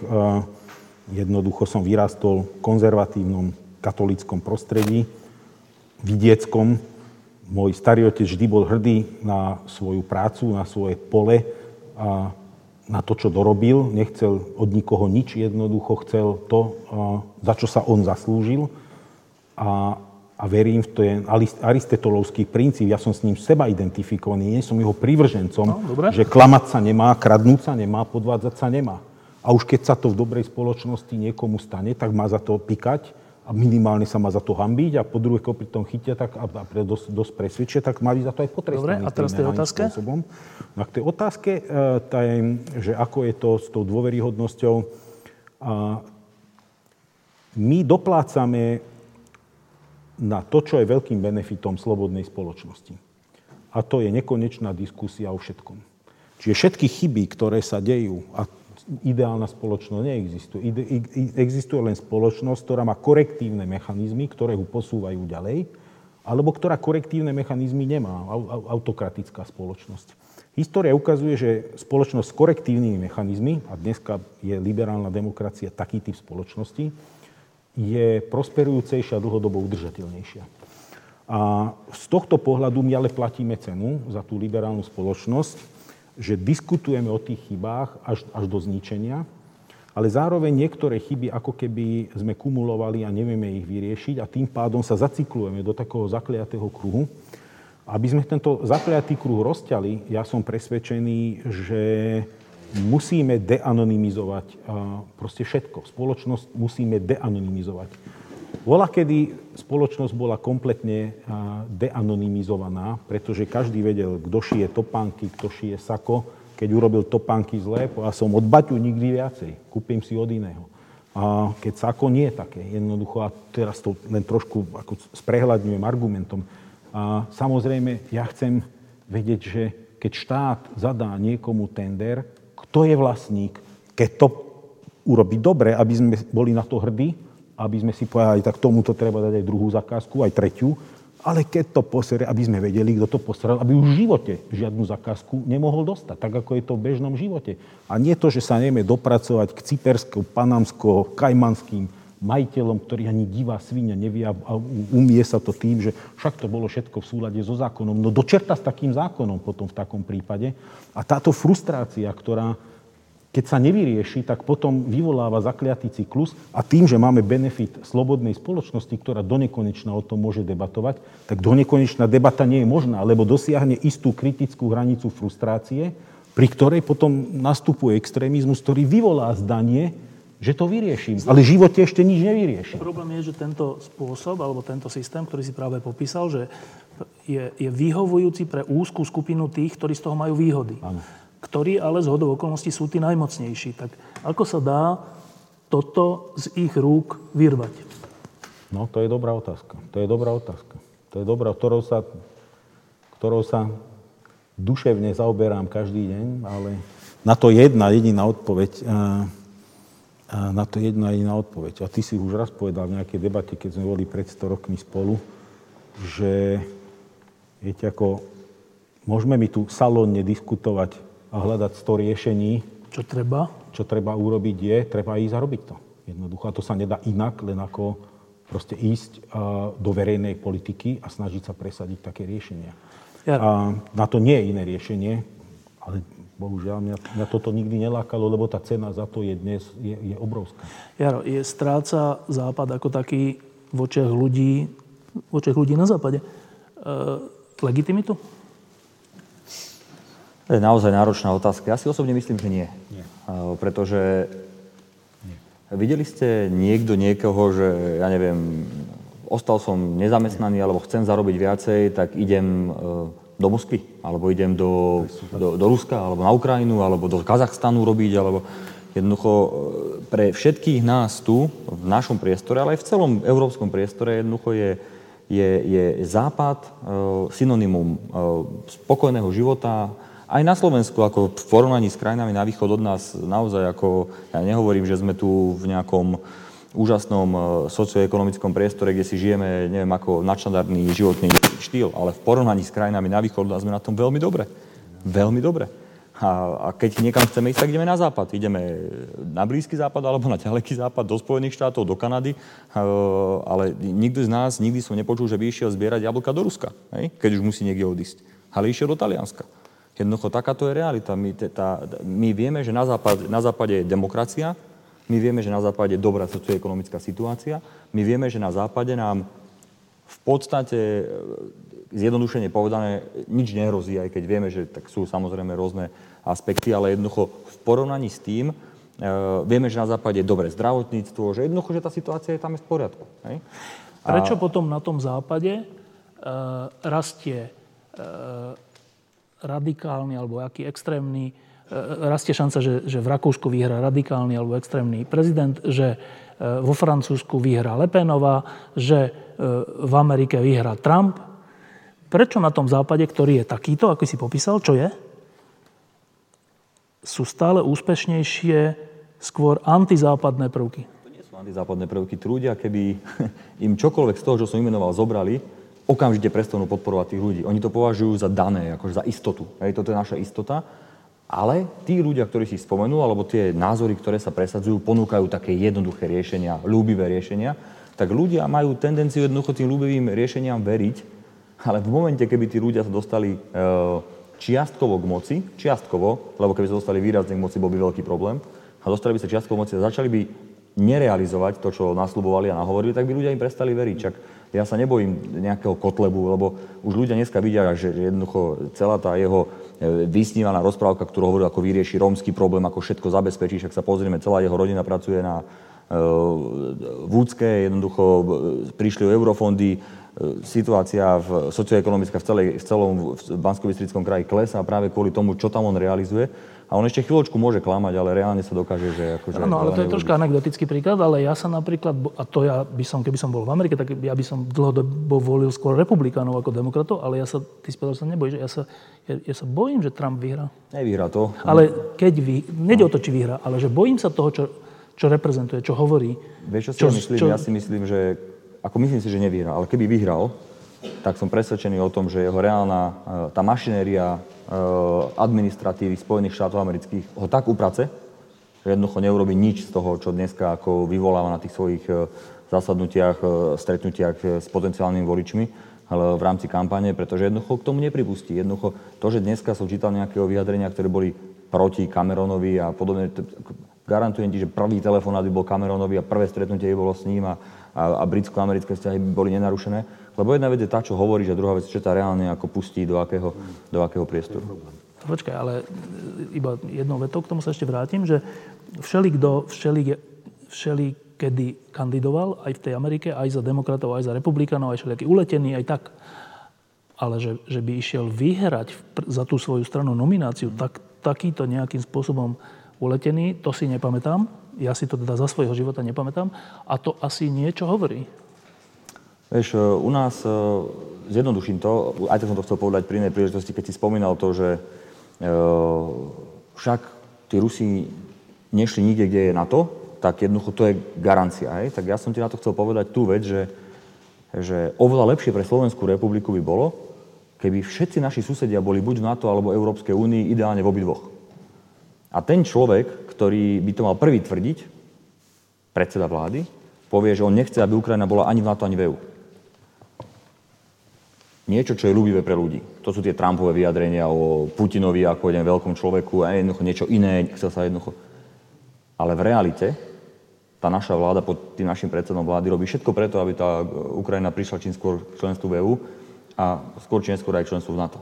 jednoducho som vyrastol v konzervatívnom katolickom prostredí, vidieckom. Môj starý otec vždy bol hrdý na svoju prácu, na svoje pole a na to, čo dorobil. Nechcel od nikoho nič, jednoducho chcel to, za čo sa on zaslúžil. A a verím v ten aristotelovský princíp, ja som s ním seba identifikovaný, nie som jeho prívržencom, no, že klamať sa nemá, kradnúť sa nemá, podvádzať sa nemá. A už keď sa to v dobrej spoločnosti niekomu stane, tak má za to pikať a minimálne sa má za to hambiť a po druhé, keď pri tom chytia tak, a, a pre dosť, dosť presvedčia, tak má za to aj potrestaný. Dobre, a teraz tej otázke? Spôsobom. No a k tej otázke, e, taj, že ako je to s tou dôveryhodnosťou, a my doplácame na to, čo je veľkým benefitom slobodnej spoločnosti. A to je nekonečná diskusia o všetkom. Čiže všetky chyby, ktoré sa dejú, a ideálna spoločnosť neexistuje. Ide, existuje len spoločnosť, ktorá má korektívne mechanizmy, ktoré ju posúvajú ďalej, alebo ktorá korektívne mechanizmy nemá, autokratická spoločnosť. História ukazuje, že spoločnosť s korektívnymi mechanizmy, a dneska je liberálna demokracia taký typ spoločnosti, je prosperujúcejšia a dlhodobo udržateľnejšia. A z tohto pohľadu my ale platíme cenu za tú liberálnu spoločnosť, že diskutujeme o tých chybách až, až do zničenia, ale zároveň niektoré chyby ako keby sme kumulovali a nevieme ich vyriešiť a tým pádom sa zacyklujeme do takého zakliatého kruhu. Aby sme tento zakliatý kruh rozťali, ja som presvedčený, že musíme deanonymizovať proste všetko. Spoločnosť musíme deanonymizovať. Bola, kedy spoločnosť bola kompletne deanonymizovaná, pretože každý vedel, kto šije topánky, kto šije sako, keď urobil topánky zlé, a som od Baťu nikdy viacej, kúpim si od iného. A keď Sako nie je také, jednoducho, a teraz to len trošku ako sprehľadňujem argumentom, a samozrejme, ja chcem vedieť, že keď štát zadá niekomu tender, kto je vlastník, keď to urobí dobre, aby sme boli na to hrdí, aby sme si povedali, tak tomuto treba dať aj druhú zakázku, aj tretiu, ale keď to posere, aby sme vedeli, kto to poseral, aby už v živote žiadnu zakázku nemohol dostať, tak ako je to v bežnom živote. A nie to, že sa nevieme dopracovať k cypersko, panamsko, kajmanským majiteľom, ktorý ani divá svinia nevie a umie sa to tým, že však to bolo všetko v súlade so zákonom. No dočerta s takým zákonom potom v takom prípade. A táto frustrácia, ktorá keď sa nevyrieši, tak potom vyvoláva zakliatý cyklus a tým, že máme benefit slobodnej spoločnosti, ktorá donekonečna o tom môže debatovať, tak donekonečná debata nie je možná, lebo dosiahne istú kritickú hranicu frustrácie, pri ktorej potom nastupuje extrémizmus, ktorý vyvolá zdanie, že to vyrieším. Ale v živote ešte nič nevyrieši. Problém je, že tento spôsob alebo tento systém, ktorý si práve popísal, že je, je vyhovujúci pre úzkú skupinu tých, ktorí z toho majú výhody. Áno ktorí ale z hodov okolností sú tí najmocnejší. Tak ako sa dá toto z ich rúk vyrvať? No, to je dobrá otázka. To je dobrá otázka. To je dobrá, ktorou sa, ktorou sa duševne zaoberám každý deň, ale na to jedna jediná odpoveď. A na to jedna jediná odpoveď. A ty si už raz povedal v nejakej debate, keď sme boli pred 100 rokmi spolu, že viete, ako môžeme mi tu salónne diskutovať a hľadať 100 riešení. Čo treba? Čo treba urobiť je, treba ísť a robiť to. Jednoducho. A to sa nedá inak, len ako proste ísť do verejnej politiky a snažiť sa presadiť také riešenia. Ja. A na to nie je iné riešenie, ale bohužiaľ mňa, mňa toto nikdy nelákalo, lebo tá cena za to je dnes je, je obrovská. Jaro, je stráca Západ ako taký v očiach ľudí, v očiach ľudí na Západe e, legitimitu? To je naozaj náročná otázka. Ja si osobne myslím, že nie. nie. Pretože nie. videli ste niekto niekoho, že ja neviem, ostal som nezamestnaný alebo chcem zarobiť viacej, tak idem e, do Moskvy, alebo idem do, do, do Ruska, alebo na Ukrajinu, alebo do Kazachstanu robiť, alebo jednoducho e, pre všetkých nás tu, v našom priestore, ale aj v celom európskom priestore, jednoducho je, je, je Západ e, synonymum spokojného života, aj na Slovensku, ako v porovnaní s krajinami na východ od nás, naozaj ako, ja nehovorím, že sme tu v nejakom úžasnom e, socioekonomickom priestore, kde si žijeme, neviem, ako nadštandardný životný štýl, ale v porovnaní s krajinami na východ sme na tom veľmi dobre. Veľmi dobre. A, a keď niekam chceme ísť, tak ideme na západ. Ideme na Blízky západ alebo na ďaleký západ, do Spojených štátov, do Kanady. Ale nikto z nás, nikdy som nepočul, že by išiel zbierať jablka do Ruska, hej? keď už musí niekde odísť. Ale išiel do Talianska. Jednoducho takáto je realita. My, tá, my vieme, že na západe, na západe je demokracia, my vieme, že na západe je dobrá socioekonomická situácia, my vieme, že na západe nám v podstate, e, zjednodušene povedané, nič nehrozí, aj keď vieme, že tak sú samozrejme rôzne aspekty, ale jednoducho v porovnaní s tým, e, vieme, že na západe je dobré zdravotníctvo, že jednoducho, že tá situácia je tam v poriadku. Hej? Prečo A... potom na tom západe e, rastie e, radikálny alebo aký extrémny, e, rastie šanca, že, že v Rakúsku vyhrá radikálny alebo extrémny prezident, že e, vo Francúzsku vyhrá Lepenová, že e, v Amerike vyhrá Trump. Prečo na tom západe, ktorý je takýto, ako si popísal, čo je, sú stále úspešnejšie skôr antizápadné prvky? To nie sú antizápadné prvky. Trúdia, keby im čokoľvek z toho, čo som imenoval, zobrali, okamžite prestanú podporovať tých ľudí. Oni to považujú za dané, akože za istotu. Hej, toto je naša istota. Ale tí ľudia, ktorí si spomenú, alebo tie názory, ktoré sa presadzujú, ponúkajú také jednoduché riešenia, ľúbivé riešenia, tak ľudia majú tendenciu jednoducho tým ľúbivým riešeniam veriť, ale v momente, keby tí ľudia sa dostali e, čiastkovo k moci, čiastkovo, lebo keby sa dostali výrazne k moci, bol by veľký problém, a dostali by sa čiastkovo k moci a začali by nerealizovať to, čo nasľubovali a nahovorili, tak by ľudia im prestali veriť. Čak ja sa nebojím nejakého kotlebu, lebo už ľudia dneska vidia, že jednoducho celá tá jeho vysnívaná rozprávka, ktorú hovoril, ako vyrieši rómsky problém, ako všetko zabezpečí, však sa pozrieme, celá jeho rodina pracuje na, v úcke, jednoducho prišli o eurofondy, situácia v, socioekonomická v, celej, v celom bansko kraji klesá práve kvôli tomu, čo tam on realizuje. A on ešte chvíľočku môže klamať, ale reálne sa dokáže, že... Akože no, ale to je troška anekdotický príklad, ale ja sa napríklad, a to ja by som, keby som bol v Amerike, tak ja by som dlhodobo volil skôr republikánov ako demokratov, ale ja sa, ty spýtal sa nebojíš, ja sa, ja, ja sa bojím, že Trump vyhrá. Nevyhrá to. Ale keď vy, nejde no. o to, či vyhrá, ale že bojím sa toho, čo, čo reprezentuje, čo hovorí. Vieš, čo si čo, ja myslím? Čo... Ja si myslím, že, ako myslím si, že nevyhrá, ale keby vyhral, tak som presvedčený o tom, že jeho reálna, e, tá mašinéria e, administratívy Spojených štátov amerických ho tak uprace, že jednoducho neurobi nič z toho, čo dneska ako vyvoláva na tých svojich e, zasadnutiach, stretnutiach s potenciálnymi voličmi, ale v rámci kampane, pretože jednoducho k tomu nepripustí. Jednoducho to, že dneska som čítal nejakého vyjadrenia, ktoré boli proti Cameronovi a podobne, garantujem ti, že prvý telefonát by bol Cameronovi a prvé stretnutie by bolo s ním a, a, a britsko-americké vzťahy by boli nenarušené lebo jedna vec je tá, čo hovoríš, a druhá vec, čo tá reálne ako pustí do akého, do akého priestoru. Počkaj, ale iba jednou vetou k tomu sa ešte vrátim, že všeli, kto, všeli, všeli kedy kandidoval aj v tej Amerike, aj za demokratov, aj za republikánov, aj všelijaký uletený, aj tak. Ale že, že by išiel vyhrať za tú svoju stranu nomináciu, tak, takýto nejakým spôsobom uletený, to si nepamätám. Ja si to teda za svojho života nepamätám. A to asi niečo hovorí. Vieš, e, u nás, e, zjednoduším to, aj tak som to chcel povedať pri inej príležitosti, keď si spomínal to, že e, však tí Rusi nešli nikde, kde je NATO, tak jednoducho to je garancia. Hej? Tak ja som ti na to chcel povedať tú vec, že, že oveľa lepšie pre Slovenskú republiku by bolo, keby všetci naši susedia boli buď v NATO alebo Európskej únii, ideálne v obidvoch. A ten človek, ktorý by to mal prvý tvrdiť, predseda vlády, povie, že on nechce, aby Ukrajina bola ani v NATO, ani v EU niečo, čo je ľúbivé pre ľudí. To sú tie Trumpové vyjadrenia o Putinovi ako jeden veľkom človeku a jednoducho niečo iné, chcel sa jednoducho... Ale v realite tá naša vláda pod tým našim predsedom vlády robí všetko preto, aby tá Ukrajina prišla čím skôr k členstvu v EU a skôr či neskôr aj členstvu v NATO.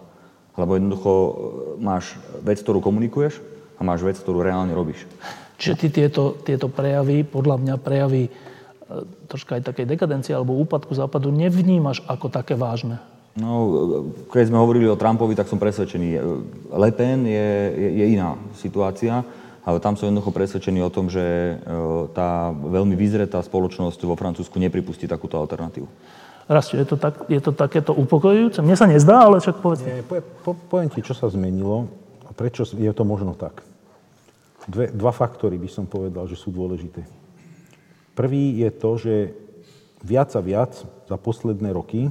Lebo jednoducho e, máš vec, ktorú komunikuješ a máš vec, ktorú reálne robíš. Čiže ty tieto, tieto prejavy, podľa mňa prejavy e, troška aj takej dekadencie alebo úpadku západu nevnímaš ako také vážne. No, keď sme hovorili o Trumpovi, tak som presvedčený. Le Pen je, je, je iná situácia, ale tam som jednoducho presvedčený o tom, že e, tá veľmi vyzretá spoločnosť vo Francúzsku nepripustí takúto alternatívu. Rastio, je to, tak, je to takéto upokojujúce? Mne sa nezdá, ale však povedz. Nie, po, po, poviem ti, čo sa zmenilo a prečo je to možno tak. Dve, dva faktory by som povedal, že sú dôležité. Prvý je to, že viac a viac za posledné roky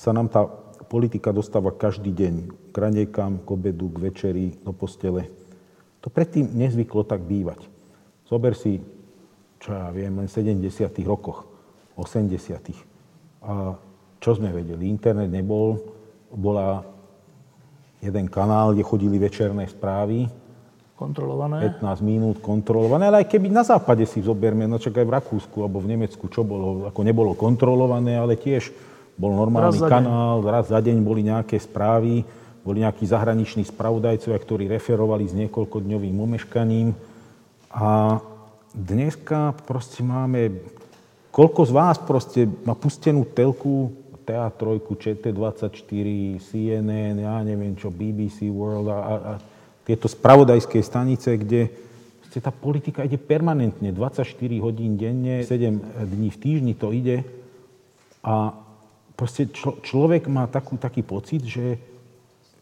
sa nám tá politika dostáva každý deň. K ranejkám, k obedu, k večeri, do postele. To predtým nezvyklo tak bývať. Zober si, čo ja viem, len v 70. rokoch, 80. A čo sme vedeli? Internet nebol, bola jeden kanál, kde chodili večerné správy. Kontrolované? 15 minút kontrolované, ale aj keby na západe si zoberme, no čak aj v Rakúsku alebo v Nemecku, čo bolo, ako nebolo kontrolované, ale tiež bol normálny raz kanál, raz za deň boli nejaké správy, boli nejakí zahraniční spravodajcovia, ktorí referovali s niekoľkodňovým omeškaním. A dneska proste máme, koľko z vás proste má pustenú telku, TA3, ČT24, CNN, ja neviem čo, BBC World a, a, a tieto spravodajské stanice, kde tá politika ide permanentne, 24 hodín denne, 7 dní v týždni to ide. A proste člo, človek má takú, taký pocit, že,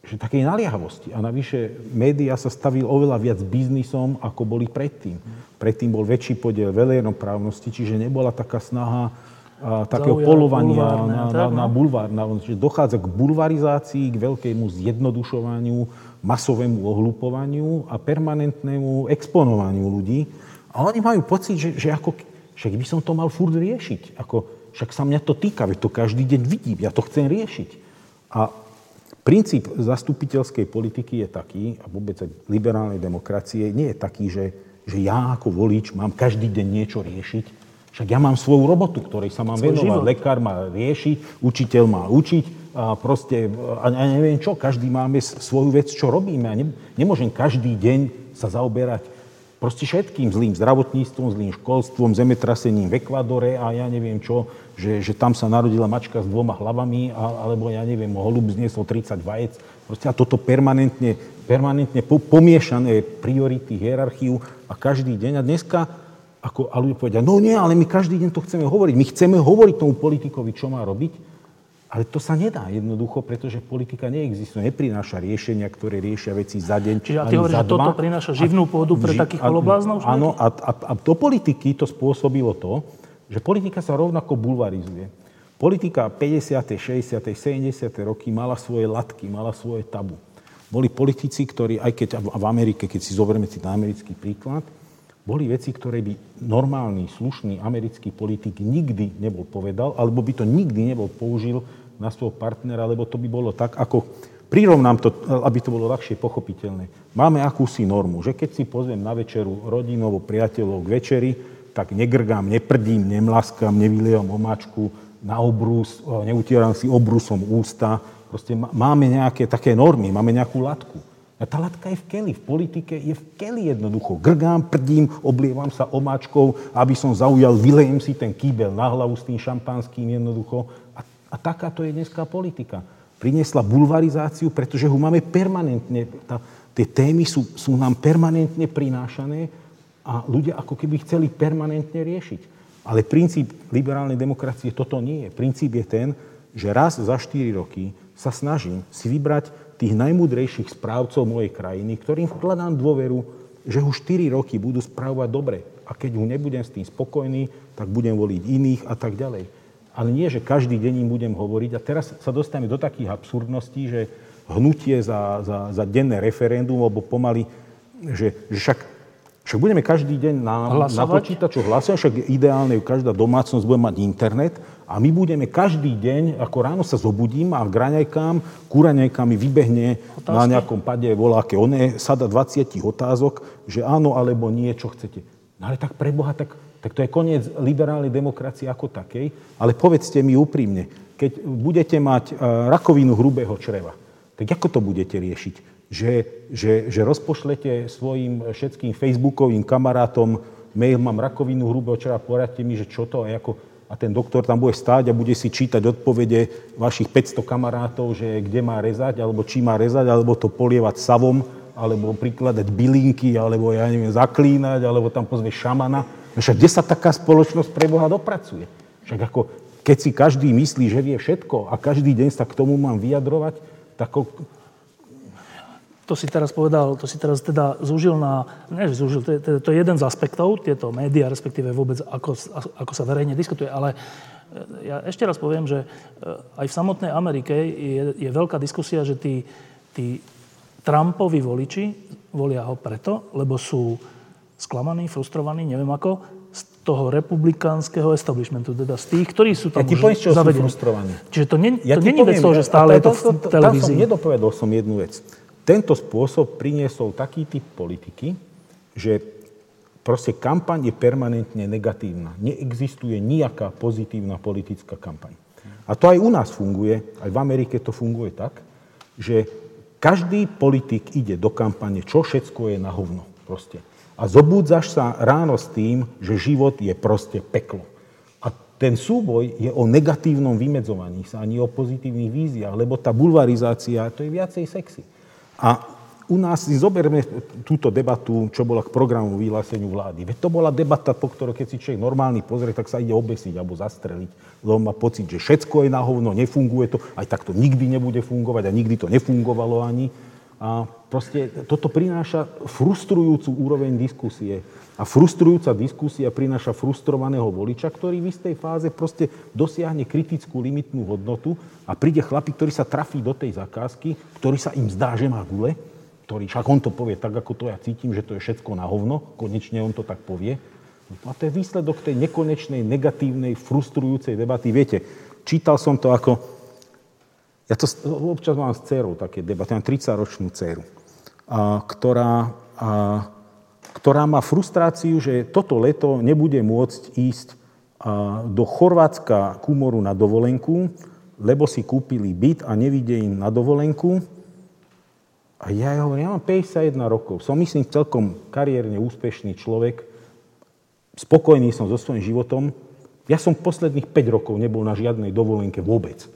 že takej naliehavosti. A navyše médiá sa stavili oveľa viac biznisom, ako boli predtým. Predtým bol väčší podiel veľejnoprávnosti, čiže nebola taká snaha a, takého Zaujal, polovania na, na, na bulvár. Na, že dochádza k bulvarizácii, k veľkému zjednodušovaniu, masovému ohlupovaniu a permanentnému exponovaniu ľudí. A oni majú pocit, že, že ako, však by som to mal furt riešiť. Ako, však sa mňa to týka, veď to každý deň vidím, ja to chcem riešiť. A princíp zastupiteľskej politiky je taký, a vôbec aj liberálnej demokracie, nie je taký, že, že ja ako volič mám každý deň niečo riešiť. Však ja mám svoju robotu, ktorej sa mám venovať. Život. Lekár má riešiť, učiteľ má učiť a proste, a neviem čo, každý máme svoju vec, čo robíme. A ne, nemôžem každý deň sa zaoberať proste všetkým zlým zdravotníctvom, zlým školstvom, zemetrasením v Ekvadore a ja neviem čo, že, že tam sa narodila mačka s dvoma hlavami, a, alebo ja neviem, holub zniesol 30 vajec. Proste a toto permanentne, permanentne pomiešané priority, hierarchiu a každý deň. A dneska ako, a ľudia povedia, no nie, ale my každý deň to chceme hovoriť. My chceme hovoriť tomu politikovi, čo má robiť. Ale to sa nedá jednoducho, pretože politika neexistuje, neprináša riešenia, ktoré riešia veci za deň. Čiže a ty hovoríš, že toto prináša živnú pôdu pre ži- takých holobláznov? Áno, a, a, a do politiky to spôsobilo to, že politika sa rovnako bulvarizuje. Politika 50., 60., 70. roky mala svoje latky, mala svoje tabu. Boli politici, ktorí, aj keď v Amerike, keď si zoberieme si ten americký príklad, boli veci, ktoré by normálny, slušný americký politik nikdy nebol povedal, alebo by to nikdy nebol použil na svojho partnera, lebo to by bolo tak, ako prirovnám to, aby to bolo ľahšie pochopiteľné. Máme akúsi normu, že keď si pozvem na večeru rodinovo priateľov k večeri, tak negrgám, neprdím, nemlaskám, nevylievam omáčku na obrus, neutieram si obrusom ústa. Proste máme nejaké také normy, máme nejakú latku. A tá latka je v keli, v politike je v keli jednoducho. Grgám, prdím, oblievam sa omáčkou, aby som zaujal, vylejem si ten kýbel na hlavu s tým šampanským jednoducho. A, takáto je dneská politika. Priniesla bulvarizáciu, pretože ho máme permanentne, tá, tie témy sú, sú nám permanentne prinášané a ľudia ako keby chceli permanentne riešiť. Ale princíp liberálnej demokracie toto nie je. Princíp je ten, že raz za 4 roky sa snažím si vybrať tých najmúdrejších správcov mojej krajiny, ktorým vkladám dôveru, že už 4 roky budú správovať dobre. A keď už nebudem s tým spokojný, tak budem voliť iných a tak ďalej. Ale nie, že každý deň im budem hovoriť. A teraz sa dostaneme do takých absurdností, že hnutie za, za, za denné referendum, alebo pomaly, že, že však však budeme každý deň na, na počítaču hlasovať, však ideálne každá domácnosť bude mať internet a my budeme každý deň, ako ráno sa zobudím a k raňajkám, kúraňajkám mi vybehne Otázky? na nejakom pade voláke oné, sada 20 otázok, že áno alebo nie, čo chcete. No ale tak pre Boha, tak, tak to je koniec liberálnej demokracie ako takej. Ale povedzte mi úprimne, keď budete mať uh, rakovinu hrubého čreva, tak ako to budete riešiť? že, že, že rozpošlete svojim všetkým facebookovým kamarátom mail, mám rakovinu hrubého čera, poradte mi, že čo to je, ako, a ten doktor tam bude stáť a bude si čítať odpovede vašich 500 kamarátov, že kde má rezať, alebo či má rezať, alebo to polievať savom, alebo prikladať bylinky, alebo ja neviem, zaklínať, alebo tam pozve šamana. Však kde sa taká spoločnosť pre Boha dopracuje? Však ako, keď si každý myslí, že vie všetko a každý deň sa k tomu mám vyjadrovať, tak to si teraz povedal, to si teraz teda zúžil na, ne, zúžil, to je, to je jeden z aspektov, tieto médiá, respektíve vôbec ako, ako sa verejne diskutuje, ale e, ja ešte raz poviem, že e, aj v samotnej Amerike je, je veľká diskusia, že tí, tí Trumpovi voliči volia ho preto, lebo sú sklamaní, frustrovaní, neviem ako, z toho republikánskeho establishmentu, teda z tých, ktorí sú tam ja ti poviem, čo sú frustrovaní. Čiže to, nie, ja to není vec toho, že stále je to v televízii. Tam som nedopovedal som jednu vec. Tento spôsob priniesol taký typ politiky, že proste kampaň je permanentne negatívna. Neexistuje nejaká pozitívna politická kampaň. A to aj u nás funguje, aj v Amerike to funguje tak, že každý politik ide do kampane, čo všetko je na hovno. Proste. A zobúdzaš sa ráno s tým, že život je proste peklo. A ten súboj je o negatívnom vymedzovaní sa, ani o pozitívnych víziách, lebo tá bulvarizácia, to je viacej sexy. A u nás si zoberme túto debatu, čo bola k programu vyhláseniu vlády. Veď to bola debata, po ktorej keď si človek normálny pozrie, tak sa ide obesiť alebo zastreliť. Lebo má pocit, že všetko je na hovno, nefunguje to, aj tak to nikdy nebude fungovať a nikdy to nefungovalo ani. A proste toto prináša frustrujúcu úroveň diskusie. A frustrujúca diskusia prináša frustrovaného voliča, ktorý v istej fáze proste dosiahne kritickú limitnú hodnotu a príde chlapík, ktorý sa trafí do tej zakázky, ktorý sa im zdá, že má gule, ktorý, však on to povie tak, ako to ja cítim, že to je všetko na hovno, konečne on to tak povie. A to je výsledok tej nekonečnej, negatívnej, frustrujúcej debaty. Viete, čítal som to ako... Ja to občas mám s dcerou také debaty, mám 30-ročnú dceru, ktorá ktorá má frustráciu, že toto leto nebude môcť ísť do Chorvátska ku moru na dovolenku, lebo si kúpili byt a nevidie im na dovolenku. A ja hovorím, ja mám 51 rokov, som myslím celkom kariérne úspešný človek, spokojný som so svojím životom. Ja som posledných 5 rokov nebol na žiadnej dovolenke vôbec.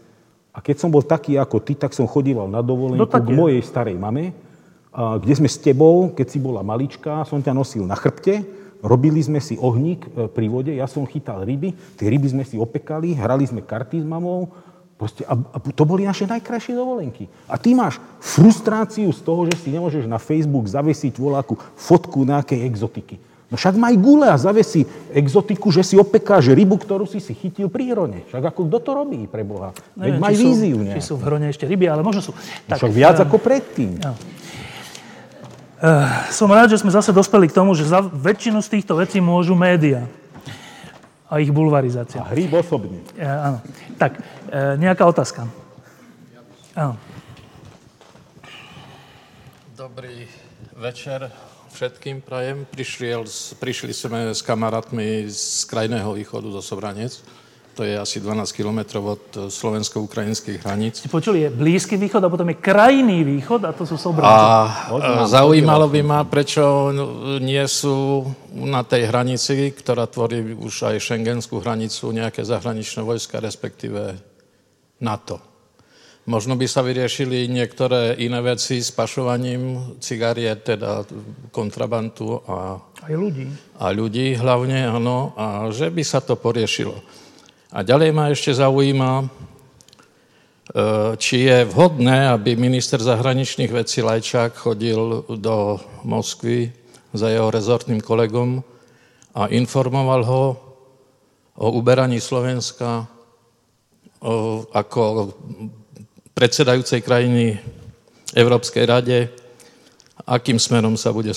A keď som bol taký ako ty, tak som chodíval na dovolenku no, k mojej starej mame, kde sme s tebou, keď si bola malička, som ťa nosil na chrbte, robili sme si ohník e, pri vode, ja som chytal ryby, tie ryby sme si opekali, hrali sme karty s mamou, Proste, a, a to boli naše najkrajšie dovolenky. A ty máš frustráciu z toho, že si nemôžeš na Facebook zavesiť voláku fotku nejakej exotiky. No však maj gule a zavesi exotiku, že si opekáš rybu, ktorú si si chytil pri hrone. Však ako kto to robí pre Boha? Veď maj víziu sú, Či sú v hrone ešte ryby, ale možno sú. Tak, však viac uh, ako predtým. Uh, som rád, že sme zase dospeli k tomu, že za väčšinu z týchto vecí môžu médiá a ich bulvarizácia. A hríb osobne. E, áno. Tak, e, nejaká otázka? Áno. Dobrý večer všetkým prajem. Prišli, prišli sme s kamarátmi z krajného východu do Sobranec. To je asi 12 kilometrov od eh, slovensko-ukrajinských hraníc. Ste počuli, je Blízky východ a potom je krajný východ a to sú Sobrance. A Možná, zaujímalo by ma, prečo nie sú na tej hranici, ktorá tvorí už aj šengenskú hranicu, nejaké zahraničné vojska, respektíve NATO. Možno by sa vyriešili niektoré iné veci s pašovaním cigariet, teda kontrabantu a... Aj ľudí. A ľudí hlavne, áno. A že by sa to poriešilo. A ďalej ma ešte zaujíma, e, či je vhodné, aby minister zahraničných vecí Lajčák chodil do Moskvy za jeho rezortným kolegom a informoval ho o uberaní Slovenska ako predsedajúcej krajiny Európskej rade, akým smerom sa bude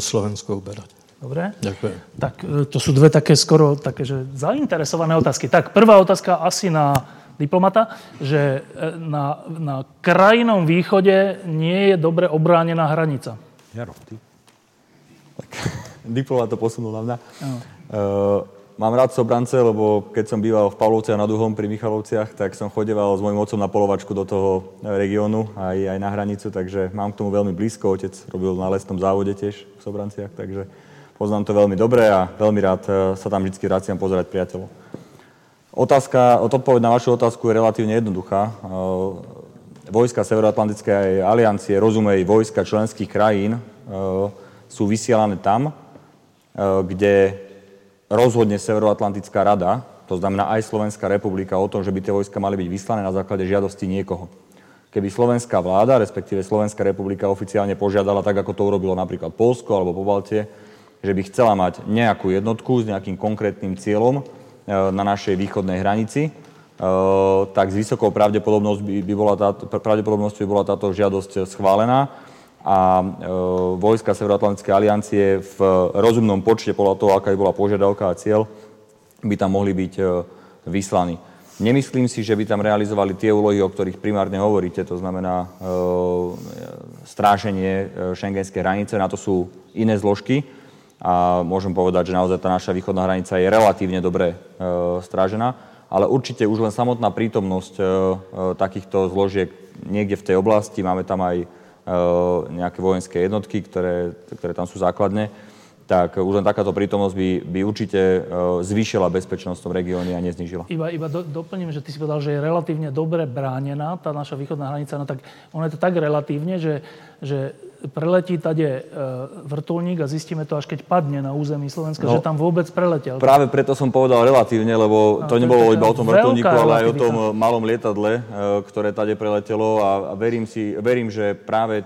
Slovensko uberať. Dobre? Ďakujem. Tak e, to sú dve také skoro také, že zainteresované otázky. Tak prvá otázka asi na diplomata, že e, na, na krajnom východe nie je dobre obránená hranica. Jaro, ty. Tak, diplomat to posunul na mňa. Uh, mám rád Sobrance, lebo keď som býval v Pavlovciach nad Uhom pri Michalovciach, tak som chodeval s mojim otcom na polovačku do toho regiónu, aj, aj na hranicu, takže mám k tomu veľmi blízko. Otec robil na lesnom závode tiež v Sobranciach, takže Poznám to veľmi dobre a veľmi rád e, sa tam vždy vraciam pozerať priateľov. Otázka, odpoveď na vašu otázku je relatívne jednoduchá. E, vojska Severoatlantickej aliancie, rozumej vojska členských krajín, e, sú vysielané tam, kde rozhodne Severoatlantická rada, to znamená aj Slovenská republika, o tom, že by tie vojska mali byť vyslané na základe žiadosti niekoho. Keby slovenská vláda, respektíve Slovenská republika oficiálne požiadala, tak ako to urobilo napríklad Polsko alebo Pobaltie, že by chcela mať nejakú jednotku s nejakým konkrétnym cieľom e, na našej východnej hranici, e, tak s vysokou pravdepodobnosťou by, bola táto, pravdepodobnosťou by bola táto žiadosť schválená a e, vojska Severoatlantickej aliancie v rozumnom počte podľa toho, aká bola požiadavka a cieľ, by tam mohli byť vyslaní. Nemyslím si, že by tam realizovali tie úlohy, o ktorých primárne hovoríte, to znamená e, stráženie šengenskej hranice, na to sú iné zložky, a môžem povedať, že naozaj tá naša východná hranica je relatívne dobre e, strážená, ale určite už len samotná prítomnosť e, e, takýchto zložiek niekde v tej oblasti, máme tam aj e, nejaké vojenské jednotky, ktoré, ktoré tam sú základne, tak už len takáto prítomnosť by, by určite e, zvýšila bezpečnosť v tom regióne a neznižila. Iba, iba do, doplním, že ty si povedal, že je relatívne dobre bránená tá naša východná hranica, no tak ono je to tak relatívne, že, že preletí tade e, vrtulník a zistíme to až keď padne na území Slovenska, no, že tam vôbec preletel. Práve preto som povedal relatívne, lebo to, nebolo iba o tom vrtulníku, ale aj o tom malom lietadle, e, ktoré tade preletelo a, a verím, si, verím, že práve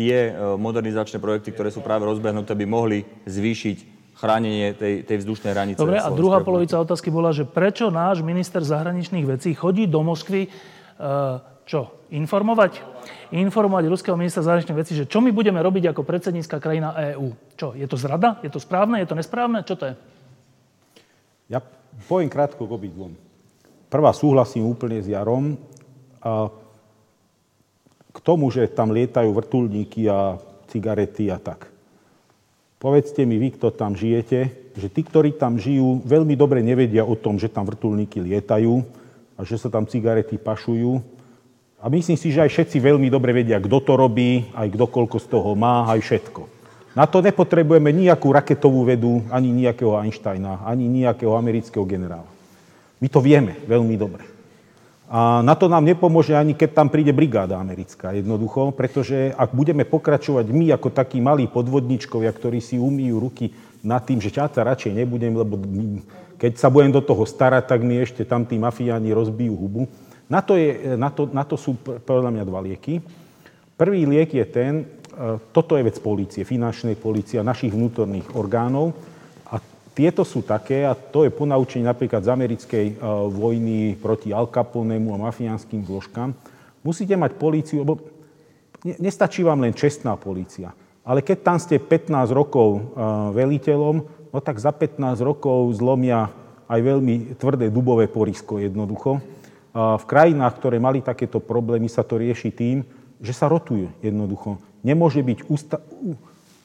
tie e, modernizačné projekty, ktoré sú práve rozbehnuté, by mohli zvýšiť chránenie tej, tej vzdušnej hranice. Dobre, a druhá polovica otázky bola, že prečo náš minister zahraničných vecí chodí do Moskvy uh, čo? Informovať? Informovať ruského ministra zahraničných vecí, že čo my budeme robiť ako predsednícka krajina EÚ. Čo? Je to zrada? Je to správne? Je to nesprávne? Čo to je? Ja poviem krátko k obidvom. Prvá súhlasím úplne s Jarom. A k tomu, že tam lietajú vrtulníky a cigarety a tak. Povedzte mi vy, kto tam žijete, že tí, ktorí tam žijú, veľmi dobre nevedia o tom, že tam vrtulníky lietajú a že sa tam cigarety pašujú A myslím si, že aj všetci veľmi dobre vedia, kto to robí, aj kto koľko z toho má, aj všetko. Na to nepotrebujeme nejakú raketovú vedu, ani nejakého Einsteina, ani nejakého amerického generála. My to vieme veľmi dobre. A na to nám nepomôže ani keď tam príde brigáda americká, jednoducho, pretože ak budeme pokračovať my ako takí malí podvodničkovia, ktorí si umýjú ruky nad tým, že ťa radšej nebudem, lebo keď sa budem do toho starať, tak mi ešte tam tí mafiáni rozbijú hubu. Na to, je, na to, na to sú podľa mňa dva lieky. Prvý liek je ten, e, toto je vec polície, finančnej polície a našich vnútorných orgánov, tieto sú také, a to je ponaučenie napríklad z americkej uh, vojny proti Al Caponemu a mafiánskym zložkám. Musíte mať políciu, lebo ne, nestačí vám len čestná polícia. Ale keď tam ste 15 rokov uh, veliteľom, no tak za 15 rokov zlomia aj veľmi tvrdé dubové porisko jednoducho. Uh, v krajinách, ktoré mali takéto problémy, sa to rieši tým, že sa rotujú jednoducho. Nemôže byť usta-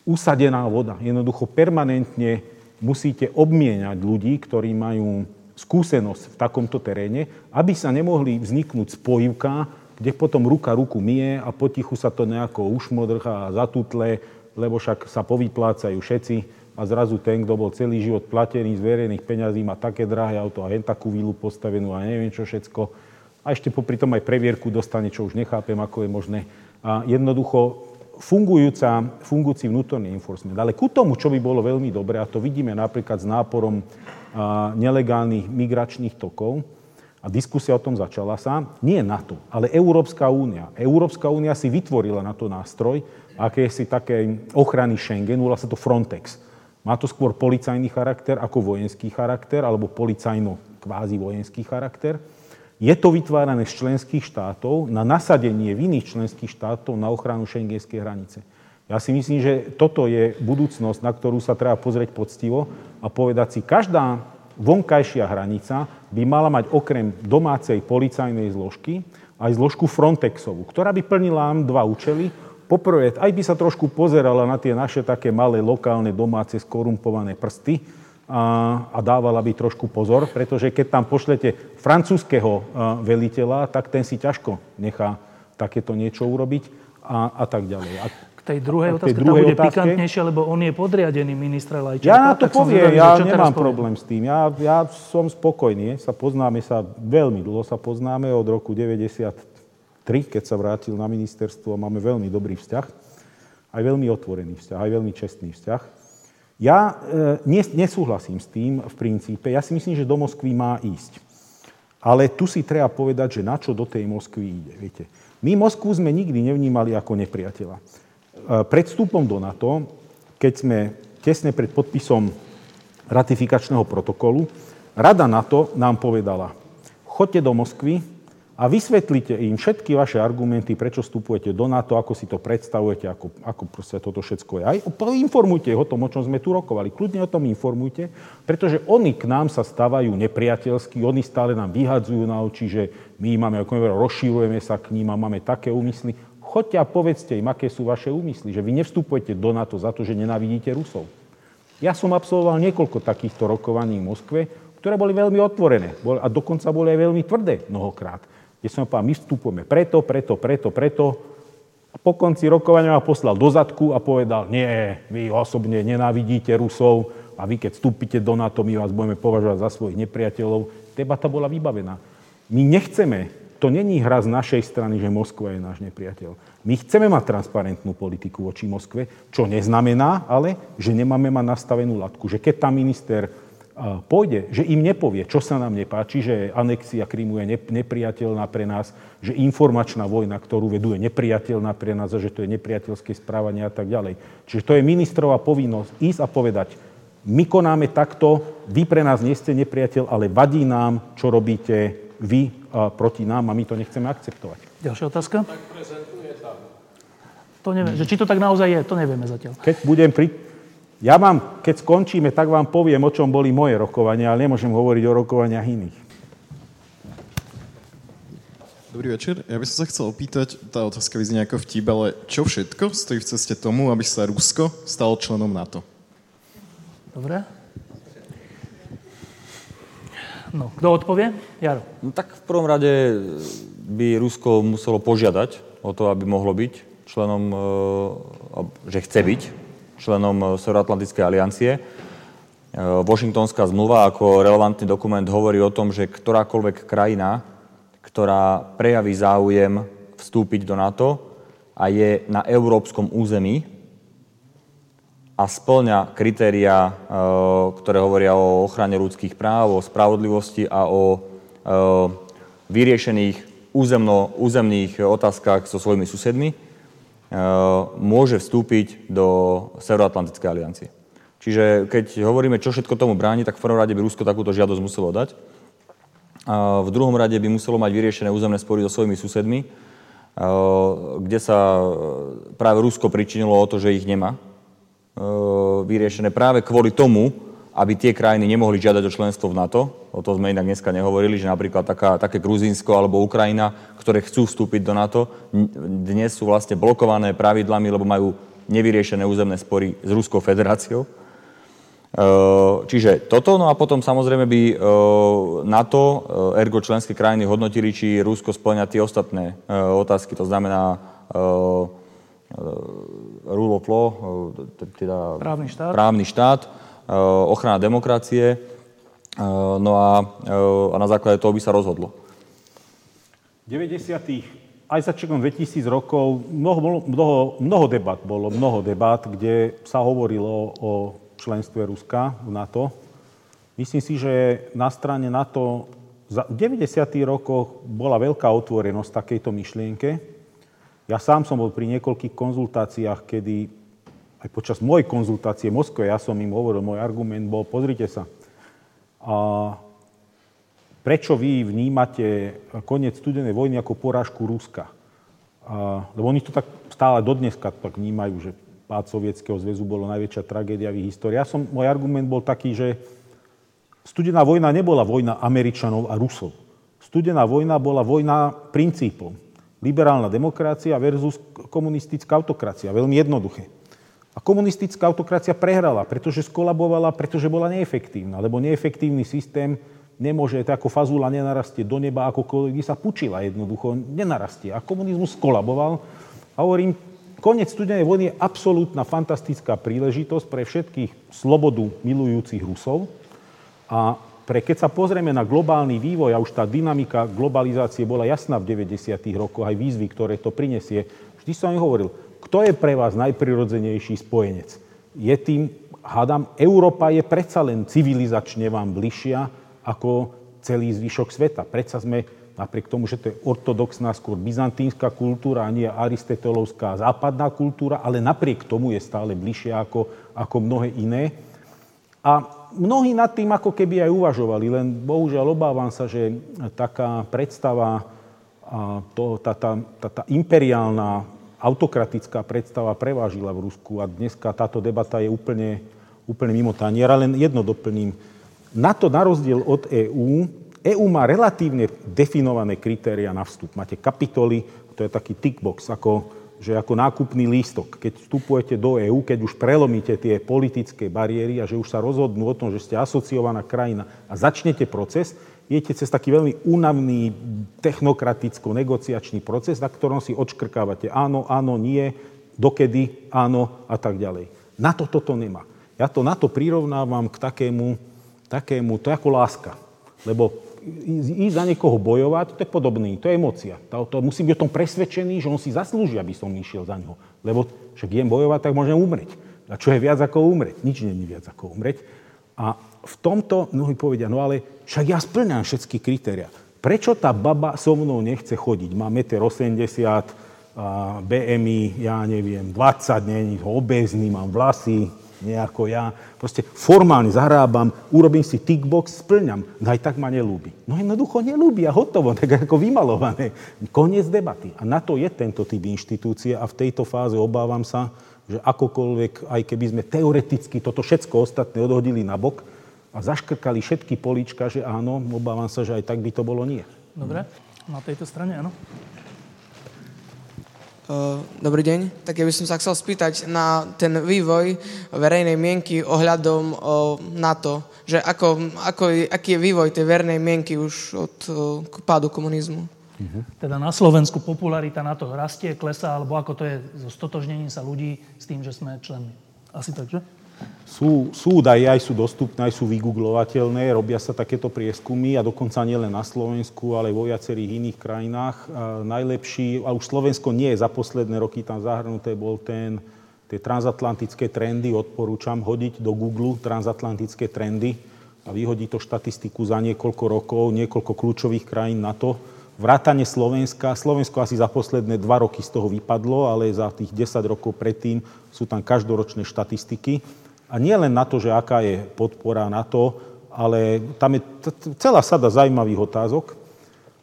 usadená voda. Jednoducho permanentne musíte obmieniať ľudí, ktorí majú skúsenosť v takomto teréne, aby sa nemohli vzniknúť spojivka, kde potom ruka ruku mie a potichu sa to nejako ušmodrchá a zatutle, lebo však sa povyplácajú všetci a zrazu ten, kto bol celý život platený z verejných peňazí, má také drahé auto a hen takú vílu postavenú a neviem čo všetko. A ešte popri tom aj previerku dostane, čo už nechápem, ako je možné. A jednoducho fungujúca, fungujúci vnútorný enforcement. Ale ku tomu, čo by bolo veľmi dobré, a to vidíme napríklad s náporom nelegálnych migračných tokov, a diskusia o tom začala sa, nie NATO, ale Európska únia. Európska únia si vytvorila na to nástroj, aké si také ochrany Schengen, volá sa to Frontex. Má to skôr policajný charakter ako vojenský charakter, alebo policajno kvázi vojenský charakter. Je to vytvárané z členských štátov na nasadenie v iných členských štátov na ochranu šengenskej hranice. Ja si myslím, že toto je budúcnosť, na ktorú sa treba pozrieť poctivo a povedať si, každá vonkajšia hranica by mala mať okrem domácej policajnej zložky aj zložku Frontexovú, ktorá by plnila dva účely. Poprvé, aj by sa trošku pozerala na tie naše také malé lokálne domáce skorumpované prsty, a, a dávala by trošku pozor, pretože keď tam pošlete francúzského veliteľa, tak ten si ťažko nechá takéto niečo urobiť a, a tak ďalej. A, k tej druhej otázke, tá bude otázke, pikantnejšia, lebo on je podriadený ministra Lajčáka. Ja na to poviem, ja nemám problém s tým. Ja, ja som spokojný, sa poznáme sa, veľmi dlho sa poznáme, od roku 93, keď sa vrátil na ministerstvo, máme veľmi dobrý vzťah, aj veľmi otvorený vzťah, aj veľmi čestný vzťah. Ja e, nesúhlasím s tým v princípe. Ja si myslím, že do Moskvy má ísť. Ale tu si treba povedať, že na čo do tej Moskvy ide. Viete. My Moskvu sme nikdy nevnímali ako nepriateľa. E, pred vstupom do NATO, keď sme tesne pred podpisom ratifikačného protokolu, Rada NATO nám povedala, chodte do Moskvy, a vysvetlite im všetky vaše argumenty, prečo vstupujete do NATO, ako si to predstavujete, ako, ako proste toto všetko je. Aj informujte o tom, o čom sme tu rokovali. Kľudne o tom informujte, pretože oni k nám sa stávajú nepriateľsky, oni stále nám vyhadzujú na oči, že my máme, ako neviem, rozšírujeme sa k ním a máme také úmysly. Choďte a povedzte im, aké sú vaše úmysly, že vy nevstupujete do NATO za to, že nenavidíte Rusov. Ja som absolvoval niekoľko takýchto rokovaní v Moskve, ktoré boli veľmi otvorené a dokonca boli aj veľmi tvrdé mnohokrát kde som povedal, my vstupujeme preto, preto, preto, preto. A po konci rokovania ma poslal do zadku a povedal, nie, vy osobne nenávidíte Rusov a vy keď vstúpite do NATO, my vás budeme považovať za svojich nepriateľov. Debata bola vybavená. My nechceme, to není hra z našej strany, že Moskva je náš nepriateľ. My chceme mať transparentnú politiku voči Moskve, čo neznamená ale, že nemáme mať nastavenú latku. Že keď tam minister pôjde, že im nepovie, čo sa nám nepáči, že anexia Krymu je nepriateľná pre nás, že informačná vojna, ktorú vedú, je nepriateľná pre nás a že to je nepriateľské správanie a tak ďalej. Čiže to je ministrová povinnosť ísť a povedať, my konáme takto, vy pre nás nie ste nepriateľ, ale vadí nám, čo robíte vy proti nám a my to nechceme akceptovať. Ďalšia otázka? Tak prezentuje tam. To neviem, že či to tak naozaj je, to nevieme zatiaľ. Keď budem pri, ja vám, keď skončíme, tak vám poviem, o čom boli moje rokovania, ale nemôžem hovoriť o rokovaniach iných. Dobrý večer. Ja by som sa chcel opýtať, tá otázka vyznie ako vtip, ale čo všetko stojí v ceste tomu, aby sa Rusko stalo členom NATO? Dobre. No, kto odpovie? Jaro. No tak v prvom rade by Rusko muselo požiadať o to, aby mohlo byť členom, že chce byť členom Severoatlantickej aliancie. Washingtonská zmluva ako relevantný dokument hovorí o tom, že ktorákoľvek krajina, ktorá prejaví záujem vstúpiť do NATO a je na európskom území, a splňa kritéria, e, ktoré hovoria o ochrane ľudských práv, o spravodlivosti a o e, vyriešených územno, územných otázkach so svojimi susedmi, e, môže vstúpiť do Severoatlantickej aliancie. Čiže keď hovoríme, čo všetko tomu bráni, tak v prvom rade by Rusko takúto žiadosť muselo dať. A v druhom rade by muselo mať vyriešené územné spory so svojimi susedmi, kde sa práve Rusko pričinilo o to, že ich nemá E, vyriešené práve kvôli tomu, aby tie krajiny nemohli žiadať o členstvo v NATO. O to sme inak dneska nehovorili, že napríklad taká, také Gruzínsko alebo Ukrajina, ktoré chcú vstúpiť do NATO, dnes sú vlastne blokované pravidlami, lebo majú nevyriešené územné spory s Ruskou federáciou. E, čiže toto, no a potom samozrejme by e, NATO, ergo členské krajiny hodnotili, či Rusko splňa tie ostatné otázky, to znamená rule of law, teda právny štát, právny štát ochrana demokracie, no a, a na základe toho by sa rozhodlo. V 90. aj začiatkom 2000 rokov mnoho, mnoho, mnoho debat bolo, mnoho debat, kde sa hovorilo o členstve Ruska v NATO. Myslím si, že na strane NATO v 90. rokoch bola veľká otvorenosť takejto myšlienke. Ja sám som bol pri niekoľkých konzultáciách, kedy aj počas mojej konzultácie v Moskve, ja som im hovoril, môj argument bol, pozrite sa, a prečo vy vnímate koniec studenej vojny ako porážku Ruska? A, lebo oni to tak stále dodneska tak vnímajú, že pád Sovietskeho zväzu bolo najväčšia tragédia v histórii. Ja som, môj argument bol taký, že studená vojna nebola vojna Američanov a Rusov. Studená vojna bola vojna princípov liberálna demokracia versus komunistická autokracia. Veľmi jednoduché. A komunistická autokracia prehrala, pretože skolabovala, pretože bola neefektívna, lebo neefektívny systém nemôže, tak ako fazula nenarastie do neba, ako kolegy sa pučila jednoducho, nenarastie. A komunizmus skolaboval. A hovorím, koniec studenej vojny je absolútna fantastická príležitosť pre všetkých slobodu milujúcich Rusov. A pre keď sa pozrieme na globálny vývoj, a už tá dynamika globalizácie bola jasná v 90. rokoch, aj výzvy, ktoré to prinesie, vždy som im hovoril, kto je pre vás najprirodzenejší spojenec? Je tým, hádam, Európa je predsa len civilizačne vám bližšia ako celý zvyšok sveta. Predsa sme, napriek tomu, že to je ortodoxná, skôr byzantínska kultúra a nie aristotelovská západná kultúra, ale napriek tomu je stále bližšia ako, ako mnohé iné. A mnohí nad tým ako keby aj uvažovali, len bohužiaľ obávam sa, že taká predstava, a to, tá, tá, tá, tá imperiálna, autokratická predstava prevážila v Rusku a dneska táto debata je úplne, úplne mimo taniera. Len jedno doplním. Na to, na rozdiel od EÚ, EÚ má relatívne definované kritéria na vstup. Máte kapitoly, to je taký tickbox, ako že ako nákupný lístok, keď vstupujete do EÚ, keď už prelomíte tie politické bariéry a že už sa rozhodnú o tom, že ste asociovaná krajina a začnete proces, idete cez taký veľmi únavný technokraticko-negociačný proces, na ktorom si odškrkávate áno, áno, nie, dokedy, áno a tak ďalej. Na to toto nemá. Ja to na to prirovnávam k takému, takému to je ako láska. Lebo ísť za niekoho bojovať, to je podobný, to je emocia. To, to musím byť o tom presvedčený, že on si zaslúži, aby som išiel za neho. Lebo však idem bojovať, tak môžem umrieť. A čo je viac ako umrieť? Nič je viac ako umrieť. A v tomto mnohí povedia, no ale však ja splňam všetky kritéria. Prečo tá baba so mnou nechce chodiť? Má 1,80 m, BMI, ja neviem, 20, není obezný, mám vlasy, nie ako ja. Proste formálne zahrábam, urobím si tickbox, splňam. No aj tak ma nelúbi. No jednoducho nelúbi a hotovo, tak ako vymalované. Koniec debaty. A na to je tento typ inštitúcie a v tejto fáze obávam sa, že akokoľvek, aj keby sme teoreticky toto všetko ostatné odhodili na bok a zaškrkali všetky políčka, že áno, obávam sa, že aj tak by to bolo nie. Dobre, na tejto strane áno. Dobrý deň. Tak ja by som sa chcel spýtať na ten vývoj verejnej mienky ohľadom NATO. Že ako, ako, aký je vývoj tej verejnej mienky už od pádu komunizmu? Uh-huh. Teda na Slovensku popularita na to rastie, klesá, alebo ako to je so stotožnením sa ľudí s tým, že sme členmi. Asi tak, že? Sú, sú údaje, aj sú dostupné, aj sú vygooglovateľné, robia sa takéto prieskumy a dokonca nielen na Slovensku, ale vo viacerých iných krajinách. Najlepší, a už Slovensko nie je za posledné roky tam zahrnuté, bol ten, tie transatlantické trendy, odporúčam hodiť do Google transatlantické trendy a vyhodiť to štatistiku za niekoľko rokov, niekoľko kľúčových krajín na to, vrátane Slovenska. Slovensko asi za posledné dva roky z toho vypadlo, ale za tých 10 rokov predtým sú tam každoročné štatistiky. A nie len na to, že aká je podpora na to, ale tam je celá sada zaujímavých otázok.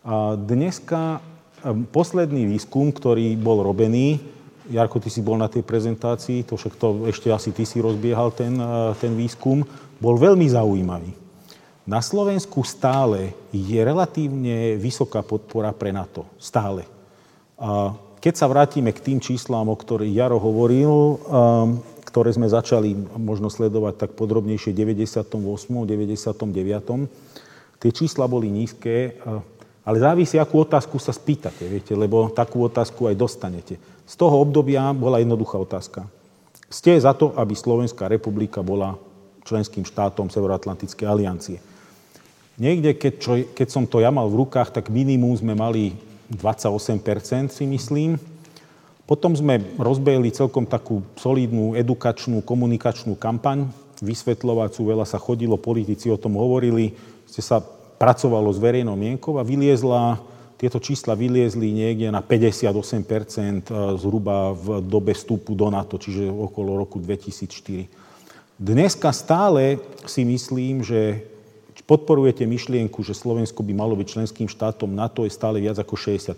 A dneska posledný výskum, ktorý bol robený, Jarko, ty si bol na tej prezentácii, to však to ešte asi ty si rozbiehal ten, ten výskum, bol veľmi zaujímavý. Na Slovensku stále je relatívne vysoká podpora pre NATO. Stále. A keď sa vrátime k tým číslám, o ktorých Jaro hovoril, ktoré sme začali možno sledovať tak podrobnejšie v 98. 99. Tie čísla boli nízke, ale závisí, akú otázku sa spýtate, viete, lebo takú otázku aj dostanete. Z toho obdobia bola jednoduchá otázka. Ste za to, aby Slovenská republika bola členským štátom Severoatlantickej aliancie. Niekde, keď, čo, keď som to ja mal v rukách, tak minimum sme mali 28%, si myslím. Potom sme rozbehli celkom takú solidnú edukačnú, komunikačnú kampaň, vysvetľovacú, veľa sa chodilo, politici o tom hovorili, ste sa pracovalo s verejnou mienkou a vyliezla, tieto čísla vyliezli niekde na 58% e, zhruba v dobe vstupu do NATO, čiže okolo roku 2004. Dneska stále si myslím, že podporujete myšlienku, že Slovensko by malo byť členským štátom NATO, je stále viac ako 60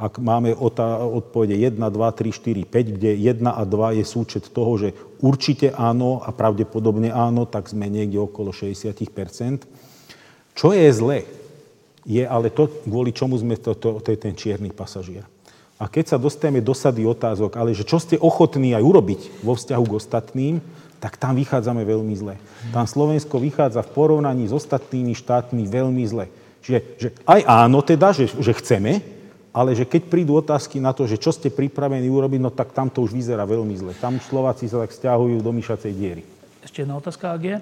Ak máme odpovede 1, 2, 3, 4, 5, kde 1 a 2 je súčet toho, že určite áno a pravdepodobne áno, tak sme niekde okolo 60% Čo je zle, je ale to, kvôli čomu sme to, to, to je ten čierny pasažier. A keď sa dostaneme do sady otázok, ale že čo ste ochotní aj urobiť vo vzťahu k ostatným, tak tam vychádzame veľmi zle. Tam Slovensko vychádza v porovnaní s ostatnými štátmi veľmi zle. Čiže že aj áno teda, že, že chceme, ale že keď prídu otázky na to, že čo ste pripravení urobiť, no tak tam to už vyzerá veľmi zle. Tam už Slováci sa tak stiahujú do myšacej diery. Ešte jedna otázka, ak je?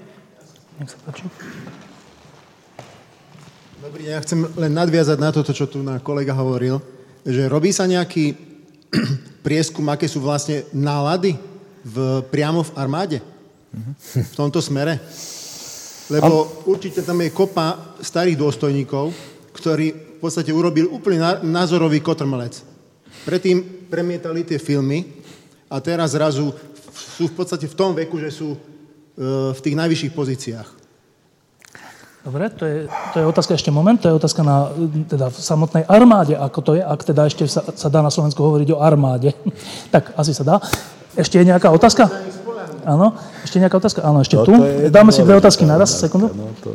Nech sa páči. Dobrý deň, ja chcem len nadviazať na toto, čo tu na kolega hovoril, že robí sa nejaký prieskum, aké sú vlastne nálady v, priamo v armáde. V tomto smere. Lebo určite tam je kopa starých dôstojníkov, ktorí v podstate urobil úplne názorový kotrmelec. Predtým premietali tie filmy a teraz zrazu sú v podstate v tom veku, že sú e, v tých najvyšších pozíciách. Dobre, to je, to je otázka ešte moment, to je otázka na teda v samotnej armáde, ako to je, ak teda ešte sa, sa dá na Slovensku hovoriť o armáde. tak asi sa dá. Ešte je nejaká otázka? Áno, ešte nejaká otázka? Áno, ešte no, tu. Dáme si dve otázky naraz, sekundu. No, to...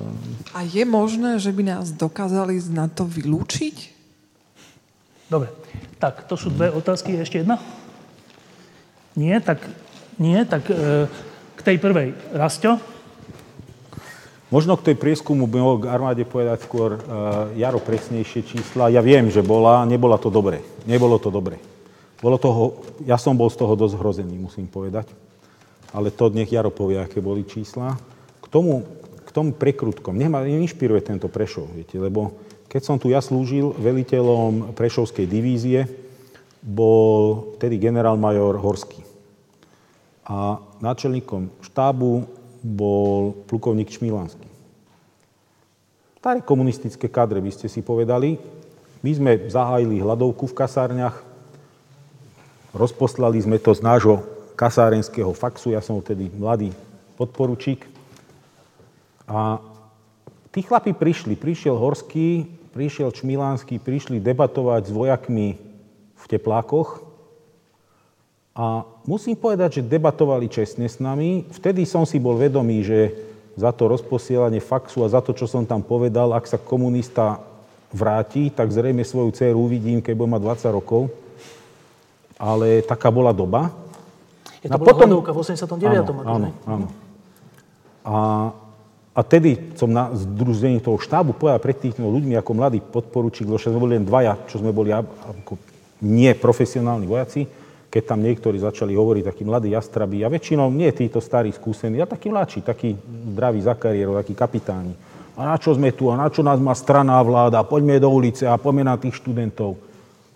A je možné, že by nás dokázali na to vylúčiť? Dobre, tak to sú dve otázky. Ešte jedna? Nie, tak, nie, tak e, k tej prvej. Rastio? Možno k tej prieskumu by mohol k armáde povedať skôr uh, Jaro presnejšie čísla. Ja viem, že bola, nebola to dobre. Nebolo to dobre. Bolo toho, ja som bol z toho dosť hrozený, musím povedať. Ale to nech Jaro povie, aké boli čísla. K tomu, k tomu prekrutkom, nech ma inšpiruje tento Prešov, viete, lebo keď som tu ja slúžil veliteľom Prešovskej divízie, bol tedy generálmajor Horský. A náčelníkom štábu bol plukovník Čmilanský. Staré komunistické kadre, by ste si povedali. My sme zahájili hľadovku v kasárniach, Rozposlali sme to z nášho kasárenského faxu, ja som vtedy mladý podporučík. A tí chlapi prišli, prišiel Horský, prišiel Čmilánsky, prišli debatovať s vojakmi v teplákoch a musím povedať, že debatovali čestne s nami. Vtedy som si bol vedomý, že za to rozposielanie faxu a za to, čo som tam povedal, ak sa komunista vráti, tak zrejme svoju dceru uvidím, keď bude mať 20 rokov ale taká bola doba. Je to a bola potom... v 89. Áno, áno, áno. A A tedy som na združení toho štábu povedal pred tými ľuďmi ako mladý podporučík, lebo sme boli len dvaja, čo sme boli ako nie profesionálni vojaci, keď tam niektorí začali hovoriť takí mladí jastrabí, a väčšinou nie títo starí skúsení, a takí mladší, takí zdraví za kariérou, takí kapitáni. A na čo sme tu, a na čo nás má strana a vláda, poďme do ulice a poďme na tých študentov.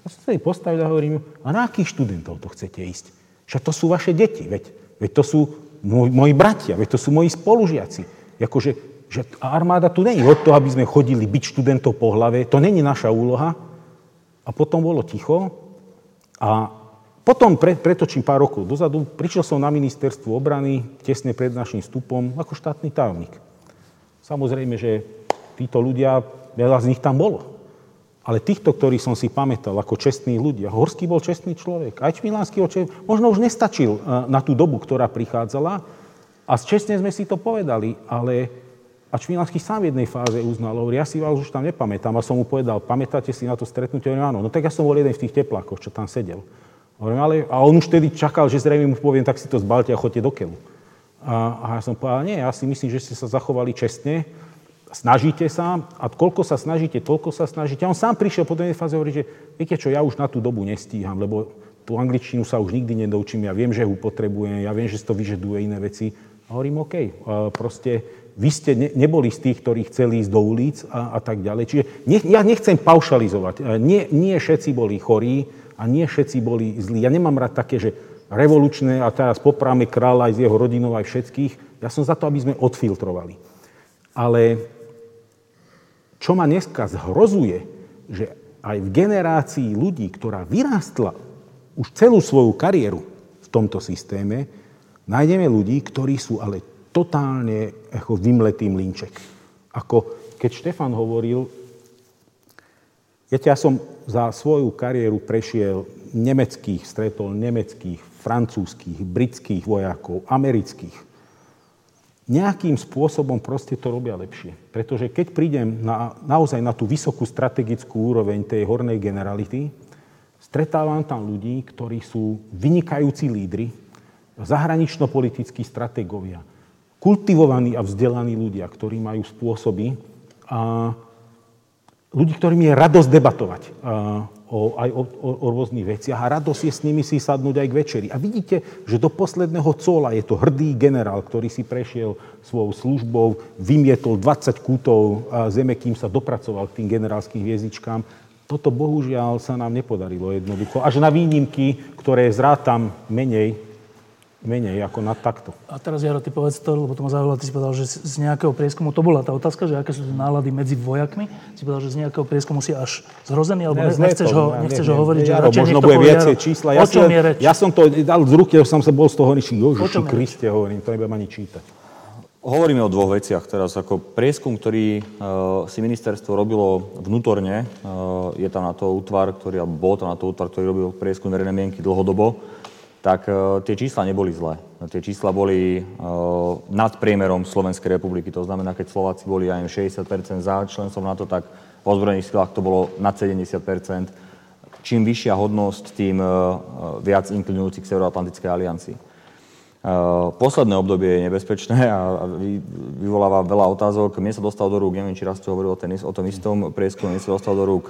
Ja som sa postavil a hovorím, a na akých študentov to chcete ísť? Však to sú vaše deti, veď, veď to sú moji, moji bratia, veď to sú moji spolužiaci. Jakože, že armáda tu není od toho, aby sme chodili byť študentov po hlave, to není naša úloha. A potom bolo ticho a potom pre, pretočím pár rokov dozadu, prišiel som na ministerstvo obrany tesne pred našim vstupom ako štátny tajomník. Samozrejme, že títo ľudia, veľa z nich tam bolo. Ale týchto, ktorých som si pamätal ako čestní ľudia, Horský bol čestný človek, aj Čmilánsky oče, možno už nestačil e, na tú dobu, ktorá prichádzala, a čestne sme si to povedali, ale a Čmilánsky sám v jednej fáze uznal, hovorí, ja si vás už tam nepamätám, a som mu povedal, pamätáte si na to stretnutie? Hovorím, áno, no tak ja som bol jeden v tých teplákoch, čo tam sedel. Hovorím, ale, a on už tedy čakal, že zrejme mu poviem, tak si to zbalte a chodte do keľu. A, a ja som povedal, nie, ja si myslím, že ste sa zachovali čestne, snažíte sa a koľko sa snažíte, toľko sa snažíte. A on sám prišiel po tej fáze a hovorí, že viete čo, ja už na tú dobu nestíham, lebo tú angličtinu sa už nikdy nedoučím, ja viem, že ju potrebujem, ja viem, že to vyžaduje iné veci. A hovorím, OK, proste vy ste ne, neboli z tých, ktorí chceli ísť do ulic a, a tak ďalej. Čiže ne, ja nechcem paušalizovať. Nie, nie všetci boli chorí, a nie všetci boli zlí. Ja nemám rád také, že revolučné a teraz popráme kráľa aj s jeho rodinou, aj všetkých. Ja som za to, aby sme odfiltrovali. Ale čo ma dneska zhrozuje, že aj v generácii ľudí, ktorá vyrástla už celú svoju kariéru v tomto systéme, nájdeme ľudí, ktorí sú ale totálne ako vymletý mlinček. Ako keď Štefan hovoril, viete, ja som za svoju kariéru prešiel nemeckých, stretol nemeckých, francúzských, britských vojakov, amerických. Nejakým spôsobom proste to robia lepšie. Pretože keď prídem na, naozaj na tú vysokú strategickú úroveň tej hornej generality, stretávam tam ľudí, ktorí sú vynikajúci lídry, zahranično-politickí strategovia, kultivovaní a vzdelaní ľudia, ktorí majú spôsoby a ľudí, ktorým je radosť debatovať o, aj o, o, o rôznych veciach a radosť je s nimi si sadnúť aj k večeri. A vidíte, že do posledného cola je to hrdý generál, ktorý si prešiel svojou službou, vymietol 20 kútov zeme, kým sa dopracoval k tým generálskym hviezdičkám. Toto bohužiaľ sa nám nepodarilo jednoducho. Až na výnimky, ktoré zrátam menej, menej ako na takto. A teraz, Jaro, ty povedz to, lebo to ma zaujalo, ty si povedal, že z nejakého prieskumu, to bola tá otázka, že aké sú nálady medzi vojakmi, si povedal, že z nejakého prieskumu si až zrozený, alebo ne, nechceš, to, ho, nechceš ne, ho hovoriť, ne, že radšej možno bude viacej čísla. Ja, som, ja som to dal z ruky, som sa bol z toho ničím, Jožiši Kriste, hovorím, to nebudem ani čítať. Hovoríme o dvoch veciach teraz. Ako prieskum, ktorý uh, si ministerstvo robilo vnútorne, uh, je tam na to útvar, ktorý, alebo bol tam na to útvar, ktorý robil prieskum verejnej mienky dlhodobo tak uh, tie čísla neboli zlé. Tie čísla boli uh, nad priemerom Slovenskej republiky. To znamená, keď Slováci boli aj 60% za členstvom NATO, tak v ozbrojených silách to bolo nad 70 Čím vyššia hodnosť, tým uh, viac inklinujúci k Severoatlantickej aliancii. Posledné obdobie je nebezpečné a, a vy, vyvoláva veľa otázok. Mne sa dostal do rúk, neviem, či raz ste hovoril o, ten, o tom istom prieskume, mne sa dostal do rúk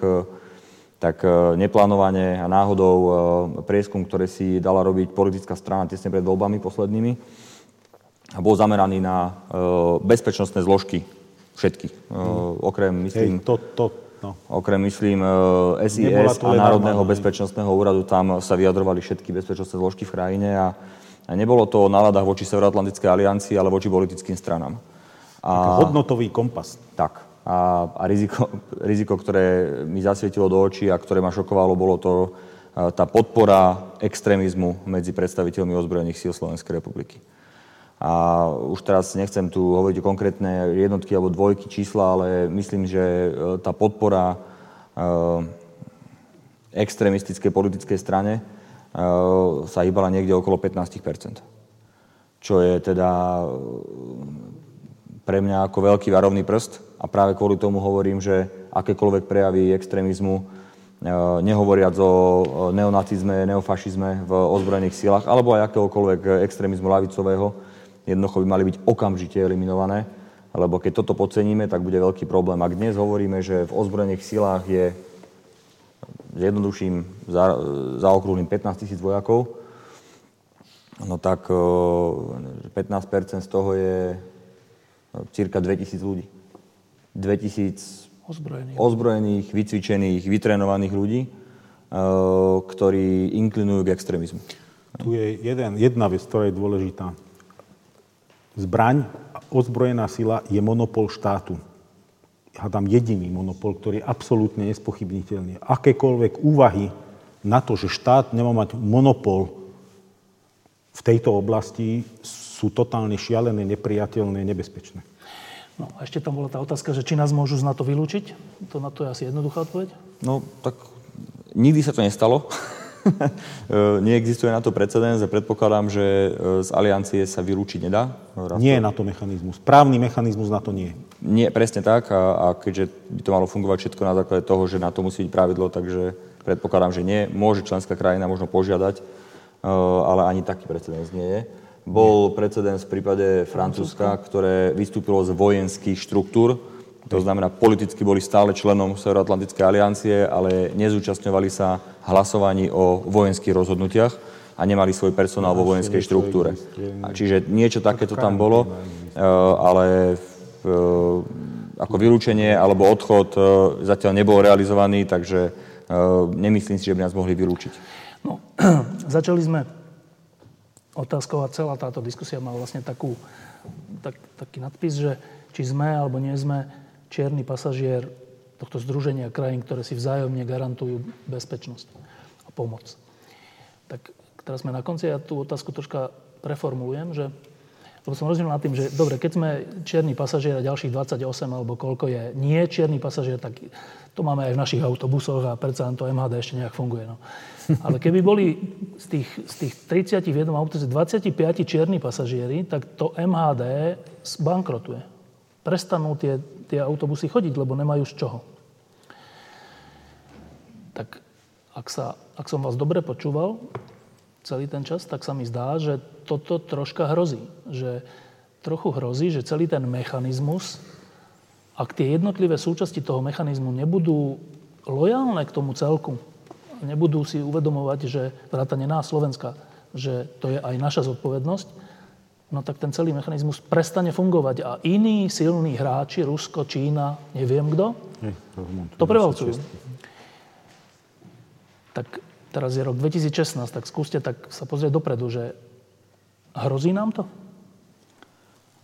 tak e, neplánovane a náhodou e, prieskum, ktoré si dala robiť politická strana tesne pred voľbami poslednými a bol zameraný na e, bezpečnostné zložky všetky. Mm. Okrem, myslím, Hej, to, to, no. okrem, myslím, SIS a Národného bezpečnostného úradu, tam sa vyjadrovali všetky bezpečnostné zložky v krajine a, a nebolo to o náladách voči Severoatlantickej aliancii, ale voči politickým stranám. A, hodnotový kompas. Tak a, a riziko, riziko, ktoré mi zasvietilo do očí a ktoré ma šokovalo, bolo to tá podpora extrémizmu medzi predstaviteľmi ozbrojených síl Slovenskej republiky. A už teraz nechcem tu hovoriť o konkrétne jednotky alebo dvojky čísla, ale myslím, že e, tá podpora e, extrémistickej politickej strane e, sa hýbala niekde okolo 15% Čo je teda pre mňa ako veľký varovný prst, a práve kvôli tomu hovorím, že akékoľvek prejavy extrémizmu, e, nehovoriac o neonacizme, neofašizme v ozbrojených silách, alebo aj akéhokoľvek extrémizmu lavicového, jednoducho by mali byť okamžite eliminované. lebo keď toto podceníme, tak bude veľký problém. Ak dnes hovoríme, že v ozbrojených silách je, zjednoduším, za, za okrúhlym 15 tisíc vojakov, no tak 15% z toho je cirka 2000 ľudí. 2000 ozbrojených, ozbrojených vycvičených, vytrenovaných ľudí, ktorí inklinujú k extrémizmu. Tu je jeden, jedna vec, ktorá je dôležitá. Zbraň, ozbrojená sila je monopol štátu. Dám jediný monopol, ktorý je absolútne nespochybniteľný. Akékoľvek úvahy na to, že štát nemá mať monopol v tejto oblasti, sú totálne šialené, nepriateľné, nebezpečné. No a ešte tam bola tá otázka, že či nás môžu z NATO vylúčiť? To na to je asi jednoduchá odpoveď? No, tak nikdy sa to nestalo. E, neexistuje na to precedens a predpokladám, že e, z aliancie sa vylúčiť nedá. Nie je na to mechanizmus. Právny mechanizmus na to nie. Nie, presne tak. A, a keďže by to malo fungovať všetko na základe toho, že na to musí byť pravidlo, takže predpokladám, že nie. Môže členská krajina možno požiadať, e, ale ani taký precedens nie je. Bol precedens v prípade Francúzska, ktoré vystúpilo z vojenských štruktúr, to znamená, politicky boli stále členom Severoatlantickej aliancie, ale nezúčastňovali sa hlasovaní o vojenských rozhodnutiach a nemali svoj personál vo vojenskej štruktúre. Čiže niečo takéto tam bolo, eh, ale eh, ako vylúčenie alebo odchod eh, zatiaľ nebol realizovaný, takže nemyslím si, že by nás mohli vylúčiť. No, začali sme otázkou a celá táto diskusia má vlastne takú, tak, taký nadpis, že či sme alebo nie sme čierny pasažier tohto združenia krajín, ktoré si vzájomne garantujú bezpečnosť a pomoc. Tak teraz sme na konci, ja tú otázku troška preformulujem, že lebo som rozumel nad tým, že dobre, keď sme čierny pasažier a ďalších 28 alebo koľko je nie čierny pasažier, tak to máme aj v našich autobusoch a predsa to MHD ešte nejak funguje. No. Ale keby boli z tých, z tých 30 v jednom autobuse 25 čierni pasažieri, tak to MHD bankrotuje. Prestanú tie tie autobusy chodiť, lebo nemajú z čoho. Tak ak, sa, ak som vás dobre počúval celý ten čas, tak sa mi zdá, že toto troška hrozí. Že trochu hrozí, že celý ten mechanizmus, ak tie jednotlivé súčasti toho mechanizmu nebudú lojálne k tomu celku, nebudú si uvedomovať, že vrátane nás, Slovenska, že to je aj naša zodpovednosť, no tak ten celý mechanizmus prestane fungovať a iní silní hráči, Rusko, Čína, neviem kto, to prevalcujú. Tak teraz je rok 2016, tak skúste tak sa pozrieť dopredu, že hrozí nám to?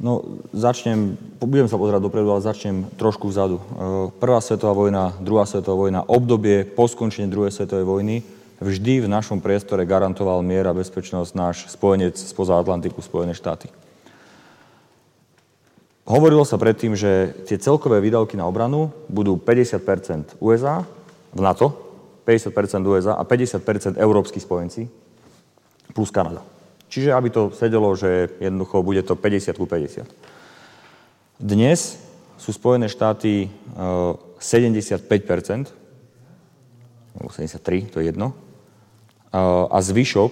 No, začnem, budem sa pozerať dopredu, ale začnem trošku vzadu. E, Prvá svetová vojna, druhá svetová vojna, obdobie po skončení druhej svetovej vojny, vždy v našom priestore garantoval mier a bezpečnosť náš spojenec spoza Atlantiku, Spojené štáty. Hovorilo sa predtým, že tie celkové výdavky na obranu budú 50% USA v NATO, 50% USA a 50% európsky spojenci plus Kanada. Čiže aby to sedelo, že jednoducho bude to 50 ku 50. Dnes sú Spojené štáty 75 alebo 73, to je jedno, a zvyšok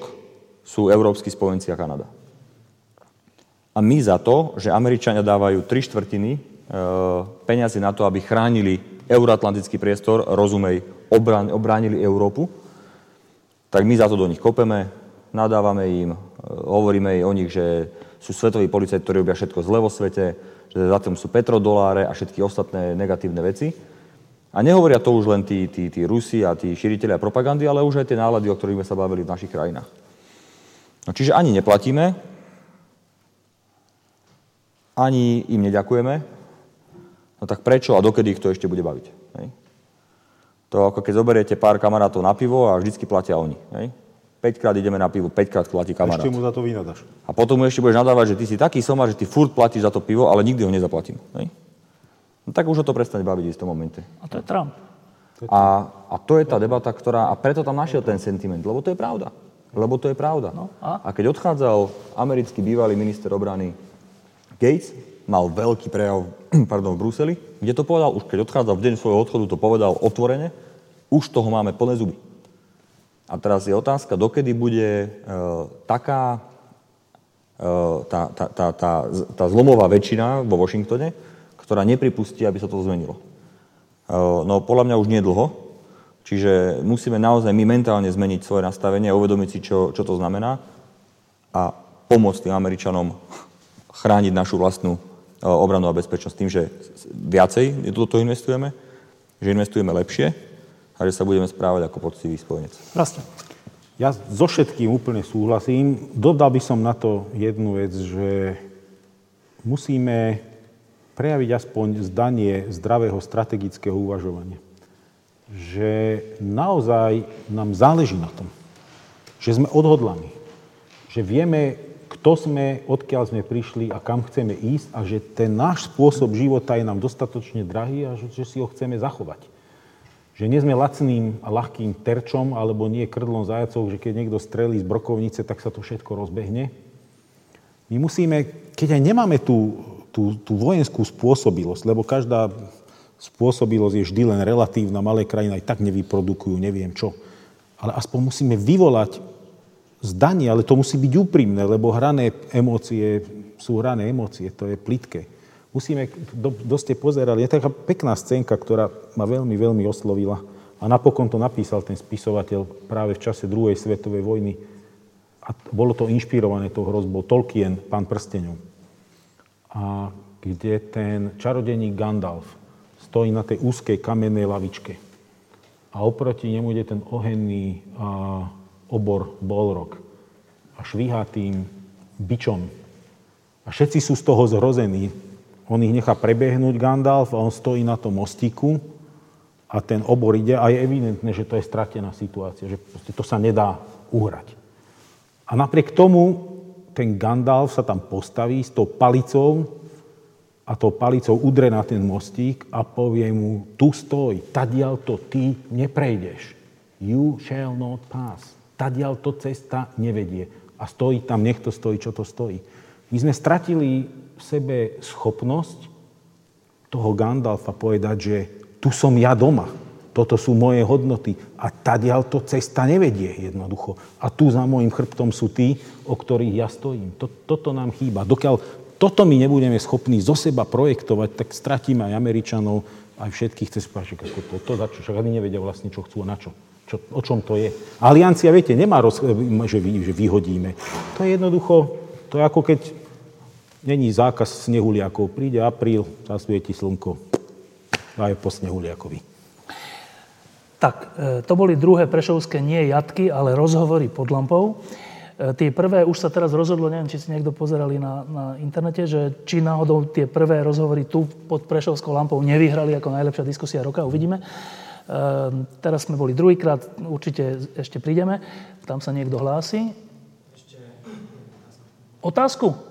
sú európsky spojenci a Kanada. A my za to, že Američania dávajú tri štvrtiny e, peniazy na to, aby chránili euroatlantický priestor, rozumej, obránili Európu, tak my za to do nich kopeme, nadávame im, e, hovoríme o nich, že sú svetoví policajti, ktorí robia všetko zle vo svete, že za tým sú petrodoláre a všetky ostatné negatívne veci. A nehovoria to už len tí, tí, tí Rusi a tí širiteľia propagandy, ale už aj tie nálady, o ktorých sme sa bavili v našich krajinách. No, čiže ani neplatíme, ani im neďakujeme, no tak prečo a dokedy ich to ešte bude baviť? Hej? To ako keď zoberiete pár kamarátov na pivo a vždycky platia oni. Hej? 5 krát ideme na pivo, 5 krát platí kamarát. Ešte mu za to vynadaš. A potom mu ešte budeš nadávať, že ty si taký soma, že ty furt platíš za to pivo, ale nikdy ho nezaplatím. Hej? no tak už ho to prestane baviť v istom momente. A to je Trump. A, a to je tá debata, ktorá... A preto tam našiel ten sentiment, lebo to je pravda. Lebo to je pravda. No, a? a keď odchádzal americký bývalý minister obrany Gates, mal veľký prejav pardon, v Bruseli, kde to povedal, už keď odchádzal v deň svojho odchodu, to povedal otvorene, už toho máme plné zuby. A teraz je otázka, dokedy bude e, taká tá, tá, tá, tá, tá zlomová väčšina vo Washingtone, ktorá nepripustí, aby sa to zmenilo. No podľa mňa už nie dlho, čiže musíme naozaj my mentálne zmeniť svoje nastavenie a uvedomiť si, čo, čo to znamená a pomôcť tým Američanom chrániť našu vlastnú obranu a bezpečnosť tým, že viacej do toho investujeme, že investujeme lepšie a že sa budeme správať ako poctivý spojenec. Vlastne. Ja so všetkým úplne súhlasím. Dodal by som na to jednu vec, že musíme prejaviť aspoň zdanie zdravého strategického uvažovania. Že naozaj nám záleží na tom, že sme odhodlaní, že vieme, kto sme, odkiaľ sme prišli a kam chceme ísť a že ten náš spôsob života je nám dostatočne drahý a že si ho chceme zachovať. Že nie sme lacným a ľahkým terčom alebo nie krdlom zajacov, že keď niekto strelí z brokovnice, tak sa to všetko rozbehne. My musíme, keď aj nemáme tú tú, tú vojenskú spôsobilosť, lebo každá spôsobilosť je vždy len relatívna, malé krajiny aj tak nevyprodukujú, neviem čo. Ale aspoň musíme vyvolať zdanie, ale to musí byť úprimné, lebo hrané emócie sú hrané emócie, to je plitké. Musíme, do, dosť ste pozerali, je taká pekná scénka, ktorá ma veľmi, veľmi oslovila. A napokon to napísal ten spisovateľ práve v čase druhej svetovej vojny. A bolo to inšpirované tou hrozbou. Tolkien, pán prstenov a kde ten čarodeník Gandalf stojí na tej úzkej kamennej lavičke. A oproti nemu ide ten ohenný a, obor Bolrok a švíha tým bičom. A všetci sú z toho zhrození. On ich nechá prebehnúť Gandalf a on stojí na tom mostíku a ten obor ide a je evidentné, že to je stratená situácia, že to sa nedá uhrať. A napriek tomu ten Gandalf sa tam postaví s tou palicou a tou palicou udre na ten mostík a povie mu, tu stoj, tadiaľ to ty neprejdeš. You shall not pass. Tadiaľ to cesta nevedie. A stojí tam, nech to stojí, čo to stojí. My sme stratili sebe schopnosť toho Gandalfa povedať, že tu som ja doma. Toto sú moje hodnoty. A tadiaľ to cesta nevedie jednoducho. A tu za môjim chrbtom sú tí, o ktorých ja stojím. Toto nám chýba. Dokiaľ toto my nebudeme schopní zo seba projektovať, tak stratíme aj Američanov, aj všetkých cez ako to, to, za čo, však ani nevedia vlastne, čo chcú a na čo. čo. O čom to je. Aliancia, viete, nemá, roz, že, že vyhodíme. To je jednoducho, to je ako keď není zákaz snehuliakov. Príde apríl, zasvieti slnko a je po snehuliakovi. Tak, e, to boli druhé prešovské nie jatky, ale rozhovory pod lampou. E, tie prvé už sa teraz rozhodlo, neviem, či si niekto pozerali na, na internete, že či náhodou tie prvé rozhovory tu pod Prešovskou lampou nevyhrali ako najlepšia diskusia roka, uvidíme. E, teraz sme boli druhýkrát, určite ešte prídeme. Tam sa niekto hlási. Otázku?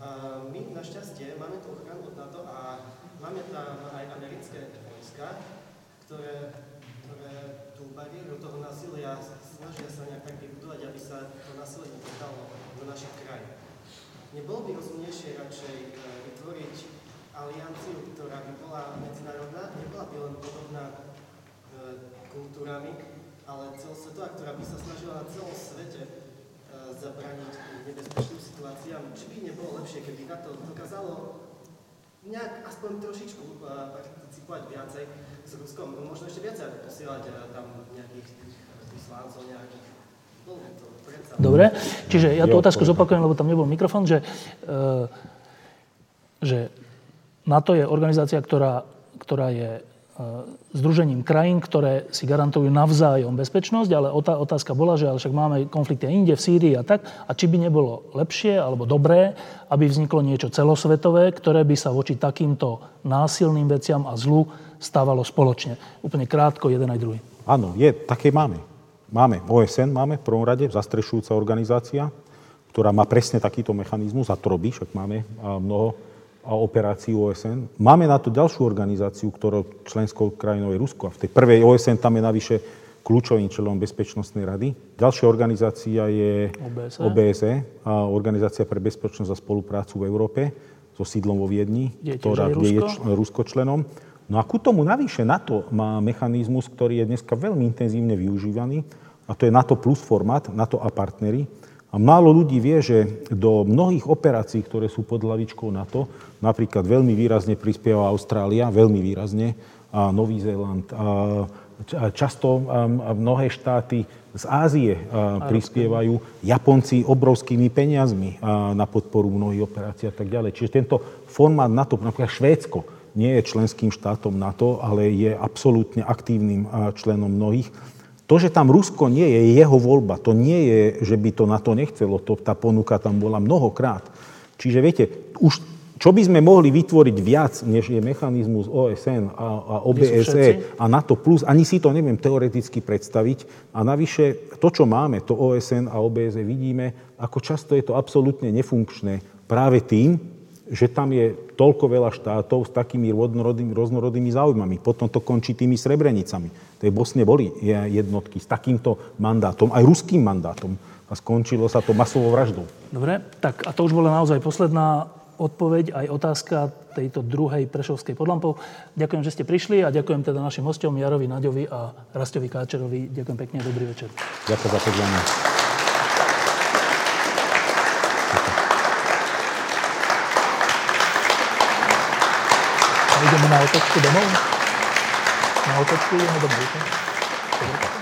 My našťastie máme tu ochranu od NATO a máme tam aj americké vojska, ktoré, ktoré tú bariéru toho násilia snažia sa nejak tak vybudovať, aby sa to násilie nedostalo do našich krajín. Nebolo by rozumnejšie radšej e, vytvoriť alianciu, ktorá by bola medzinárodná, nebola by len podobná e, kultúrami, ale celosvetová, ktorá by sa snažila na celom svete e, zabraniť nebezpečným situáciám. Či by nebolo lepšie, keby na to dokázalo nejak aspoň trošičku e, participovať viacej s Ruskom, možno ešte viacej ako posielať e, tam nejakých vyslancov, nejakých Dobre, čiže ja tú otázku zopakujem, lebo tam nebol mikrofón, že, že NATO je organizácia, ktorá, ktorá je združením krajín, ktoré si garantujú navzájom bezpečnosť, ale otázka bola, že ale však máme konflikty inde, v Sýrii a tak, a či by nebolo lepšie alebo dobré, aby vzniklo niečo celosvetové, ktoré by sa voči takýmto násilným veciam a zlu stávalo spoločne. Úplne krátko, jeden aj druhý. Áno, je, také máme. Máme OSN, máme v prvom rade, zastrešujúca organizácia, ktorá má presne takýto mechanizmus a to robí, však máme mnoho operácií OSN. Máme na to ďalšiu organizáciu, ktorou členskou krajinou je Rusko. A v tej prvej OSN tam je navyše kľúčovým členom Bezpečnostnej rady. Ďalšia organizácia je OBSE. OBSE, a Organizácia pre bezpečnosť a spoluprácu v Európe, so sídlom vo Viedni, Je ktorá je Rusko? č- Rusko členom. No a ku tomu navyše NATO má mechanizmus, ktorý je dneska veľmi intenzívne využívaný, a to je NATO plus formát, NATO a partnery. A málo ľudí vie, že do mnohých operácií, ktoré sú pod hlavičkou NATO, napríklad veľmi výrazne prispieva Austrália, veľmi výrazne, a Nový Zéland, a často um, mnohé štáty z Ázie prispievajú, Japonci obrovskými peniazmi na podporu mnohých operácií a tak ďalej. Čiže tento formát NATO, napríklad Švédsko, nie je členským štátom NATO, ale je absolútne aktívnym členom mnohých. To, že tam Rusko nie je, je jeho voľba. To nie je, že by to na to nechcelo. To, tá ponuka tam bola mnohokrát. Čiže viete, už čo by sme mohli vytvoriť viac, než je mechanizmus OSN a, a? OBSE a NATO+, plus, ani si to neviem teoreticky predstaviť. A navyše, to, čo máme, to OSN a OBSE, vidíme, ako často je to absolútne nefunkčné práve tým, že tam je toľko veľa štátov s takými rôznorodými, rôznorodými záujmami. Potom to končí tými srebrenicami. V tej Bosne boli jednotky s takýmto mandátom, aj ruským mandátom. A skončilo sa to masovou vraždou. Dobre, tak a to už bola naozaj posledná odpoveď, aj otázka tejto druhej Prešovskej podlampov. Ďakujem, že ste prišli a ďakujem teda našim hostom Jarovi Naďovi a Rastovi Káčerovi. Ďakujem pekne, dobrý večer. Ďakujem za pozvanie. A ideme na otočku domov? Na otočku ideme domov. tak?